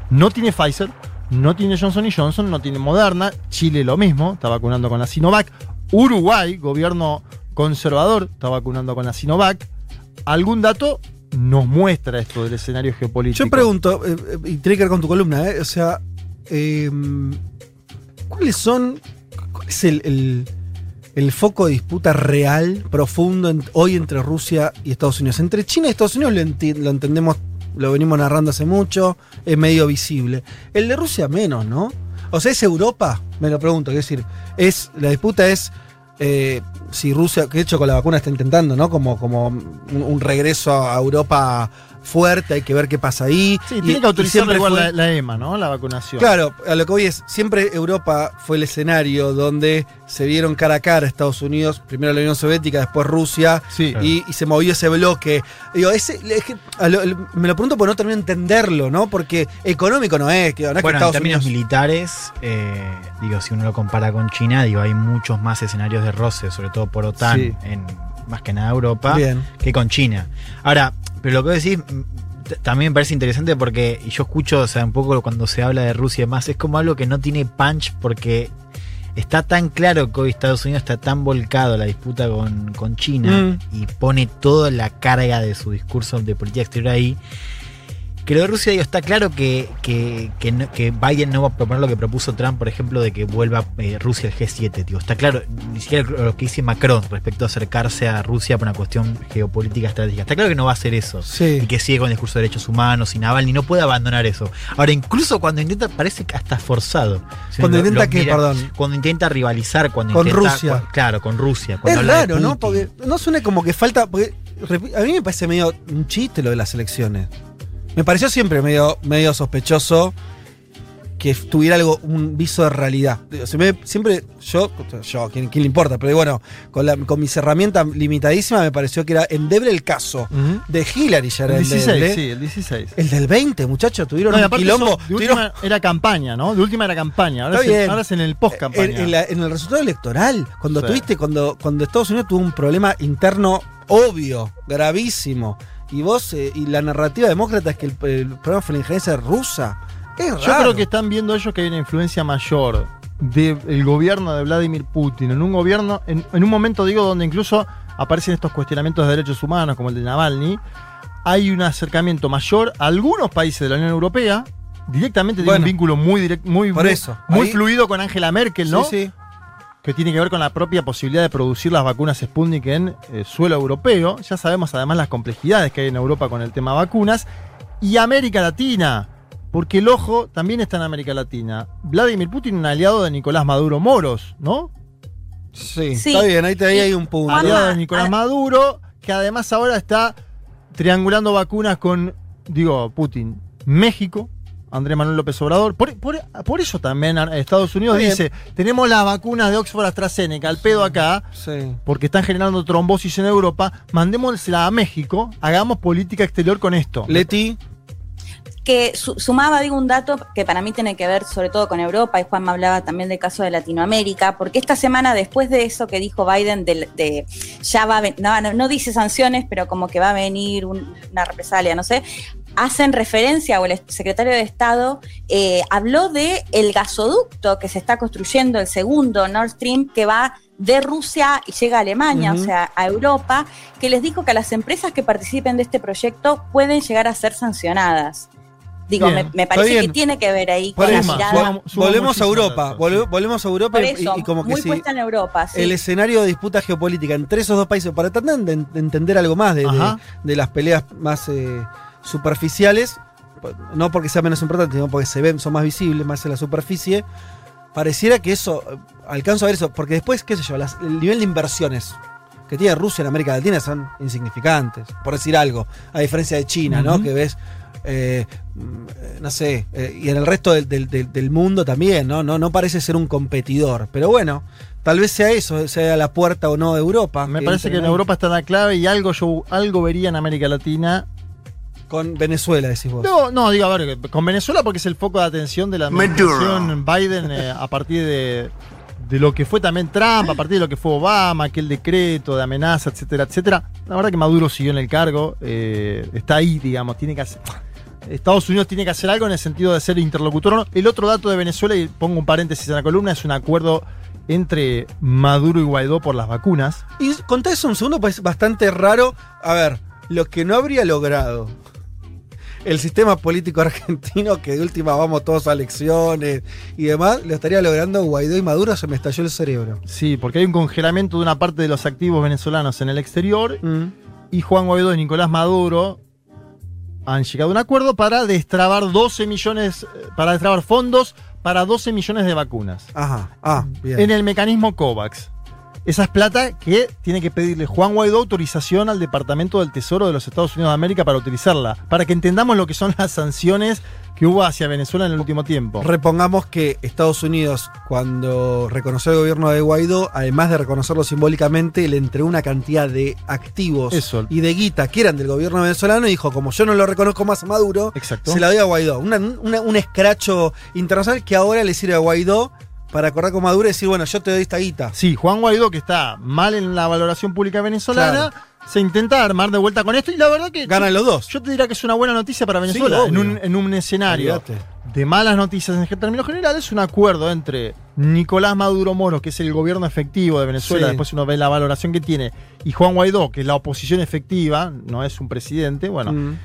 No tiene Pfizer, no tiene Johnson Johnson, no tiene Moderna. Chile lo mismo, está vacunando con la Sinovac. Uruguay, gobierno conservador, está vacunando con la Sinovac. ¿Algún dato nos muestra esto del escenario geopolítico? Yo pregunto, eh, eh, y tiene que ver con tu columna, ¿eh? o sea, eh, ¿cuáles son, cuál es el, el- foco de disputa real, profundo, hoy entre Rusia y Estados Unidos? Entre China y Estados Unidos lo, lo entendemos, lo venimos narrando hace mucho, es medio visible. El de Rusia menos, ¿no? O sea, ¿es Europa? Me lo pregunto, es decir, es, la disputa es... eh, si Rusia, que de hecho con la vacuna está intentando, ¿no? Como, como un, un regreso a Europa fuerte, hay que ver qué pasa ahí. Sí, Y- tiene que autorizar siempre igual fue- la, la EMA, ¿no? La vacunación. Claro, a lo que voy es, siempre Europa fue el escenario donde se vieron cara a cara Estados Unidos, primero la Unión Soviética, después Rusia, Sí. y, y se movió ese bloque. Digo, ese, es que lo- me lo pregunto porque no termino de entenderlo, ¿no? Porque económico no es, que, no es que Bueno, en Estados términos Unidos... militares, eh, digo, si uno lo compara con China, digo, hay muchos más escenarios de roce, sobre todo por OTAN, Sí. en más que nada Europa, Bien. que con China. Ahora, pero lo que vos decís mm, también me parece interesante porque yo escucho, o sea, un poco cuando se habla de Rusia y demás, es como algo que no tiene punch porque está tan claro que hoy Estados Unidos está tan volcado a la disputa con, con China Mm. y pone toda la carga de su discurso de política exterior ahí. Que lo de Rusia, digo, está claro que, que, que, no- que Biden no va a proponer lo que propuso Trump, por ejemplo, de que vuelva eh, Rusia al G7. Digo, está claro, ni siquiera lo que dice Macron respecto a acercarse a Rusia por una cuestión geopolítica estratégica. Está claro que no va a hacer eso. Sí. Y que sigue con el discurso de derechos humanos y Navalny no puede abandonar eso. Ahora, incluso cuando intenta, parece que hasta forzado. Si Cuando intenta mira, perdón. Cuando intenta rivalizar, cuando Con intenta. Rusia. claro, con Rusia. cuando Es raro, ¿no? Porque no suena como que falta. Porque a mí me parece medio un chiste lo de las elecciones. Me pareció siempre medio, medio sospechoso que tuviera algo, un viso de realidad. Digo, se me- siempre yo, yo, ¿quién, quién le importa? Pero bueno, con, la- con mis herramientas limitadísimas me pareció que era endeble el caso. De Hillary ya era El 16, endeble. sí, el 16. El del 20, muchachos, tuvieron No, un quilombo. eso, de tuvieron- última era campaña, ¿no? De última era campaña. Ahora, es, ahora es en el post-campaña. En, en en el resultado electoral, cuando Sí. tuviste, cuando, cuando Estados Unidos tuvo un problema interno obvio, gravísimo, y vos, eh, y la narrativa demócrata es que el, el problema fue la injerencia rusa. Es Yo raro. creo que están viendo ellos que hay una influencia mayor del gobierno de Vladimir Putin. En un gobierno, en, en un momento digo, donde incluso aparecen estos cuestionamientos de derechos humanos, como el de Navalny, hay un acercamiento mayor a algunos países de la Unión Europea. Directamente tiene Bueno. un vínculo muy direct- muy, Por muy- eso, muy ahí- fluido con Angela Merkel, ¿no? Sí, sí. Que tiene que ver con la propia posibilidad de producir las vacunas Sputnik en eh, suelo europeo. Ya sabemos además las complejidades que hay en Europa con el tema vacunas. Y América Latina, porque el ojo también está en América Latina. Vladimir Putin, un aliado de Nicolás Maduro Moros, ¿no? Sí, Sí. está bien, ahí, te- ahí hay un punto. Aliado de Nicolás ah. Maduro, que además ahora está triangulando vacunas con, digo, Putin, México. Andrés Manuel López Obrador. Por, por- por eso también Estados Unidos dice, tenemos las vacunas de Oxford AstraZeneca al pedo acá, Sí. porque están generando trombosis en Europa, mandémosela a México, hagamos política exterior con esto. Leti, que su- sumaba, digo, un dato que para mí tiene que ver sobre todo con Europa, y Juan me hablaba también del caso de Latinoamérica, porque esta semana, después de eso que dijo Biden, de, de- ya va a no, no, no dice sanciones, pero como que va a venir un- una represalia, no sé, hacen referencia, o el secretario de Estado eh, habló de el gasoducto que se está construyendo, el segundo Nord Stream, que va de Rusia y llega a Alemania, o sea, a Europa, que les dijo que a las empresas que participen de este proyecto pueden llegar a ser sancionadas. Digo, Bien, me, parece que tiene que ver ahí con la mirada. volvemos a Europa, volvemos a Europa Por y- eso, y, como que muy sí. puesta en Europa, sí. el escenario de disputa geopolítica entre esos dos países, para tratar de, de entender algo más de, de las peleas más eh, superficiales, no porque sea menos importante, sino porque se ven, son más visibles, más en la superficie, pareciera que eso, eh, alcanzo a ver eso, porque después, qué sé yo, las- el nivel de inversiones que tiene Rusia en América Latina son insignificantes, por decir algo, a diferencia de China, ¿no? Que ves, eh, mm, no sé, eh, y en el resto del, del- del- del mundo también, ¿no? ¿no? No parece ser un competidor, pero bueno, tal vez sea eso, sea la puerta o no de Europa. Me parece que en. Europa está la clave y algo yo algo vería en América Latina. Con Venezuela, decís vos. No, no, digo, a ver, con Venezuela porque es el foco de atención de la administración Biden eh, a partir de, de lo que fue también Trump, a partir de lo que fue Obama, aquel decreto de amenaza, etcétera, etcétera. La verdad que Maduro siguió en el cargo, eh, está ahí, digamos, tiene que hacer. Estados Unidos tiene que hacer algo en el sentido de ser interlocutor. o no. El otro dato de Venezuela, y pongo un paréntesis en la columna, es un acuerdo entre Maduro y Guaidó por las vacunas. Y contá eso un segundo, pues es bastante raro. A ver, lo que no habría logrado el sistema político argentino, que de última vamos todos a elecciones y demás, lo estaría logrando Guaidó y Maduro, se me estalló el cerebro. Sí, porque hay un congelamiento de una parte de los activos venezolanos en el exterior Mm. y Juan Guaidó y Nicolás Maduro han llegado a un acuerdo para destrabar 12 millones, eh, para destrabar fondos para 12 millones de vacunas Ajá, ah, bien. en el mecanismo COVAX. Esa es plata que tiene que pedirle Juan Guaidó autorización al Departamento del Tesoro de los Estados Unidos de América para utilizarla, para que entendamos lo que son las sanciones que hubo hacia Venezuela en el último tiempo. Repongamos que Estados Unidos, cuando reconoció el gobierno de Guaidó, además de reconocerlo simbólicamente, le entregó una cantidad de activos Eso. y de guita que eran del gobierno venezolano y dijo, como yo no lo reconozco más a Maduro, Exacto. se la doy a Guaidó. Una- una- un escracho internacional que ahora le sirve a Guaidó para acordar con Maduro y decir, bueno, yo te doy esta guita. Sí, Juan Guaidó, que está mal en la valoración pública venezolana, se intenta armar de vuelta con esto y la verdad que. Ganan los dos. Yo te diría que es una buena noticia para Venezuela. Sí, en, un, en un escenario Olvídate. de malas noticias en términos generales, un acuerdo entre Nicolás Maduro Moro, que es el gobierno efectivo de Venezuela, Sí. después uno ve la valoración que tiene, y Juan Guaidó, que es la oposición efectiva, no es un presidente. Bueno, Mm.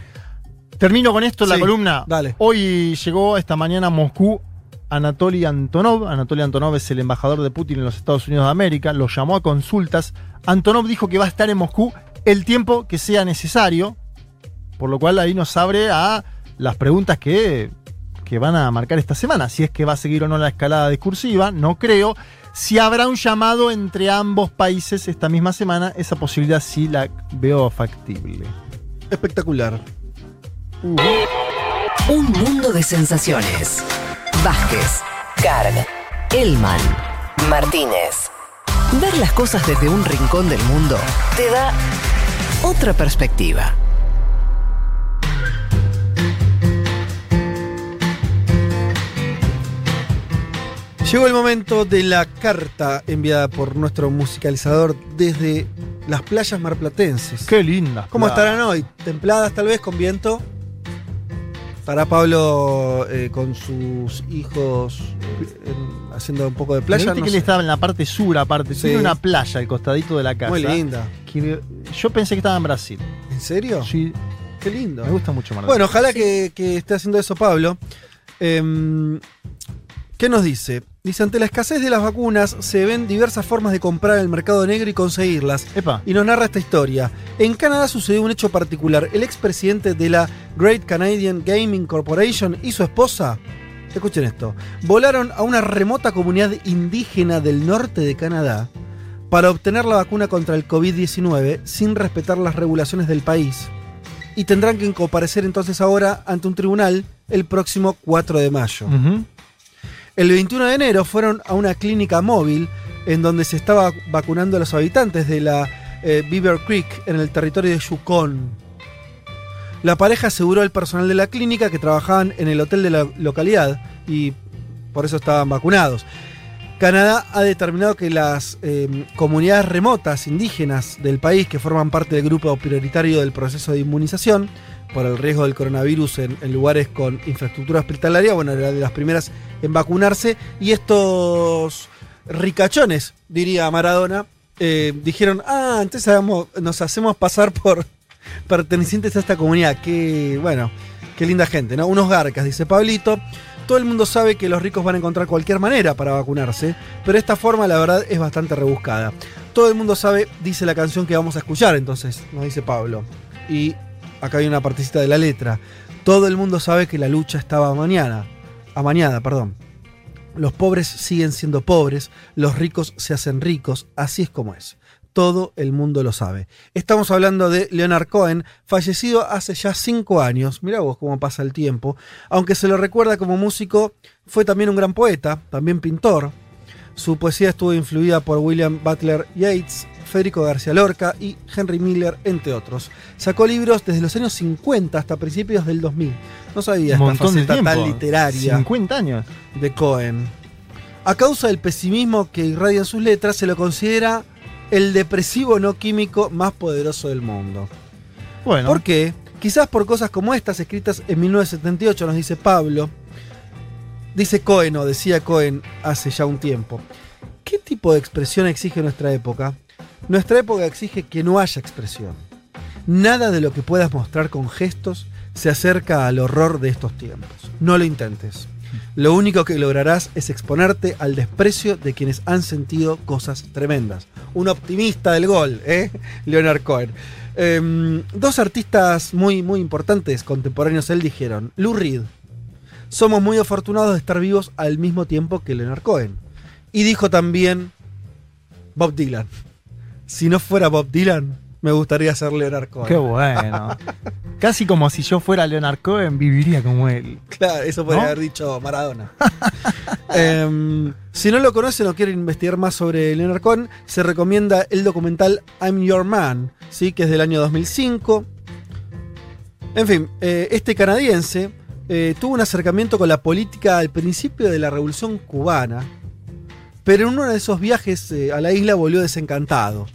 termino con esto la Sí, columna. dale. Hoy llegó esta mañana a Moscú Anatoly Antonov. Anatoly Antonov es el embajador de Putin en los Estados Unidos de América. Lo llamó a consultas. Antonov dijo que va a estar en Moscú el tiempo que sea necesario. Por lo cual ahí nos abre a las preguntas que, que van a marcar esta semana. Si es que va a seguir o no la escalada discursiva, no creo. Si habrá un llamado entre ambos países esta misma semana, esa posibilidad sí la veo factible. Espectacular. Un mundo de sensaciones. Vázquez, Carg, Elman, Martínez. Ver las cosas desde un rincón del mundo te da otra perspectiva. Llegó el momento de la carta enviada por nuestro musicalizador desde las playas marplatenses. Qué linda. ¿Cómo estarán hoy? ¿Templadas tal vez con viento? ¿Estará Pablo eh, con sus hijos eh, en- haciendo un poco de playa? Viste No que él sé. estaba en la parte sur, aparte. Sí. Tiene una playa al costadito de la casa. Muy linda. que yo pensé que estaba en Brasil. ¿En serio? Sí. Qué lindo. Me gusta mucho Mar del Bueno, ojalá que, que esté haciendo eso Pablo. Em, ¿Qué nos dice? Dice, ante la escasez de las vacunas se ven diversas formas de comprar en el mercado negro y conseguirlas. Epa. Y nos narra esta historia. En Canadá sucedió un hecho particular. El expresidente de la Great Canadian Gaming Corporation y su esposa, escuchen esto, volaron a una remota comunidad indígena del norte de Canadá para obtener la vacuna contra el COVID-19 sin respetar las regulaciones del país. Y tendrán que comparecer entonces ahora ante un tribunal el próximo 4 de mayo. El 21 de enero fueron a una clínica móvil en donde se estaba vacunando a los habitantes de la eh, Beaver Creek en el territorio de Yukon. La pareja aseguró al personal de la clínica que trabajaban en el hotel de la localidad y por eso estaban vacunados. Canadá ha determinado que las eh, comunidades remotas indígenas del país que forman parte del grupo prioritario del proceso de inmunización por el riesgo del coronavirus en, lugares con infraestructura hospitalaria, bueno, era de las primeras en vacunarse, y estos ricachones, diría Maradona, eh, dijeron, ah, entonces nos hacemos pasar por pertenecientes a esta comunidad, que, bueno, qué linda gente, ¿no? Unos garcas, dice Pablito. Todo el mundo sabe que los ricos van a encontrar cualquier manera para vacunarse, pero esta forma la verdad es bastante rebuscada. Todo el mundo sabe, dice la canción que vamos a escuchar, entonces, nos dice Pablo. Y acá hay una partecita de la letra. Todo el mundo sabe que la lucha estaba mañana, amañada, perdón. Los pobres siguen siendo pobres, los ricos se hacen ricos, así es como es. Todo el mundo lo sabe. Estamos hablando de Leonard Cohen, fallecido hace ya cinco años. Mirá vos cómo pasa el tiempo. Aunque se lo recuerda como músico, fue también un gran poeta, también pintor. Su poesía estuvo influida por William Butler Yeats, Federico García Lorca y Henry Miller, entre otros. Sacó libros desde los años 50 hasta principios del 2000. No sabía Un esta faceta tan literaria 50 años. de Cohen. A causa del pesimismo que irradia en sus letras, se lo considera el depresivo no químico más poderoso del mundo. Bueno. ¿Por qué? Quizás por cosas como estas, escritas en 1978, nos dice Pablo. Dice Cohen, o decía Cohen hace ya un tiempo. ¿Qué tipo de expresión exige nuestra época? Nuestra época exige que no haya expresión. Nada de lo que puedas mostrar con gestos se acerca al horror de estos tiempos. No lo intentes. Lo único que lograrás es exponerte al desprecio de quienes han sentido cosas tremendas. Un optimista del gol, ¿eh? Leonard Cohen. Em, dos artistas muy, muy importantes contemporáneos él dijeron, Lou Reed, somos muy afortunados de estar vivos al mismo tiempo que Leonard Cohen. Y dijo también Bob Dylan, si no fuera Bob Dylan, me gustaría ser Leonard Cohen. Qué bueno. Casi como si yo fuera Leonard Cohen, viviría como él. Claro, eso podría ¿No? haber dicho Maradona. Em, si no lo conocen o quieren investigar más sobre Leonard Cohen, se recomienda el documental I'm Your Man, ¿sí? que es del año 2005. En fin, eh, este canadiense eh, tuvo un acercamiento con la política al principio de la Revolución Cubana, pero en uno de esos viajes eh, a la isla volvió desencantado.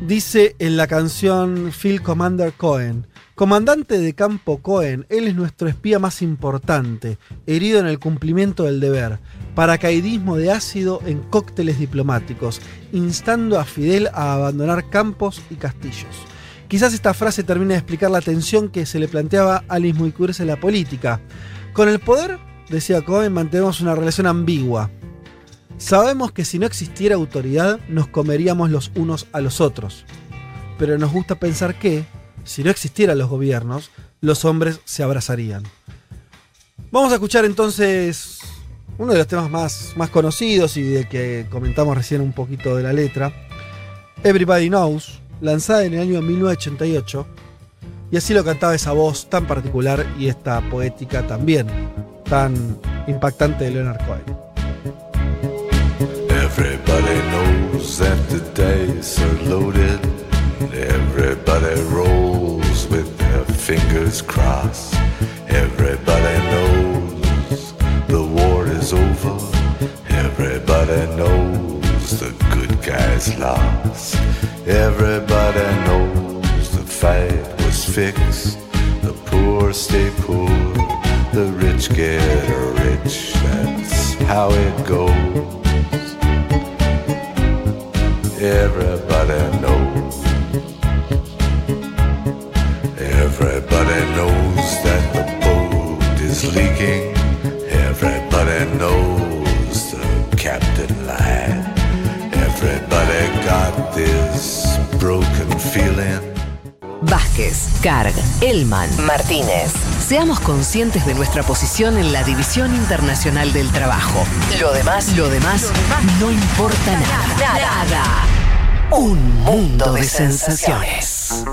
Dice en la canción Phil Commander Cohen, Comandante de campo Cohen, él es nuestro espía más importante, herido en el cumplimiento del deber, paracaidismo de ácido en cócteles diplomáticos, instando a Fidel a abandonar campos y castillos. Quizás esta frase termine de explicar la tensión que se le planteaba al inmiscuirse en la política. Con el poder, decía Cohen, mantenemos una relación ambigua. Sabemos que si no existiera autoridad, nos comeríamos los unos a los otros. Pero nos gusta pensar que, si no existieran los gobiernos, los hombres se abrazarían. Vamos a escuchar entonces uno de los temas más, más conocidos y del que comentamos recién un poquito de la letra, Everybody Knows, lanzada en el año 1988, y así lo cantaba esa voz tan particular y esta poética también tan impactante de Leonard Cohen. Everybody knows that the dice are loaded. Everybody rolls with their fingers crossed. Everybody knows the war is over. Everybody knows the good guys lost. Everybody knows the fight was fixed. The poor stay poor. The rich get rich. That's how it goes. Everybody knows. Everybody knows that the boat is leaking. Everybody knows the captain lied. Everybody got this broken feeling. Vázquez, Carg, Elman, Martínez. Seamos conscientes de nuestra posición en la División Internacional del Trabajo. Lo demás, lo demás, no importa nada. Nada. Un mundo de sensaciones.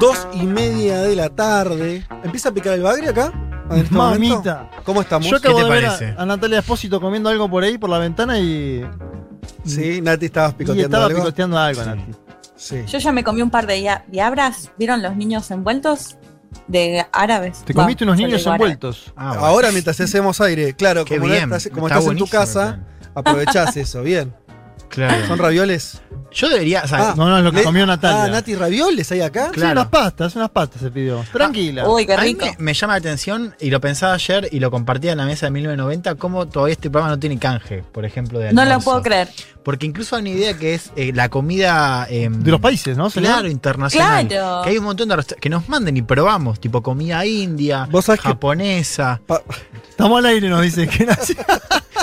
Dos y media de la tarde. ¿Empieza a picar el bagre acá? En este Mamita. momento? ¿Cómo estamos? Yo acabo de ver a, a Natalia Espósito comiendo algo por ahí, por la ventana y. Sí, Nati estabas Y picoteando estaba algo. picoteando algo, Nati. Sí. Yo ya me comí un par de diabras. ¿Vieron los niños envueltos? De árabes. Te comiste unos niños envueltos. Ahora mientras hacemos aire, claro, Qué como, bien, estás, como está estás en tu casa, aprovechás eso, bien. Claro. ¿Son ravioles? Yo debería. o sea, Ah, No, no, es lo que le- comió Natalia. Ah, Nati, ravioles hay acá. Sí, unas pastas, unas pastas se pidió. Tranquila. Uy, qué A mí rico. me, me llama la atención, y lo pensaba ayer y lo compartía en la mesa de 1990, cómo todavía este programa no tiene canje, por ejemplo, de No lo almuerzo. puedo creer. Porque incluso hay una idea que es eh, la comida. em, De los países, ¿no? Claro, internacional. Claro. Que hay un montón de que nos manden y probamos, tipo comida india, Vos sabés que- japonesa. Estamos al aire, nos dice que nació.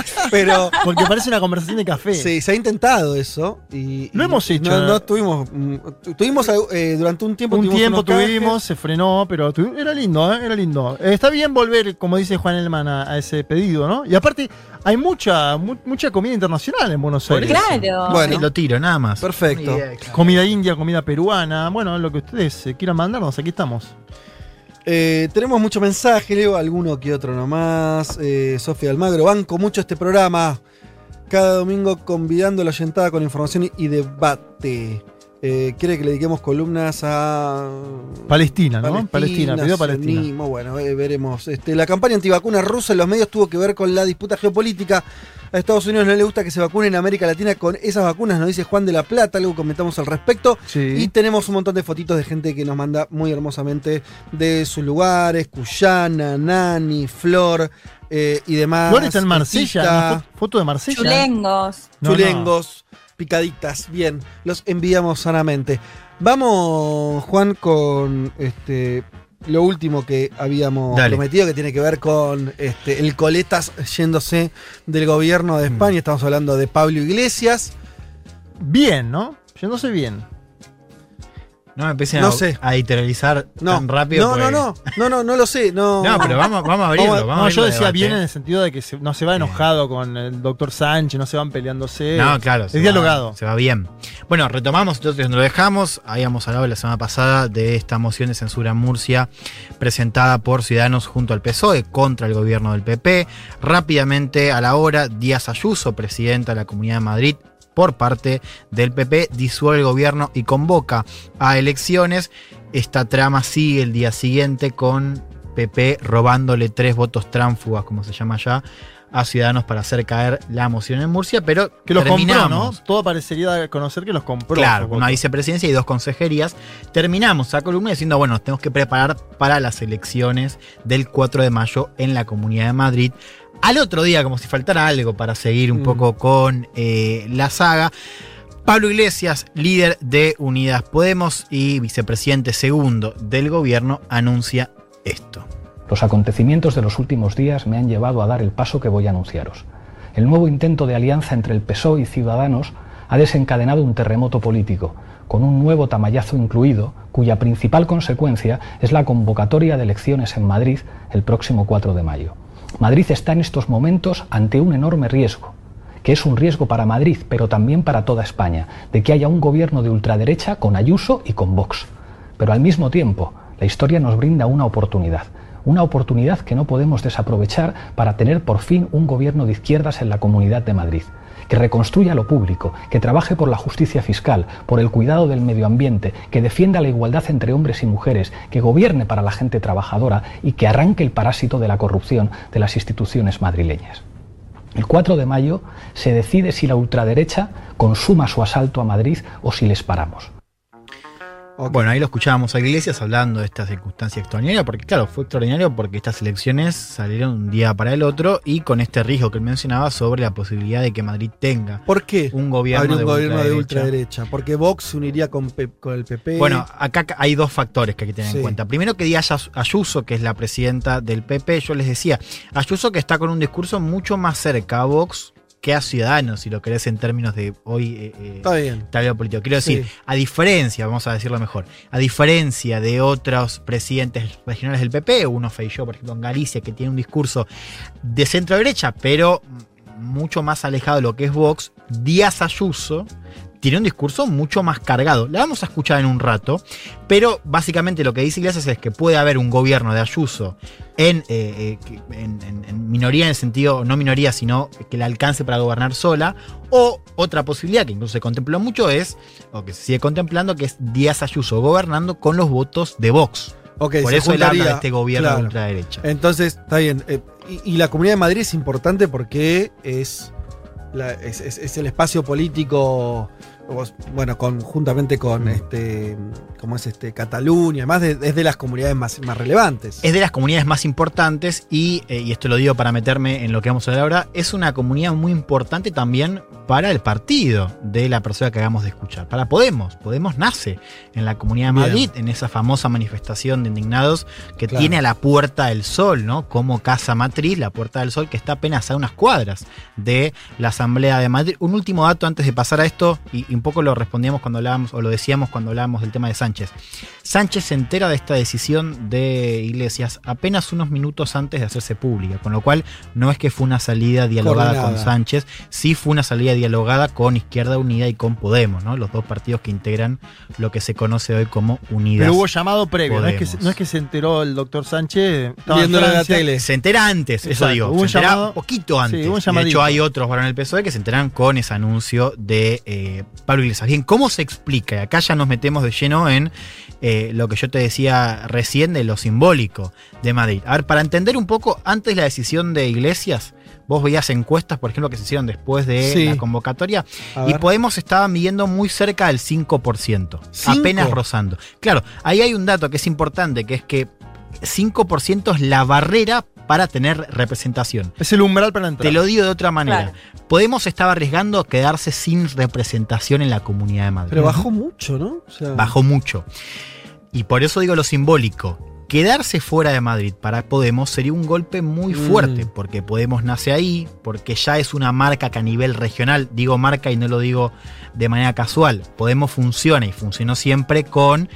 Pero. Porque parece una conversación de café. Sí, se ha intentado eso. Y, Lo y hemos hecho. No, no tuvimos. mm, Tuvimos eh, durante un tiempo. Un tuvimos tiempo tuvimos, se frenó, pero tu- era lindo, ¿eh? era lindo. Eh, está bien volver, como dice Juan Elman, a, a ese pedido, ¿no? Y aparte, hay mucha mu- mucha comida internacional en Buenos Por Aires. Claro. Bueno, lo tiro, nada más. Perfecto. Comida india, comida peruana, bueno, lo que ustedes eh, quieran mandarnos, aquí estamos. Eh, tenemos mucho mensaje, leo alguno que otro nomás. Eh, Sofía Almagro, banco mucho este programa. Cada domingo convidando la oyentada con información y debate. Eh, quiere que le dediquemos columnas a. Palestina, ¿no? Palestina, pidió Palestina. sionismo, bueno, eh, veremos. Este, la campaña antivacuna rusa en los medios tuvo que ver con la disputa geopolítica. A Estados Unidos no le gusta que se vacune en América Latina con esas vacunas, nos dice Juan de la Plata, algo comentamos al respecto. Y tenemos un montón de fotitos de gente que nos manda muy hermosamente de sus lugares, Cuyana, Nani, Flor eh, y demás. Flor está en Marsella, foto de Marsella. Chulengos. No, no. Picaditas, bien, los enviamos sanamente. Vamos, Juan, con este lo último que habíamos Dale. prometido, que tiene que ver con este, el coletas yéndose del gobierno Mm. de España. Estamos hablando de Pablo Iglesias. Bien, ¿no? Yéndose bien. No me empiecen No a, sé. a literalizar No, tan rápido. no, no, porque- no, no, no, no lo sé. No, No, pero vamos, vamos a abrirlo. Vamos, a No, abrirlo yo de decía debate. bien en el sentido de que se- no se va enojado con el doctor Sánchez, no se van peleándose. No, claro. Es se va- dialogado. se va bien. Bueno, retomamos entonces donde lo dejamos. Habíamos hablado la semana pasada de esta moción de censura en Murcia presentada por Ciudadanos junto al PSOE contra el gobierno del PP. Rápidamente a la hora, Díaz Ayuso, presidenta de la Comunidad de Madrid, por parte del PP, disuelve el gobierno y convoca a elecciones. Esta trama sigue el día siguiente con PP robándole tres votos tránfugas, como se llama ya, a Ciudadanos para hacer caer la moción en Murcia, pero Que los compró, terminamos. ¿no? Todo parecería conocer que los compró. Claro, una vicepresidencia y dos consejerías. Terminamos esa columna diciendo, bueno, nos tenemos que preparar para las elecciones del 4 de mayo en la Comunidad de Madrid. Al otro día, como si faltara algo para seguir un Mm. poco con eh, la saga, Pablo Iglesias, líder de Unidas Podemos y vicepresidente segundo del gobierno, anuncia esto. Los acontecimientos de los últimos días me han llevado a dar el paso que voy a anunciaros. El nuevo intento de alianza entre el PSOE y Ciudadanos ha desencadenado un terremoto político, con un nuevo tamallazo incluido, cuya principal consecuencia es la convocatoria de elecciones en Madrid el próximo 4 de mayo. Madrid está en estos momentos ante un enorme riesgo, que es un riesgo para Madrid, pero también para toda España, de que haya un gobierno de ultraderecha con Ayuso y con Vox. Pero al mismo tiempo, la historia nos brinda una oportunidad, una oportunidad que no podemos desaprovechar para tener por fin un gobierno de izquierdas en la Comunidad de Madrid, que reconstruya lo público, que trabaje por la justicia fiscal, por el cuidado del medio ambiente, que defienda la igualdad entre hombres y mujeres, que gobierne para la gente trabajadora y que arranque el parásito de la corrupción de las instituciones madrileñas. El 4 de mayo se decide si la ultraderecha consuma su asalto a Madrid o si les paramos. Bueno, ahí lo escuchábamos a Iglesias hablando de esta circunstancia extraordinaria, porque claro, fue extraordinario porque estas elecciones salieron un día para el otro y con este riesgo que él mencionaba sobre la posibilidad de que Madrid tenga ¿Por qué? un gobierno, Habría de, un gobierno de ultraderecha. ultraderecha. Porque Vox se uniría con, el PP. Bueno, acá hay dos factores que hay que tener Sí. en cuenta. Primero que Díaz Ayuso, que es la presidenta del PP, yo les decía, Ayuso que está con un discurso mucho más cerca a Vox que a Ciudadanos, si lo querés en términos de hoy eh, eh, Está bien. político. Quiero decir, Sí. a diferencia, vamos a decirlo mejor, a diferencia de otros presidentes regionales del PP, uno Feijóo, por ejemplo, en Galicia, que tiene un discurso de centro derecha, pero mucho más alejado de lo que es Vox, Díaz Ayuso tiene un discurso mucho más cargado. La vamos a escuchar en un rato, pero básicamente lo que dice Iglesias es que puede haber un gobierno de Ayuso en, eh, eh, que- en- en- en minoría, en el sentido, no minoría, sino que le alcance para gobernar sola, o otra posibilidad que incluso se contempló mucho es, o que se sigue contemplando, que es Díaz Ayuso gobernando con los votos de Vox. Por eso él habla de juntaría, este gobierno claro. de ultraderecha. Entonces, está bien. eh, y, y la Comunidad de Madrid es importante porque es, la- es, es- es el espacio político bueno, conjuntamente con este, ¿cómo es este? Cataluña, además de, es de las comunidades más, más relevantes. Es de las comunidades más importantes y, eh, y esto lo digo para meterme en lo que vamos a hablar ahora, es una comunidad muy importante también para el partido de la persona que acabamos de escuchar, para Podemos. Podemos nace en la Comunidad de Bien. Madrid, en esa famosa manifestación de indignados que Claro. tiene a la Puerta del Sol, ¿no? Como casa matriz, la Puerta del Sol, que está apenas a unas cuadras de la Asamblea de Madrid. Un último dato antes de pasar a esto, y, y un poco lo respondíamos cuando hablábamos, o lo decíamos cuando hablábamos del tema de Sánchez. Sánchez se entera de esta decisión de Iglesias apenas unos minutos antes de hacerse pública, con lo cual no es que fue una salida dialogada con. Sánchez, sí fue una salida dialogada con Izquierda Unida y con Podemos, ¿no? los dos partidos que integran lo que se conoce hoy como Unidas. Pero hubo llamado previo, no es, que, no es que se enteró el doctor Sánchez. en en la tele. Se entera antes, eso Exacto, digo. hubo un se entera llamado- un poquito antes. Sí, hubo un de hecho, hay otros varones del PSOE que se enteran con ese anuncio de eh, Pablo Iglesias. Bien, ¿cómo se explica? Y acá ya nos metemos de lleno en eh, lo que yo te decía recién de lo simbólico de Madrid. A ver, para entender un poco, antes la decisión de Iglesias, vos veías encuestas, por ejemplo, que se hicieron después de Sí. la convocatoria, y. Podemos estaba midiendo muy cerca del 5%, ¿Cinco? apenas rozando. Claro, ahí hay un dato que es importante, que es que 5% es la barrera para tener representación. Es el umbral para entrar. Te lo digo de otra manera. Podemos estaba arriesgando a quedarse sin representación en la comunidad de Madrid. Pero bajó mucho, ¿no? O sea, Bajó mucho. Y por eso digo lo simbólico. Quedarse fuera de Madrid para Podemos sería un golpe muy Mm. fuerte, porque Podemos nace ahí, porque ya es una marca que a nivel regional, digo marca y no lo digo de manera casual, Podemos funciona y funcionó siempre con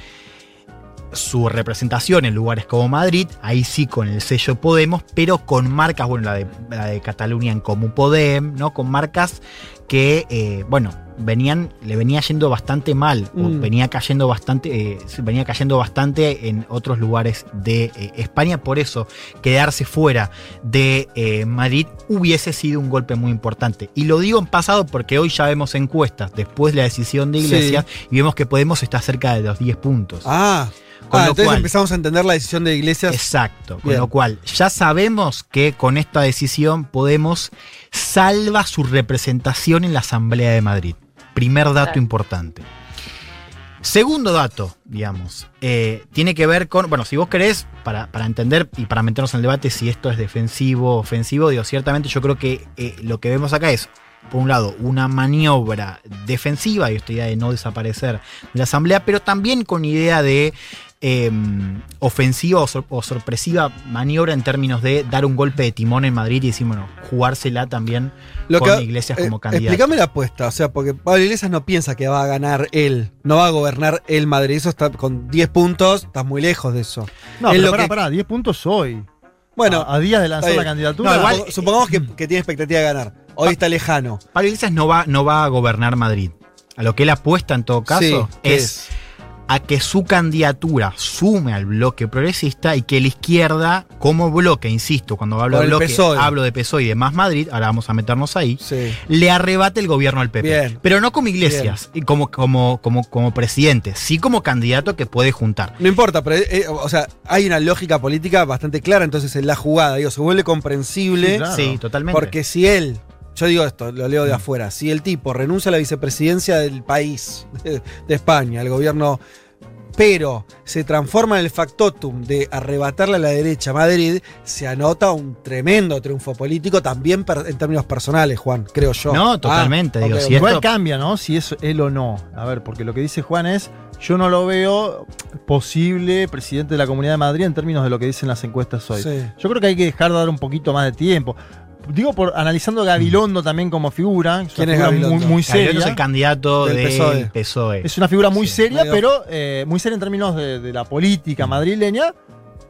su representación en lugares como Madrid, ahí sí con el sello Podemos, pero con marcas, bueno, la de, la de Cataluña en Comú Podem, ¿no? Con marcas que, eh, bueno, venían, le venía yendo bastante mal, o Mm. venía cayendo bastante, eh, venía cayendo bastante en otros lugares de eh, España, por eso quedarse fuera de eh, Madrid hubiese sido un golpe muy importante. Y lo digo en pasado porque hoy ya vemos encuestas después de la decisión de Sí. Iglesias y vemos que Podemos está cerca de los 10 puntos. Ah, Con ah, lo entonces cual- empezamos a entender la decisión de Iglesias. Exacto, con Bien. lo cual ya sabemos que con esta decisión Podemos salva su representación en la Asamblea de Madrid. Primer dato Claro. importante. Segundo dato, digamos, eh, tiene que ver con, bueno, si vos querés, para, para entender y para meternos en el debate si esto es defensivo o ofensivo, digo, ciertamente yo creo que eh, lo que vemos acá es, por un lado, una maniobra defensiva y esta idea de no desaparecer de la Asamblea, pero también con idea de eh, ofensiva o, sor- o sorpresiva maniobra en términos de dar un golpe de timón en Madrid y decir, bueno, jugársela también Lo con que- Iglesias eh, como candidato. Explícame la apuesta, o sea, porque Pablo Iglesias no piensa que va a ganar él, no va a gobernar el Madrid. Eso está con 10 puntos, estás muy lejos de eso. No, Es pero pará, que- pará, 10 puntos hoy. Bueno, a, a días de lanzar la candidatura. No, igual- Supo- supongamos que, que tiene expectativa de ganar. Hoy está lejano. Pablo Iglesias no va, no va a gobernar Madrid. A lo que él apuesta en todo caso Sí, ¿qué es, a que su candidatura sume al bloque progresista y que la izquierda, como bloque, insisto, cuando hablo de bloque, PSOE. hablo de PSOE y de Más Madrid, ahora vamos a meternos ahí, Sí. le arrebate el gobierno al PP. Bien. Pero no como Iglesias, y como, como, como, como presidente, sí como candidato que puede juntar. No importa, pero eh, o sea, hay una lógica política bastante clara entonces en la jugada. Digo, se vuelve comprensible. Sí, claro. Sí, totalmente. Porque si él, yo digo esto, lo leo de afuera, si el tipo renuncia a la vicepresidencia del país, de, de España, el gobierno, pero se transforma en el factotum de arrebatarle a la derecha a Madrid, se anota un tremendo triunfo político también per- en términos personales, Juan, creo yo. No, totalmente, digo, si. Igual esto- cambia, ¿no? Si es él o no. A ver, porque lo que dice Juan es, yo no lo veo posible presidente de la Comunidad de Madrid en términos de lo que dicen las encuestas hoy. Sí. Yo creo que hay que dejar de dar un poquito más de tiempo. Digo, por analizando a Gabilondo también como figura, es ¿Quién una es figura muy, muy Gabilondo es seria. el candidato Del del PSOE. PSOE. Es una figura muy Sí. seria, Medio- pero eh, muy seria en términos de, de la política madrileña.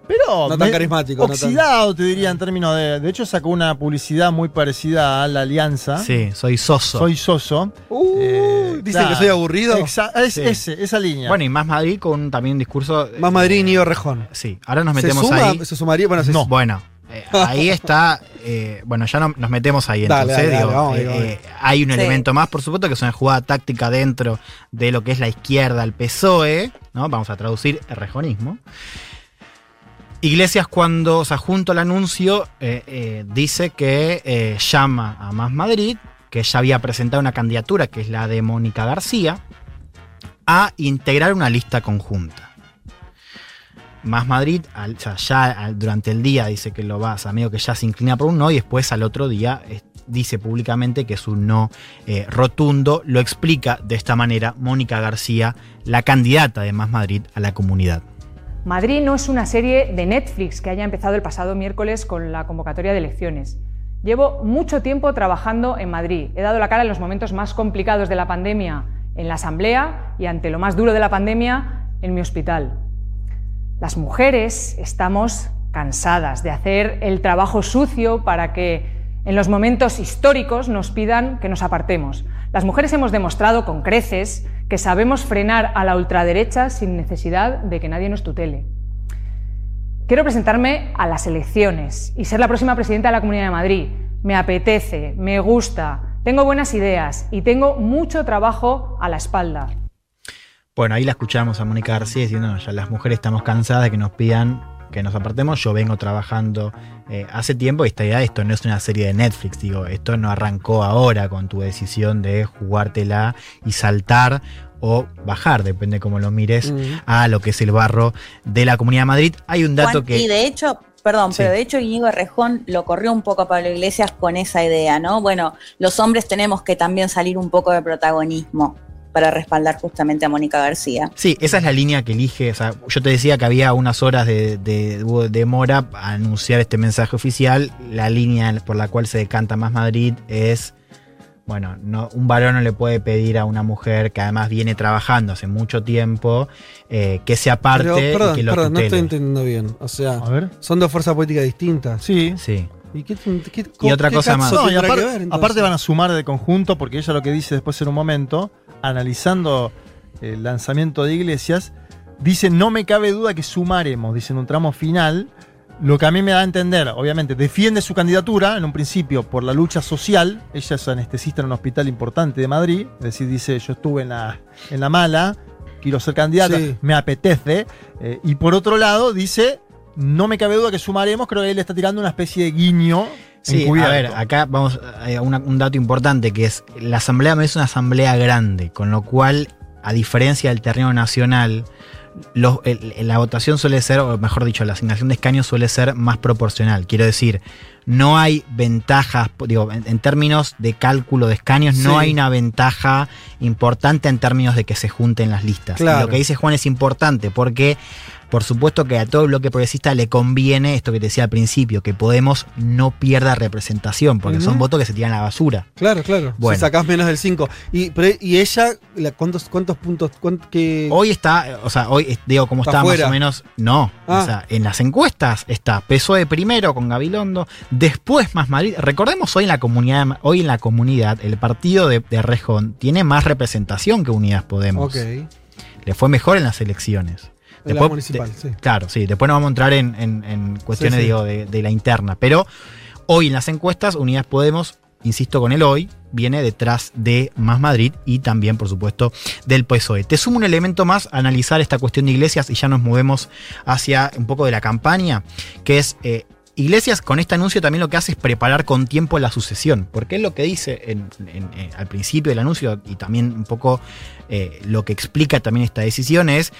Pero No tan carismático, no tan- Oxidado, te diría, en términos de. De hecho, sacó una publicidad muy parecida a la Alianza. Sí, soy soso. Soy soso. Uh, Eh, dicen claro. que soy aburrido. Exa- es, Sí. ese, esa línea. Bueno, y más Madrid con también un discurso. eh, Más Madrid y Nío Rejón. Sí, ahora nos ¿Se, metemos suma, ahí. ¿Se sumaría? Bueno, se No. Bueno, eh, ahí está. eh, bueno, ya no- nos metemos ahí entonces. dale, digo, dale, vamos, eh, eh, hay un Sí. elemento más, por supuesto, que es una jugada táctica dentro de lo que es la izquierda, el PSOE, ¿no? Vamos a traducir el rejonismo. Iglesias, cuando, o sea, junto al anuncio, eh, eh, dice que eh, llama a Más Madrid que ya había presentado una candidatura, que es la de Mónica García, a integrar una lista conjunta. Más Madrid, al- o ya durante el día dice que lo va, o sea, medio que ya se inclina por un no y después al otro día dice públicamente que es un no eh, rotundo. Lo explica de esta manera Mónica García, la candidata de Más Madrid a la comunidad. Madrid no es una serie de Netflix que haya empezado el pasado miércoles con la convocatoria de elecciones. Llevo mucho tiempo trabajando en Madrid. He dado la cara en los momentos más complicados de la pandemia en la Asamblea y ante lo más duro de la pandemia en mi hospital. Las mujeres estamos cansadas de hacer el trabajo sucio para que en los momentos históricos nos pidan que nos apartemos. Las mujeres hemos demostrado con creces que sabemos frenar a la ultraderecha sin necesidad de que nadie nos tutele. Quiero presentarme a las elecciones y ser la próxima presidenta de la Comunidad de Madrid. Me apetece, me gusta, tengo buenas ideas y tengo mucho trabajo a la espalda. Bueno, ahí la escuchamos a Mónica García diciendo, "No, ya las mujeres estamos cansadas de que nos pidan que nos apartemos. Yo vengo trabajando eh, hace tiempo y esta idea, esto no es una serie de Netflix, digo, esto no arrancó ahora con tu decisión de jugártela y saltar o bajar, depende cómo lo mires, Mm. a lo que es el barro de la Comunidad de Madrid. Hay un dato Juan, que... Y de hecho, perdón, Sí. pero de hecho Íñigo Rejón lo corrió un poco a Pablo Iglesias con esa idea, ¿no? Bueno, los hombres tenemos que también salir un poco de protagonismo para respaldar justamente a Mónica García. Sí, esa es la línea que elige. O sea, yo te decía que había unas horas de, de, hubo demora a anunciar este mensaje oficial. La línea por la cual se decanta más Madrid es. Bueno, no, un varón no le puede pedir a una mujer que además viene trabajando hace mucho tiempo eh, que se aparte Pero, y perdón, que lo perdón, no estoy entendiendo bien. O sea, A ver. son dos fuerzas políticas distintas. Sí. Sí. ¿Y, qué, qué- Y otra qué cosa más. No, y aparte, ver, aparte van a sumar de conjunto, porque ella lo que dice después en un momento, analizando el lanzamiento de Iglesias, dice, no me cabe duda que sumaremos, dice en un tramo final, lo que a mí me da a entender, obviamente, defiende su candidatura, en un principio, por la lucha social, ella es anestesista en un hospital importante de Madrid, es decir, dice, yo estuve en la, en la mala, quiero ser candidata, Sí. me apetece, eh, y por otro lado, dice, no me cabe duda que sumaremos, creo que él está tirando una especie de guiño. Sí, a ver, acá vamos a una- un dato importante que es la asamblea es una asamblea grande, con lo cual, a diferencia del terreno nacional, los- el- el- la votación suele ser, o mejor dicho, la asignación de escaños suele ser más proporcional. Quiero decir, no hay ventajas, digo, en, en términos de cálculo de escaños, no hay una ventaja importante en términos de que se junten las listas. Y Claro. Lo que dice Juan es importante porque, por supuesto que a todo el bloque progresista le conviene esto que te decía al principio, que Podemos no pierda representación, porque son votos que se tiran a la basura. Claro, claro. Bueno. Si sacás menos del 5. Y, pero- y ella, la- ¿cuántos, cuántos puntos? qué- Hoy está, o sea, hoy digo, como Está más o menos, no. Ah. O sea, en las encuestas está PSOE primero con Gabilondo, después más Madrid. Recordemos hoy en la comunidad, hoy en la comunidad, el partido de, de Rejón tiene más representación que Unidas Podemos. Ok. Le fue mejor en las elecciones. En la municipal, de- sí. Claro, sí. Después nos vamos a entrar en, en- en cuestiones, Sí, sí. digo, de, de la interna. Pero hoy en las encuestas, Unidas Podemos, insisto con el hoy, viene detrás de Más Madrid y también, por supuesto, del PSOE. Te sumo un elemento más a analizar esta cuestión de Iglesias y ya nos movemos hacia un poco de la campaña, que es... eh, Iglesias con este anuncio también lo que hace es preparar con tiempo la sucesión, porque él lo que dice en- en- eh, al principio del anuncio y también un poco eh, lo que explica también esta decisión es,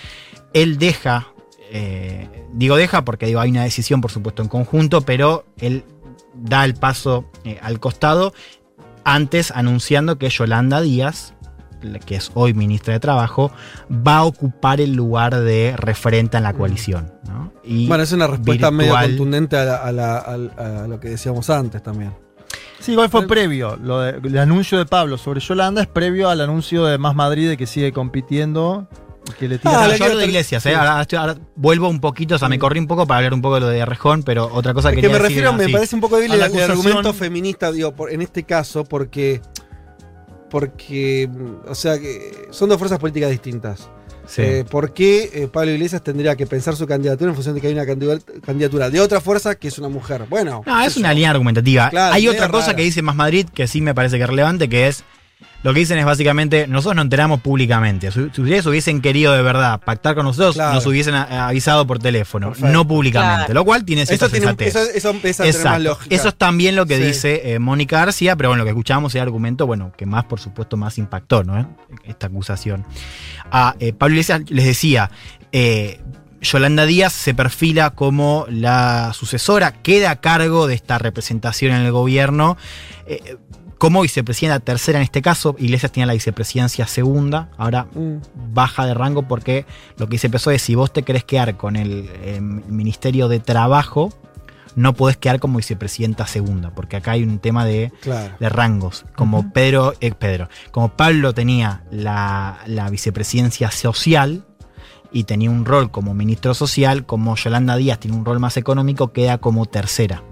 él deja, eh, digo deja porque digo hay una decisión por supuesto en conjunto, pero él da el paso eh, al costado antes anunciando que Yolanda Díaz, que es hoy ministra de Trabajo, va a ocupar el lugar de referente en la coalición. ¿no? Y bueno, es una respuesta medio contundente a, la- a la- al- a lo que decíamos antes también. Sí, igual fue previo. Lo de- el anuncio de Pablo sobre Yolanda es previo al anuncio de Más Madrid de que sigue compitiendo que le tira. Yo hablo de iglesias. ¿eh? ahora, vuelvo un poquito, o sea, me corrí un poco para hablar un poco de lo de Rejón, pero otra cosa Es que que me refiero, me parece un poco débil el, el argumento feminista, digo, por- en este caso, porque. Porque. mm, O sea, que son dos fuerzas políticas distintas. Sí. Eh, ¿Por qué eh, Pablo Iglesias tendría que pensar su candidatura en función de que hay una candidat- candidatura de otra fuerza que es una mujer? Bueno. No, es una línea argumentativa. Claro, Hay otra cosa rara. que dice Más Madrid que sí me parece que es relevante, que es Lo que dicen es básicamente, nosotros nos enteramos públicamente. Si, si ustedes hubiesen querido de verdad pactar con nosotros, Claro. nos hubiesen a- avisado por teléfono, Perfecto. no públicamente. Claro. Lo cual tiene cierta Eso tiene más lógica. Es también lo que Sí. dice eh, Mónica García, pero bueno, lo que escuchábamos es el argumento, bueno, que más, por supuesto, más impactó, ¿no? Esta acusación. A eh, Pablo Iglesias les decía, eh, Yolanda Díaz se perfila como la sucesora, queda a cargo de esta representación en el gobierno. eh, como vicepresidenta tercera en este caso, Iglesias tiene la vicepresidencia segunda, ahora baja de rango porque lo que dice PSOE es si vos te querés quedar con el eh, Ministerio de Trabajo, no podés quedar como vicepresidenta segunda, porque acá hay un tema de, Claro. de rangos. Como Pedro, eh, Pedro, como Pablo tenía la, la vicepresidencia social y tenía un rol como ministro social, como Yolanda Díaz tiene un rol más económico, queda como tercera.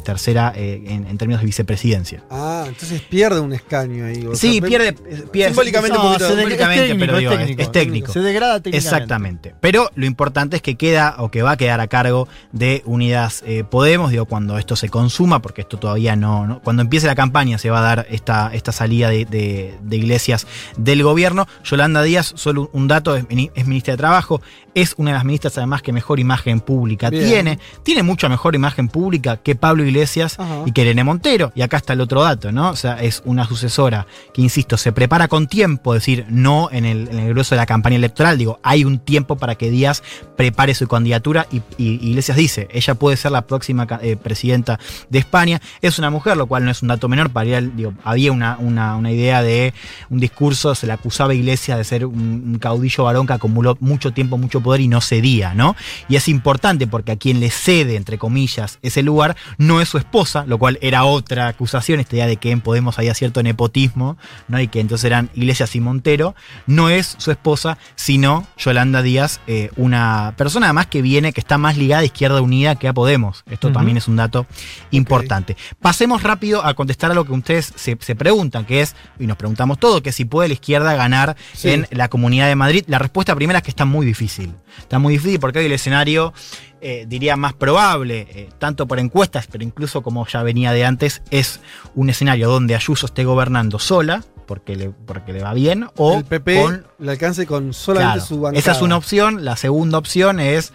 Tercera eh, en, en términos de vicepresidencia. Ah, entonces pierde un escaño ahí. o Sí, sea, pierde, pierde Simbólicamente un No, poquito. se de- simbólicamente, es técnico, pero es digo, es- técnico. es técnico. Se degrada técnicamente. Exactamente. Pero lo importante es que queda o que va a quedar a cargo de Unidas eh, Podemos, digo, cuando esto se consuma, porque esto todavía no, no- Cuando empiece la campaña se va a dar esta, esta salida de, de- de iglesias del gobierno. Yolanda Díaz, solo un, un dato, es, es ministra de Trabajo, es una de las ministras además que mejor imagen pública Bien. tiene. Tiene mucha mejor imagen pública que Pablo Iglesias Ajá. y que Irene Montero. Y acá está el otro dato, ¿no? O sea, es una sucesora que, insisto, se prepara con tiempo, es decir, no en el, en el grueso de la campaña electoral. Digo, hay un tiempo para que Díaz prepare su candidatura y, y Iglesias dice, ella puede ser la próxima eh, presidenta de España. Es una mujer, lo cual no es un dato menor. Para ir digo, había una, una, una idea de un discurso, se le acusaba a Iglesias de ser un, un caudillo varón que acumuló mucho tiempo, mucho poder y no cedía, ¿no? Y es importante porque a quien le cede, entre comillas, ese lugar no es su esposa, lo cual era otra acusación, esta idea de que en Podemos había cierto nepotismo, ¿no? Y que entonces eran Iglesias y Montero, no es su esposa, sino Yolanda Díaz, eh, una persona además que viene, que está más ligada a Izquierda Unida que a Podemos. Esto también es un dato importante. Pasemos rápido a contestar a lo que ustedes se, se preguntan, que es, y nos preguntamos todo, que si puede la izquierda ganar Sí. en la Comunidad de Madrid. La respuesta primera es que está muy difícil. Está muy difícil porque hoy el escenario, eh, diría, más probable, eh, tanto por encuestas, pero incluso como ya venía de antes, es un escenario donde Ayuso esté gobernando sola, porque le, porque le va bien, o el PP con le alcance con solamente Claro, su bancada. Esa es una opción. La segunda opción es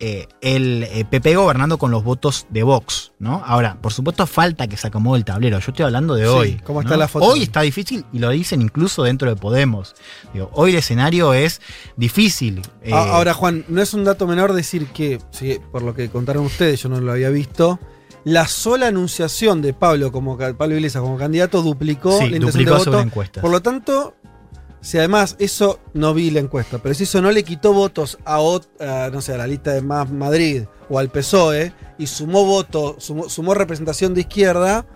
eh, el eh, PP gobernando con los votos de Vox, ¿no? Ahora, por supuesto, falta que se acomode el tablero. Yo estoy hablando de Sí, hoy. ¿cómo ¿no? está la foto? Hoy está difícil y lo dicen incluso dentro de Podemos. Digo, hoy el escenario es difícil. eh, Ahora, Juan, no es un dato menor decir que, sí, por lo que contaron ustedes, yo no lo había visto, la sola anunciación de Pablo como Pablo Iglesias como candidato duplicó Sí, la intención duplicó de voto. encuestas. Por lo tanto, si además eso no vi la encuesta, pero si eso no le quitó votos a, no sé, a la lista de Más Madrid o al PSOE y sumó voto, sumó, representación de izquierda,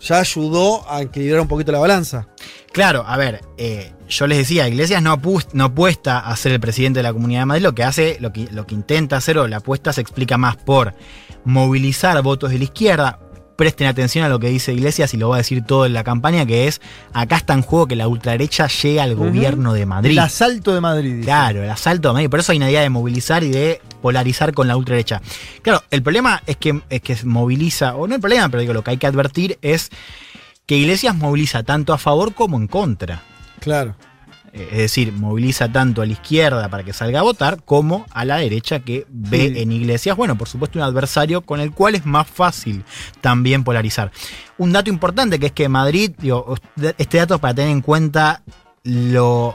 ya ayudó a equilibrar un poquito la balanza. Claro, a ver, eh, yo les decía, Iglesias no apuesta a ser el presidente de la Comunidad de Madrid, lo que hace, lo que, lo que intenta hacer o la apuesta se explica más por movilizar votos de la izquierda. Presten atención a lo que dice Iglesias y lo va a decir todo en la campaña, que es, acá está en juego que la ultraderecha llegue al gobierno de Madrid. El asalto de Madrid. dice. Claro, el asalto de Madrid. Por eso hay una idea de movilizar y de polarizar con la ultraderecha. Claro, el problema es que, es que moviliza, o no el problema, pero digo, lo que hay que advertir es que Iglesias moviliza tanto a favor como en contra. Claro. Eh, Es decir, moviliza tanto a la izquierda para que salga a votar como a la derecha que ve Sí. en Iglesias, bueno, por supuesto, un adversario con el cual es más fácil también polarizar. Un dato importante que es que Madrid, digo, este dato es para tener en cuenta lo.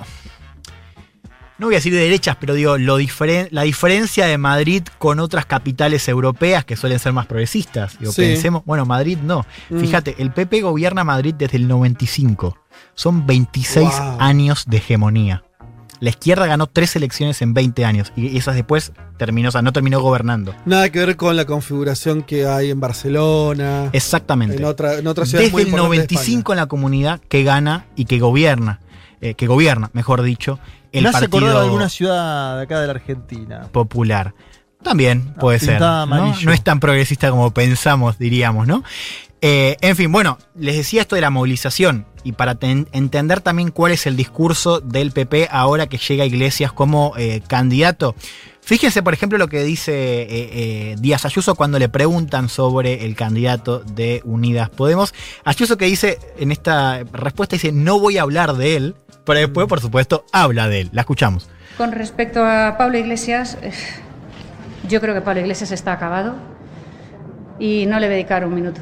No voy a decir de derechas, pero digo, lo diferen- la diferencia de Madrid con otras capitales europeas que suelen ser más progresistas. Digo, Sí. pensemos, bueno, Madrid no. Mm. Fíjate, el PP gobierna Madrid desde el 95. Son 26 Wow. años de hegemonía. La izquierda ganó tres elecciones en 20 años y esas después terminó, o sea, no terminó gobernando. Nada que ver con la configuración que hay en Barcelona. Exactamente. En otra, en otra ciudad Desde muy el importante de 95 en la comunidad que gana y que gobierna, eh, que gobierna, mejor dicho, el acordar partido a alguna ciudad de acá de la Argentina. popular. También puede ser. ¿no? No es tan progresista como pensamos, diríamos, ¿no? Eh, en fin, bueno, les decía esto de la movilización y para ten- entender también cuál es el discurso del PP ahora que llega a Iglesias como eh, candidato. Fíjense, por ejemplo, lo que dice eh, Díaz Ayuso cuando le preguntan sobre el candidato de Unidas Podemos. Ayuso que dice en esta respuesta, dice, no voy a hablar de él, pero después, por supuesto, habla de él. La escuchamos. Con respecto a Pablo Iglesias, yo creo que Pablo Iglesias está acabado y no le voy a dedicar un minuto.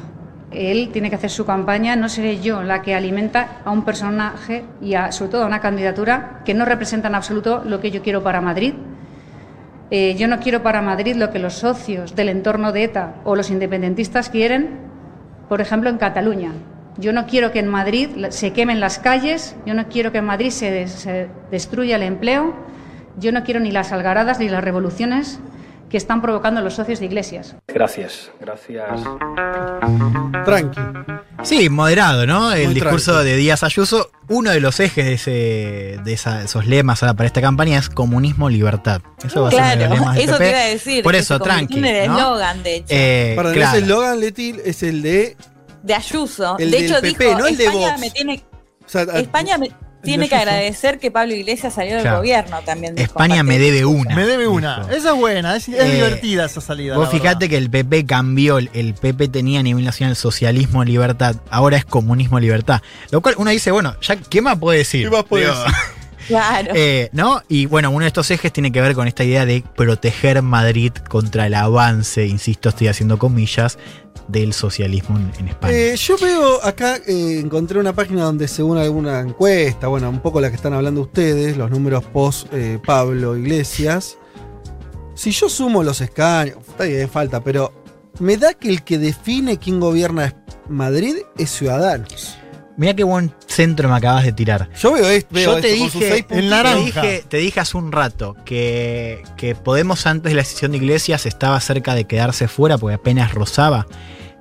Él tiene que hacer su campaña, no seré yo la que alimenta a un personaje y a, sobre todo a una candidatura que no representa en absoluto lo que yo quiero para Madrid. Eh, yo no quiero para Madrid lo que los socios del entorno de ETA o los independentistas quieren, por ejemplo, en Cataluña. Yo no quiero que en Madrid se quemen las calles, yo no quiero que en Madrid se, des- se destruya el empleo, yo no quiero ni las algaradas ni las revoluciones que están provocando los socios de iglesias. Gracias, gracias. Tranqui. Sí, moderado, ¿no? El Muy discurso tranqui. de Díaz Ayuso. Uno de los ejes de, ese, de esa- esos lemas ahora para esta campaña es comunismo-libertad. Eso va a ser uno de los Claro, lemas del eso te PP. iba a decir. Por eso, tranqui. En el ¿no? eslogan, de hecho. Eh, Para claro. ese eslogan, Leti, es el de. de Ayuso. el de del hecho, PP, dijo, no el de España Vox. me tiene, o sea, España me tiene que agradecer que Pablo Iglesias salió del Claro. gobierno también. España me debe una. Me debe una. dijo. Esa es buena, es, es Eh, divertida esa salida. Vos fijate que el PP cambió, el- el PP tenía a nivel nacional socialismo libertad, ahora es comunismo libertad. Lo cual uno dice, bueno, ya ¿qué más puede decir? ¿Qué más puede Digo, decir? Claro. eh, ¿No? Y bueno, uno de estos ejes tiene que ver con esta idea de proteger Madrid contra el avance, insisto, estoy haciendo comillas, del socialismo en, en España. Eh, yo veo acá, eh, encontré una página donde según alguna encuesta, bueno, un poco la que están hablando ustedes, los números post eh, Pablo Iglesias. Si yo sumo los escaños, está bien, falta, pero me da que el que define quién gobierna Madrid es Ciudadanos. Mirá qué buen centro me acabas de tirar. Yo veo, esto, veo Yo te esto dije, te dije, te dije hace un rato que, que Podemos antes de la decisión de Iglesias estaba cerca de quedarse fuera porque apenas rozaba.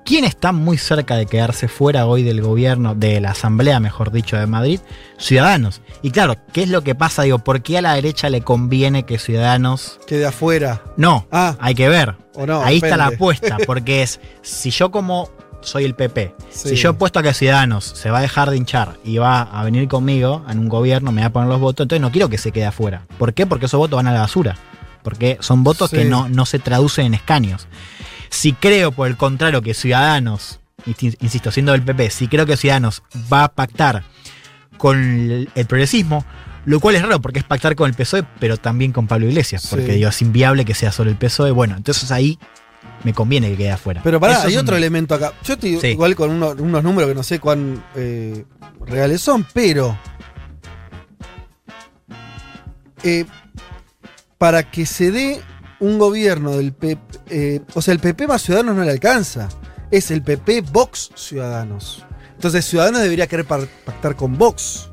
¿Quién está muy cerca de quedarse fuera hoy del gobierno, de la asamblea, mejor dicho, de Madrid? Ciudadanos. Y claro, ¿qué es lo que pasa? Digo, ¿por qué a la derecha le conviene que Ciudadanos... Quede afuera. No, Ah. hay que ver. O no, Ahí está la apuesta, porque es, si yo como soy el PP, Sí. si yo apuesto a que Ciudadanos se va a dejar de hinchar y va a venir conmigo en un gobierno, me va a poner los votos, entonces no quiero que se quede afuera. ¿Por qué? Porque esos votos van a la basura. Porque son votos Sí. que no, no se traducen en escaños. Si creo, por el contrario, que Ciudadanos, insisto, siendo del PP, si creo que Ciudadanos va a pactar con el, progresismo, lo cual es raro porque es pactar con el PSOE, pero también con Pablo Iglesias, porque Sí. digo, es inviable que sea solo el PSOE. Bueno, entonces ahí me conviene que quede afuera. Pero pará, Eso hay otro elemento acá. Yo estoy Sí. igual con uno- unos números que no sé cuán eh, reales son, pero. eh, para que se dé un gobierno del PP. eh, o sea, el PP más Ciudadanos no le alcanza. Es el PP Vox Ciudadanos. Entonces, Ciudadanos debería querer pactar con Vox.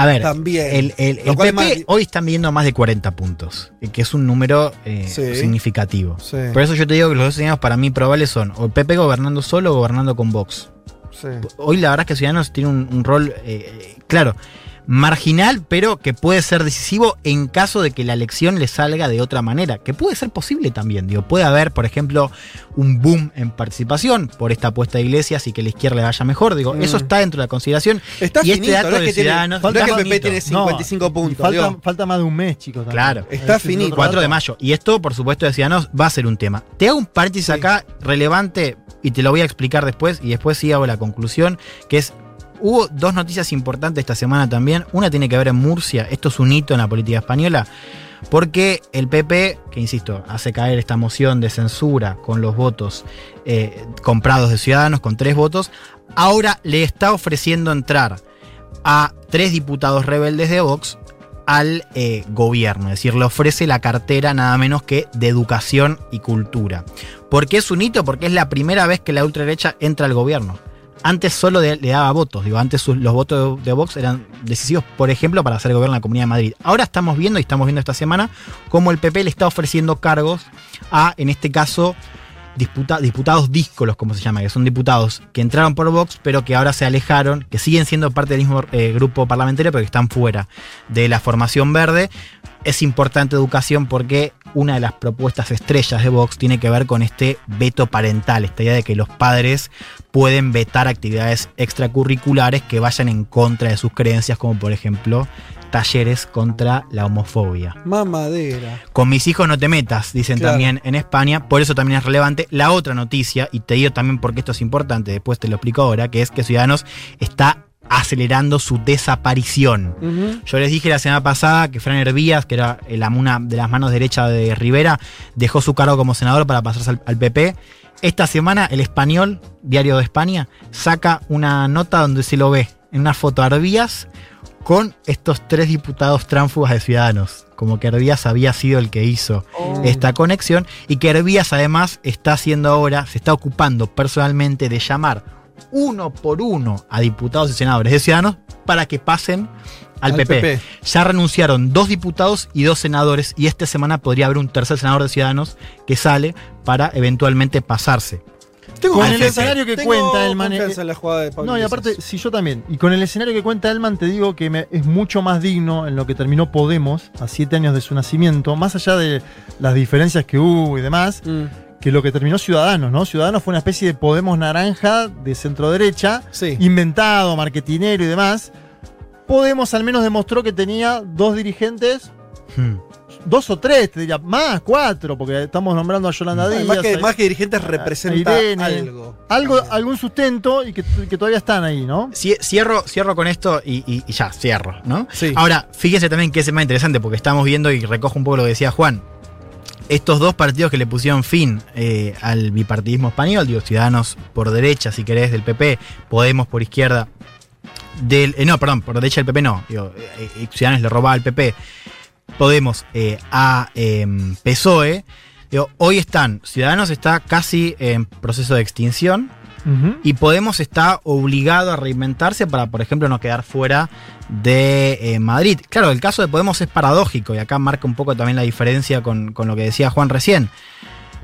A ver, También. el, el- PP más- hoy están viendo más de 40 puntos, eh, que es un número eh, Sí. significativo. Sí. Por eso yo te digo que los dos escenarios para mí probables son o el PP gobernando solo o gobernando con Vox. Sí. Hoy la verdad es que Ciudadanos tiene un, un rol, eh, claro, marginal, pero que puede ser decisivo en caso de que la elección le salga de otra manera, que puede ser posible también. Digo, puede haber, por ejemplo, un boom en participación por esta apuesta de iglesias y que la izquierda le vaya mejor. Digo, Mm. eso está dentro de la consideración. Está y este finito, dato no es que tiene- Ciudadanos no es que el PP tiene 55 puntos. Falta, falta más de un mes, chicos. también. Claro. Está es finito. otro 4 de mayo. Y esto, por supuesto, de Ciudadanos va a ser un tema. Te hago un paréntesis acá relevante y te lo voy a explicar después y después sí hago la conclusión, que es, hubo dos noticias importantes esta semana también. Una tiene que ver en Murcia, esto es un hito en la política española, porque el PP, que insisto, hace caer esta moción de censura con los votos eh, comprados de Ciudadanos, con tres votos, ahora le está ofreciendo entrar a tres diputados rebeldes de Vox al eh, gobierno, es decir, le ofrece la cartera nada menos que de educación y cultura. ¿Por qué es un hito? Porque es la primera vez que la ultraderecha entra al gobierno. Antes solo le daba votos, digo, antes los votos de, Vox eran decisivos, por ejemplo, para hacer gobierno en la Comunidad de Madrid. Ahora estamos viendo, y estamos viendo esta semana, cómo el PP le está ofreciendo cargos a, en este caso, diputados díscolos, como se llama, que son diputados que entraron por Vox, pero que ahora se alejaron, que siguen siendo parte del mismo eh, grupo parlamentario, pero que están fuera de la formación verde. Es importante educación porque una de las propuestas estrellas de Vox tiene que ver con este veto parental, esta idea de que los padres pueden vetar actividades extracurriculares que vayan en contra de sus creencias, como por ejemplo talleres contra la homofobia. Mamadera. Con mis hijos no te metas, dicen Claro. también en España, por eso también es relevante. La otra noticia, y te digo también porque esto es importante, después te lo explico ahora, que es que Ciudadanos está acelerando su desaparición. Yo les dije la semana pasada que Fran Hervías, que era la, una de las manos derechas de Rivera, dejó su cargo como senador para pasarse al, al PP. Esta semana el español, Diario de España, saca una nota donde se lo ve en una foto a Hervías con estos tres diputados tránfugas de Ciudadanos. Como que Hervías había sido el que hizo Oh. esta conexión y que Hervías además está haciendo ahora, se está ocupando personalmente de llamar uno por uno a diputados y senadores de Ciudadanos para que pasen al, Al PP. PP. Ya renunciaron dos diputados y dos senadores y esta semana podría haber un tercer senador de Ciudadanos que sale para eventualmente pasarse. con al el escenario que Tengo cuenta Elman. eh, en la jugada de Pablo No, y aparte, si yo también. Y con el escenario que cuenta Elman, te digo que me- es mucho más digno en lo que terminó Podemos a siete años de su nacimiento, más allá de las diferencias que hubo y demás, Mm. Que lo que terminó Ciudadanos, ¿no? Ciudadanos fue una especie de Podemos naranja de centro derecha, inventado, marketinero y demás. Podemos al menos demostró que tenía dos dirigentes. Dos o tres, te diría, más, cuatro, porque estamos nombrando a Yolanda Díaz. Más que, a- más que dirigentes representa Irene. algo. Algo, algún sustento y que, que todavía están ahí, ¿no? Cie- Cierro, cierro con esto y, y- y ya, cierro, ¿no? Sí. Ahora, fíjense también que es más interesante porque estamos viendo y recojo un poco lo que decía Juan. Estos dos partidos que le pusieron fin eh, al bipartidismo español, digo, Ciudadanos por derecha, si querés, del PP, Podemos por izquierda, del. eh, no, perdón, por derecha del PP no, eh, Ciudadanos le robaba al PP, Podemos a em, PSOE. Hoy están, Ciudadanos está casi en proceso de extinción. Y Podemos está obligado a reinventarse para, por ejemplo, no quedar fuera de eh, Madrid. Claro, el caso de Podemos es paradójico y acá marca un poco también la diferencia con, con lo que decía Juan recién.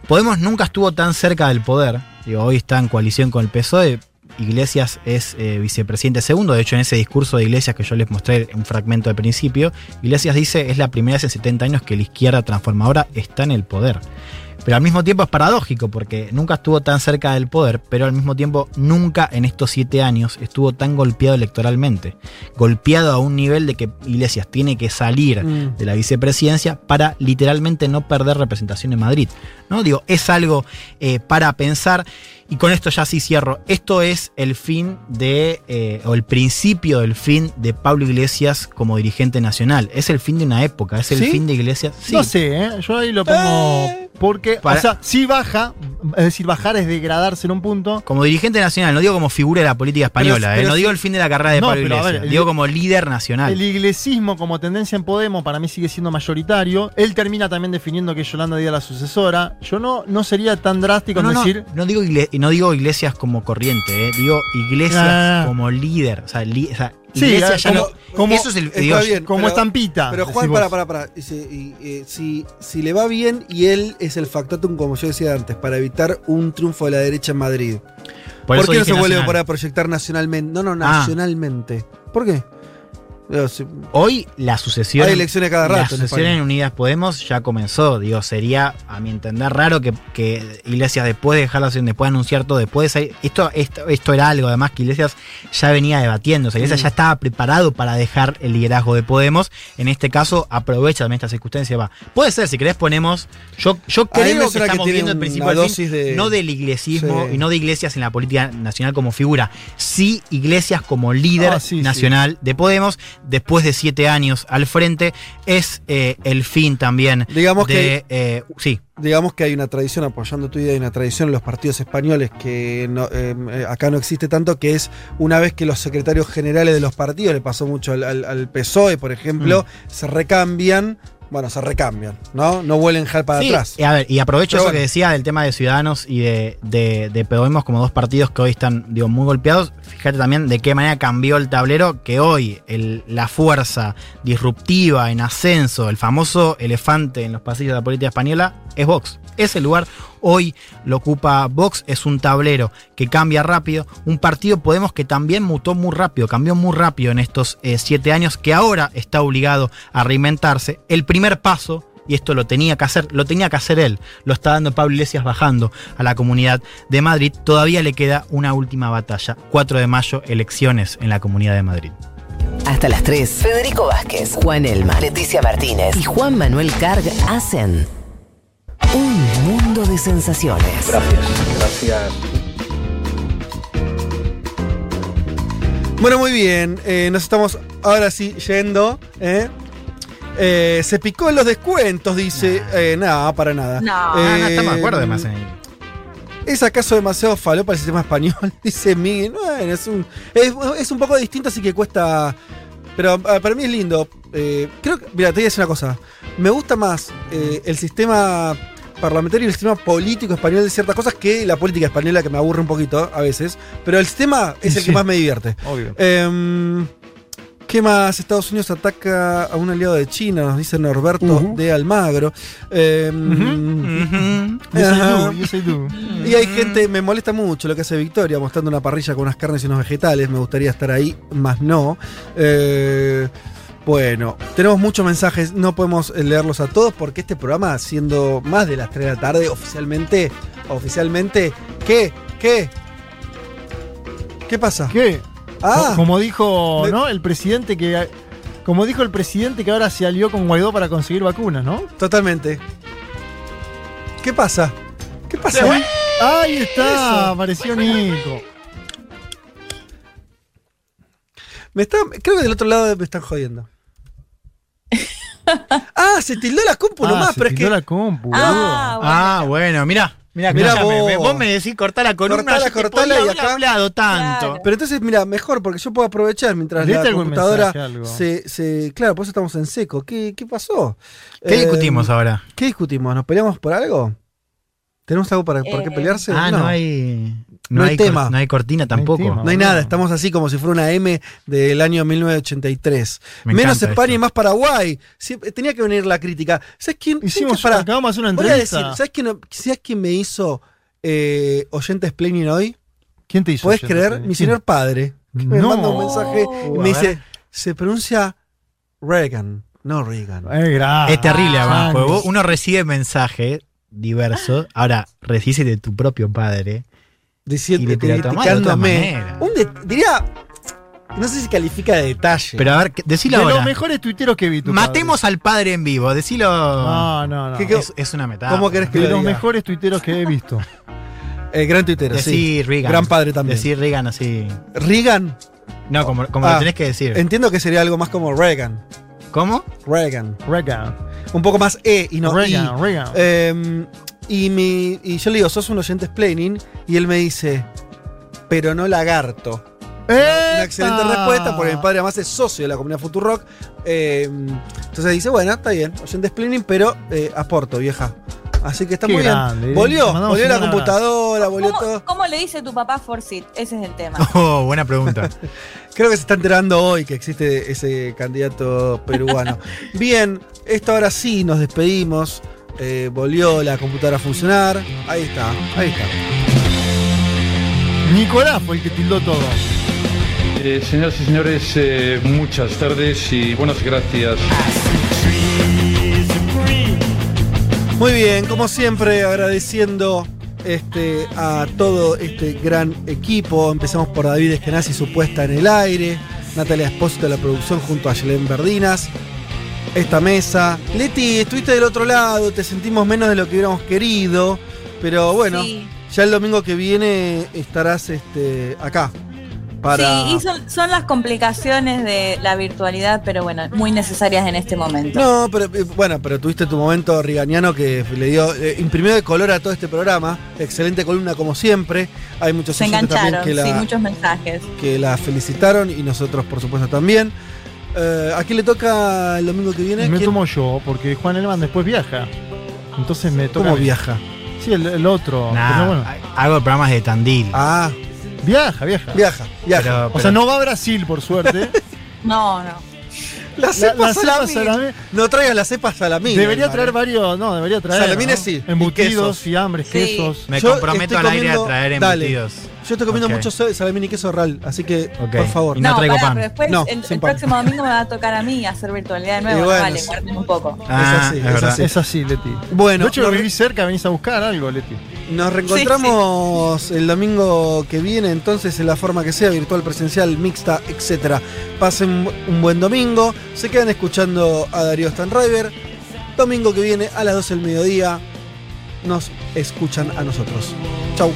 Podemos nunca estuvo tan cerca del poder. Digo, hoy está en coalición con el PSOE. Iglesias es eh, vicepresidente segundo. De hecho, en ese discurso de Iglesias que yo les mostré un fragmento al principio, Iglesias dice es la primera vez en 70 años que la izquierda transformadora está en el poder. Pero al mismo tiempo es paradójico porque nunca estuvo tan cerca del poder, pero al mismo tiempo nunca en estos siete años estuvo tan golpeado electoralmente. Golpeado a un nivel de que Iglesias tiene que salir Mm. de la vicepresidencia para literalmente no perder representación en Madrid. ¿no? Digo, es algo eh, para pensar. Y con esto ya sí cierro. Esto es el fin de, eh, o el principio del fin de Pablo Iglesias como dirigente nacional. Es el fin de una época, es el ¿Sí? fin de Iglesias. Sí. No sé, ¿eh? yo ahí lo pongo. Porque, Para- o sea, si baja, es decir, bajar es degradarse en un punto. Como dirigente nacional, no digo como figura de la política española, Pero- pero eh, no sí- digo el fin de la carrera de No, Pablo Iglesias, ver, el- digo como líder nacional. El iglesismo como tendencia en Podemos para mí sigue siendo mayoritario. Él termina también definiendo que Yolanda Díaz la sucesora. Yo no, no sería tan drástico no, en no, decir. no digo, igle- no digo iglesias como corriente, eh, digo iglesias Ah. como líder. O sea, li- o sea, Sí, Iglesias ah, ya como- no- como- eso es el Está digo, bien, como pero- estampita, Pero Juan, para, para, para. Si, y, eh, si, si le va bien y él es el factotum, como yo decía antes, para evitar un triunfo de la derecha en Madrid. Por ¿Por, eso qué no se vuelve para proyectar nacionalmente? No, no, Ah. nacionalmente. ¿Por qué? Hoy la sucesión. Hay elecciones cada La rato en sucesión en Unidas Podemos ya comenzó. Digo, sería, a mi entender, raro que, que Iglesias después de dejar la sesión, después de anunciar todo, después de. Esto, esto, esto era algo, además, que Iglesias ya venía debatiendo. O sea, Iglesias Mm. ya estaba preparado para dejar el liderazgo de Podemos. En este caso, aprovecha también esta circunstancia. Va. Puede ser, si querés, ponemos. Yo, yo creo que estamos viendo el principio del fin, dosis de- no del iglesismo Sí. y no de Iglesias en la política nacional como figura. Sí, Iglesias como líder Ah, sí, sí. nacional de Podemos, después de siete años al frente, es eh, el fin también Digamos de. que- eh, sí. digamos que hay una tradición, apoyando tu idea, hay una tradición en los partidos españoles que no- eh, eh, acá no existe tanto, que es una vez que los secretarios generales de los partidos, le pasó mucho al, al- al PSOE, por ejemplo, Mm. se recambian, bueno, se recambian, ¿no? No vuelven ja- para Sí, atrás. y a ver, y aprovecho Pero eso bueno. que decía del tema de Ciudadanos y de, de, de Podemos como dos partidos que hoy están digo, muy golpeados. Fíjate también de qué manera cambió el tablero, que hoy el- la fuerza disruptiva en ascenso, el famoso elefante en los pasillos de la política española, es Vox. Ese lugar hoy lo ocupa Vox, es un tablero que cambia rápido, un partido Podemos que también mutó muy rápido, cambió muy rápido en estos eh, siete años, que ahora está obligado a reinventarse. El primer paso y esto lo tenía que hacer, lo tenía que hacer él, lo está dando Pablo Iglesias bajando a la comunidad de Madrid, todavía le queda una última batalla, 4 de mayo, elecciones en la comunidad de Madrid. Hasta las 3, Federico Vázquez, Juan Elma, Leticia Martínez y Juan Manuel Carg hacen un mundo de sensaciones. Gracias, gracias. Bueno, muy bien. eh, nos estamos ahora sí yendo. ¿eh? Eh, se picó en los descuentos, dice. Eh, nada, para nada. No, No, no, estamos de acuerdo además en ello. ¿Es acaso demasiado falo para el sistema español? Dice Miguel. Bueno, es un, es, es un poco distinto, así que cuesta. Pero para mí es lindo. Eh, creo que. Mira, te voy a decir una cosa. Me gusta más eh, el sistema parlamentario y el sistema político español de ciertas cosas que la política española, que me aburre un poquito a veces. Pero el sistema es el Sí. que más me divierte. Obvio. Em, ¿Qué más? Estados Unidos ataca a un aliado de China, nos dice Norberto de Almagro. Em, Yes, I ajá. do, yes, I do. Y hay gente, me molesta mucho lo que hace Victoria, mostrando una parrilla con unas carnes y unos vegetales. Me gustaría estar ahí, más no. Eh, bueno, tenemos muchos mensajes, no podemos eh, leerlos a todos porque este programa, siendo más de las 3 de la tarde, oficialmente, oficialmente, ¿qué? ¿Qué? ¿Qué pasa? ¿Qué? Ah. Co- como dijo, ¿no? El presidente que. Como dijo el presidente que ahora se alió con Guaidó para conseguir vacunas, ¿no? Totalmente. ¿Qué pasa? ¿Qué pasa? Sí. Ahí está, Eso. apareció Nico. Me está, creo que del otro lado me están jodiendo. ah, se tildó la compu Ah, nomás, se pero es tildó que. la compu, Ah, bueno. Ah, bueno, mirá. Mirá, vos. me- vos me decís cortar la columna, Cortala, yo te cortala podía y acá- hablado tanto. Claro. Pero entonces, mira, mejor, porque yo puedo aprovechar mientras la computadora mensaje, algo. se, se. Claro, por eso estamos en seco. ¿Qué, qué pasó? ¿Qué Eh, discutimos ahora? ¿Qué discutimos? ¿Nos peleamos por algo? ¿Tenemos algo para, por qué Eh, pelearse? Ah, no, hay. No hay cor- tema. No hay cortina tampoco. tema. No hay nada, estamos así como si fuera una M del año 1983. Me Menos España esto. y más Paraguay. Sí, tenía que venir la crítica. ¿Sabes quién? ¿sabes Hicimos? Pará, acabamos de hacer una voy a entrevista. decir, ¿sabes quién, ¿sabes quién me hizo eh, oyente explaining hoy? ¿Quién te hizo? ¿Puedes creer? Mi ¿Quién? señor padre. que Me manda un mensaje y me dice, se pronuncia Reagan, no Reagan. Gra- Es terrible, además, Ah, uno recibe mensajes diversos. Ahora, recibís de tu propio padre. Diciendo, criticándome. Un de- diría, no sé si califica de detalle. Pero a ver, decilo de ahora. los mejores tuiteros que vi. tu Matemos al padre en vivo, decilo. No, no, no. ¿Qué- qué- Es, es una metáfora. ¿Cómo querés que de lo los diga? mejores tuiteros que he visto. El gran tuitero, sí. Decir Reagan. Gran padre también. Decir Reagan así. Reagan, No, como, como Ah, lo tenés que decir. entiendo que sería algo más como Reagan. ¿Cómo? Reagan. Reagan. Un poco más E y no Reagan, I. Reagan. Eh, y, mi, y yo le digo, sos un oyente explaining. Y él me dice, pero no lagarto. Una excelente respuesta, porque mi padre además es socio de la comunidad Futurock. Eh, entonces dice, bueno, está bien, oyente explaining, pero eh, aporto, vieja. Así que está Qué muy grande, bien. Volvió, volvió la computadora, volvió ¿Cómo, todo. cómo le dice tu papá Forsyth? Ese es el tema. Oh, buena pregunta. Creo que se está enterando hoy que existe ese candidato peruano. Bien, esto ahora sí nos despedimos. Eh, volvió la computadora a funcionar. Ahí está, ahí está. Nicolás fue el que tildó todo. Eh, señoras y señores, eh, muchas tardes y buenas gracias. Muy bien, como siempre, agradeciendo este, a todo este gran equipo. Empezamos por David Eskenazi, su puesta en el aire. Natalia Espósito de la producción junto a Yelén Verdinas. Esta mesa. Leti, estuviste del otro lado, te sentimos menos de lo que hubiéramos querido. Pero bueno, Sí. ya el domingo que viene estarás este, acá. Para... Sí, y son, son las complicaciones de la virtualidad, pero bueno, muy necesarias en este momento. No, pero eh, bueno, pero tuviste tu momento riganiano que le dio, eh, imprimió de color a todo este programa. Excelente columna como siempre. Hay muchos Se también que la, sí, muchos mensajes. que la felicitaron y nosotros por supuesto también. Eh, ¿A quién le toca el domingo que viene? Me ¿Quién- tomo yo, porque Juan Elman después viaja. Entonces me toca. ¿Cómo viaja? Sí, el, el otro. Nah, Pero bueno. Hago programas de Tandil. Ah, Viaja, viaja. viaja, viaja. Pero- O sea, no va a Brasil, por suerte. No, no. La la- cepa la cepa salamín. salamín. No traigas la cepa salamín. debería traer varios. No, debería traer. Salamines ¿no? sí, y Embutidos, quesos. fiambres, Sí. quesos. Me Yo comprometo al aire a traer dale. embutidos. Yo estoy comiendo Ok. mucho salamín y queso real, así que por favor. Y no traigo pan. pero después No, el, el pan. próximo domingo me va a tocar a mí hacer virtualidad de nuevo. Bueno, vale, sí. guarden un poco. Ah, así, es es así. Es así, Leti. Bueno, de hecho, no- vivís cerca, venís a buscar algo, Leti. Nos reencontramos el domingo que viene, entonces, en la forma que sea, virtual, presencial, mixta, etcétera. Pasen un buen domingo. Se quedan escuchando a Darío Stanriver. Domingo que viene a las 12 del mediodía. Nos escuchan a nosotros. Chau.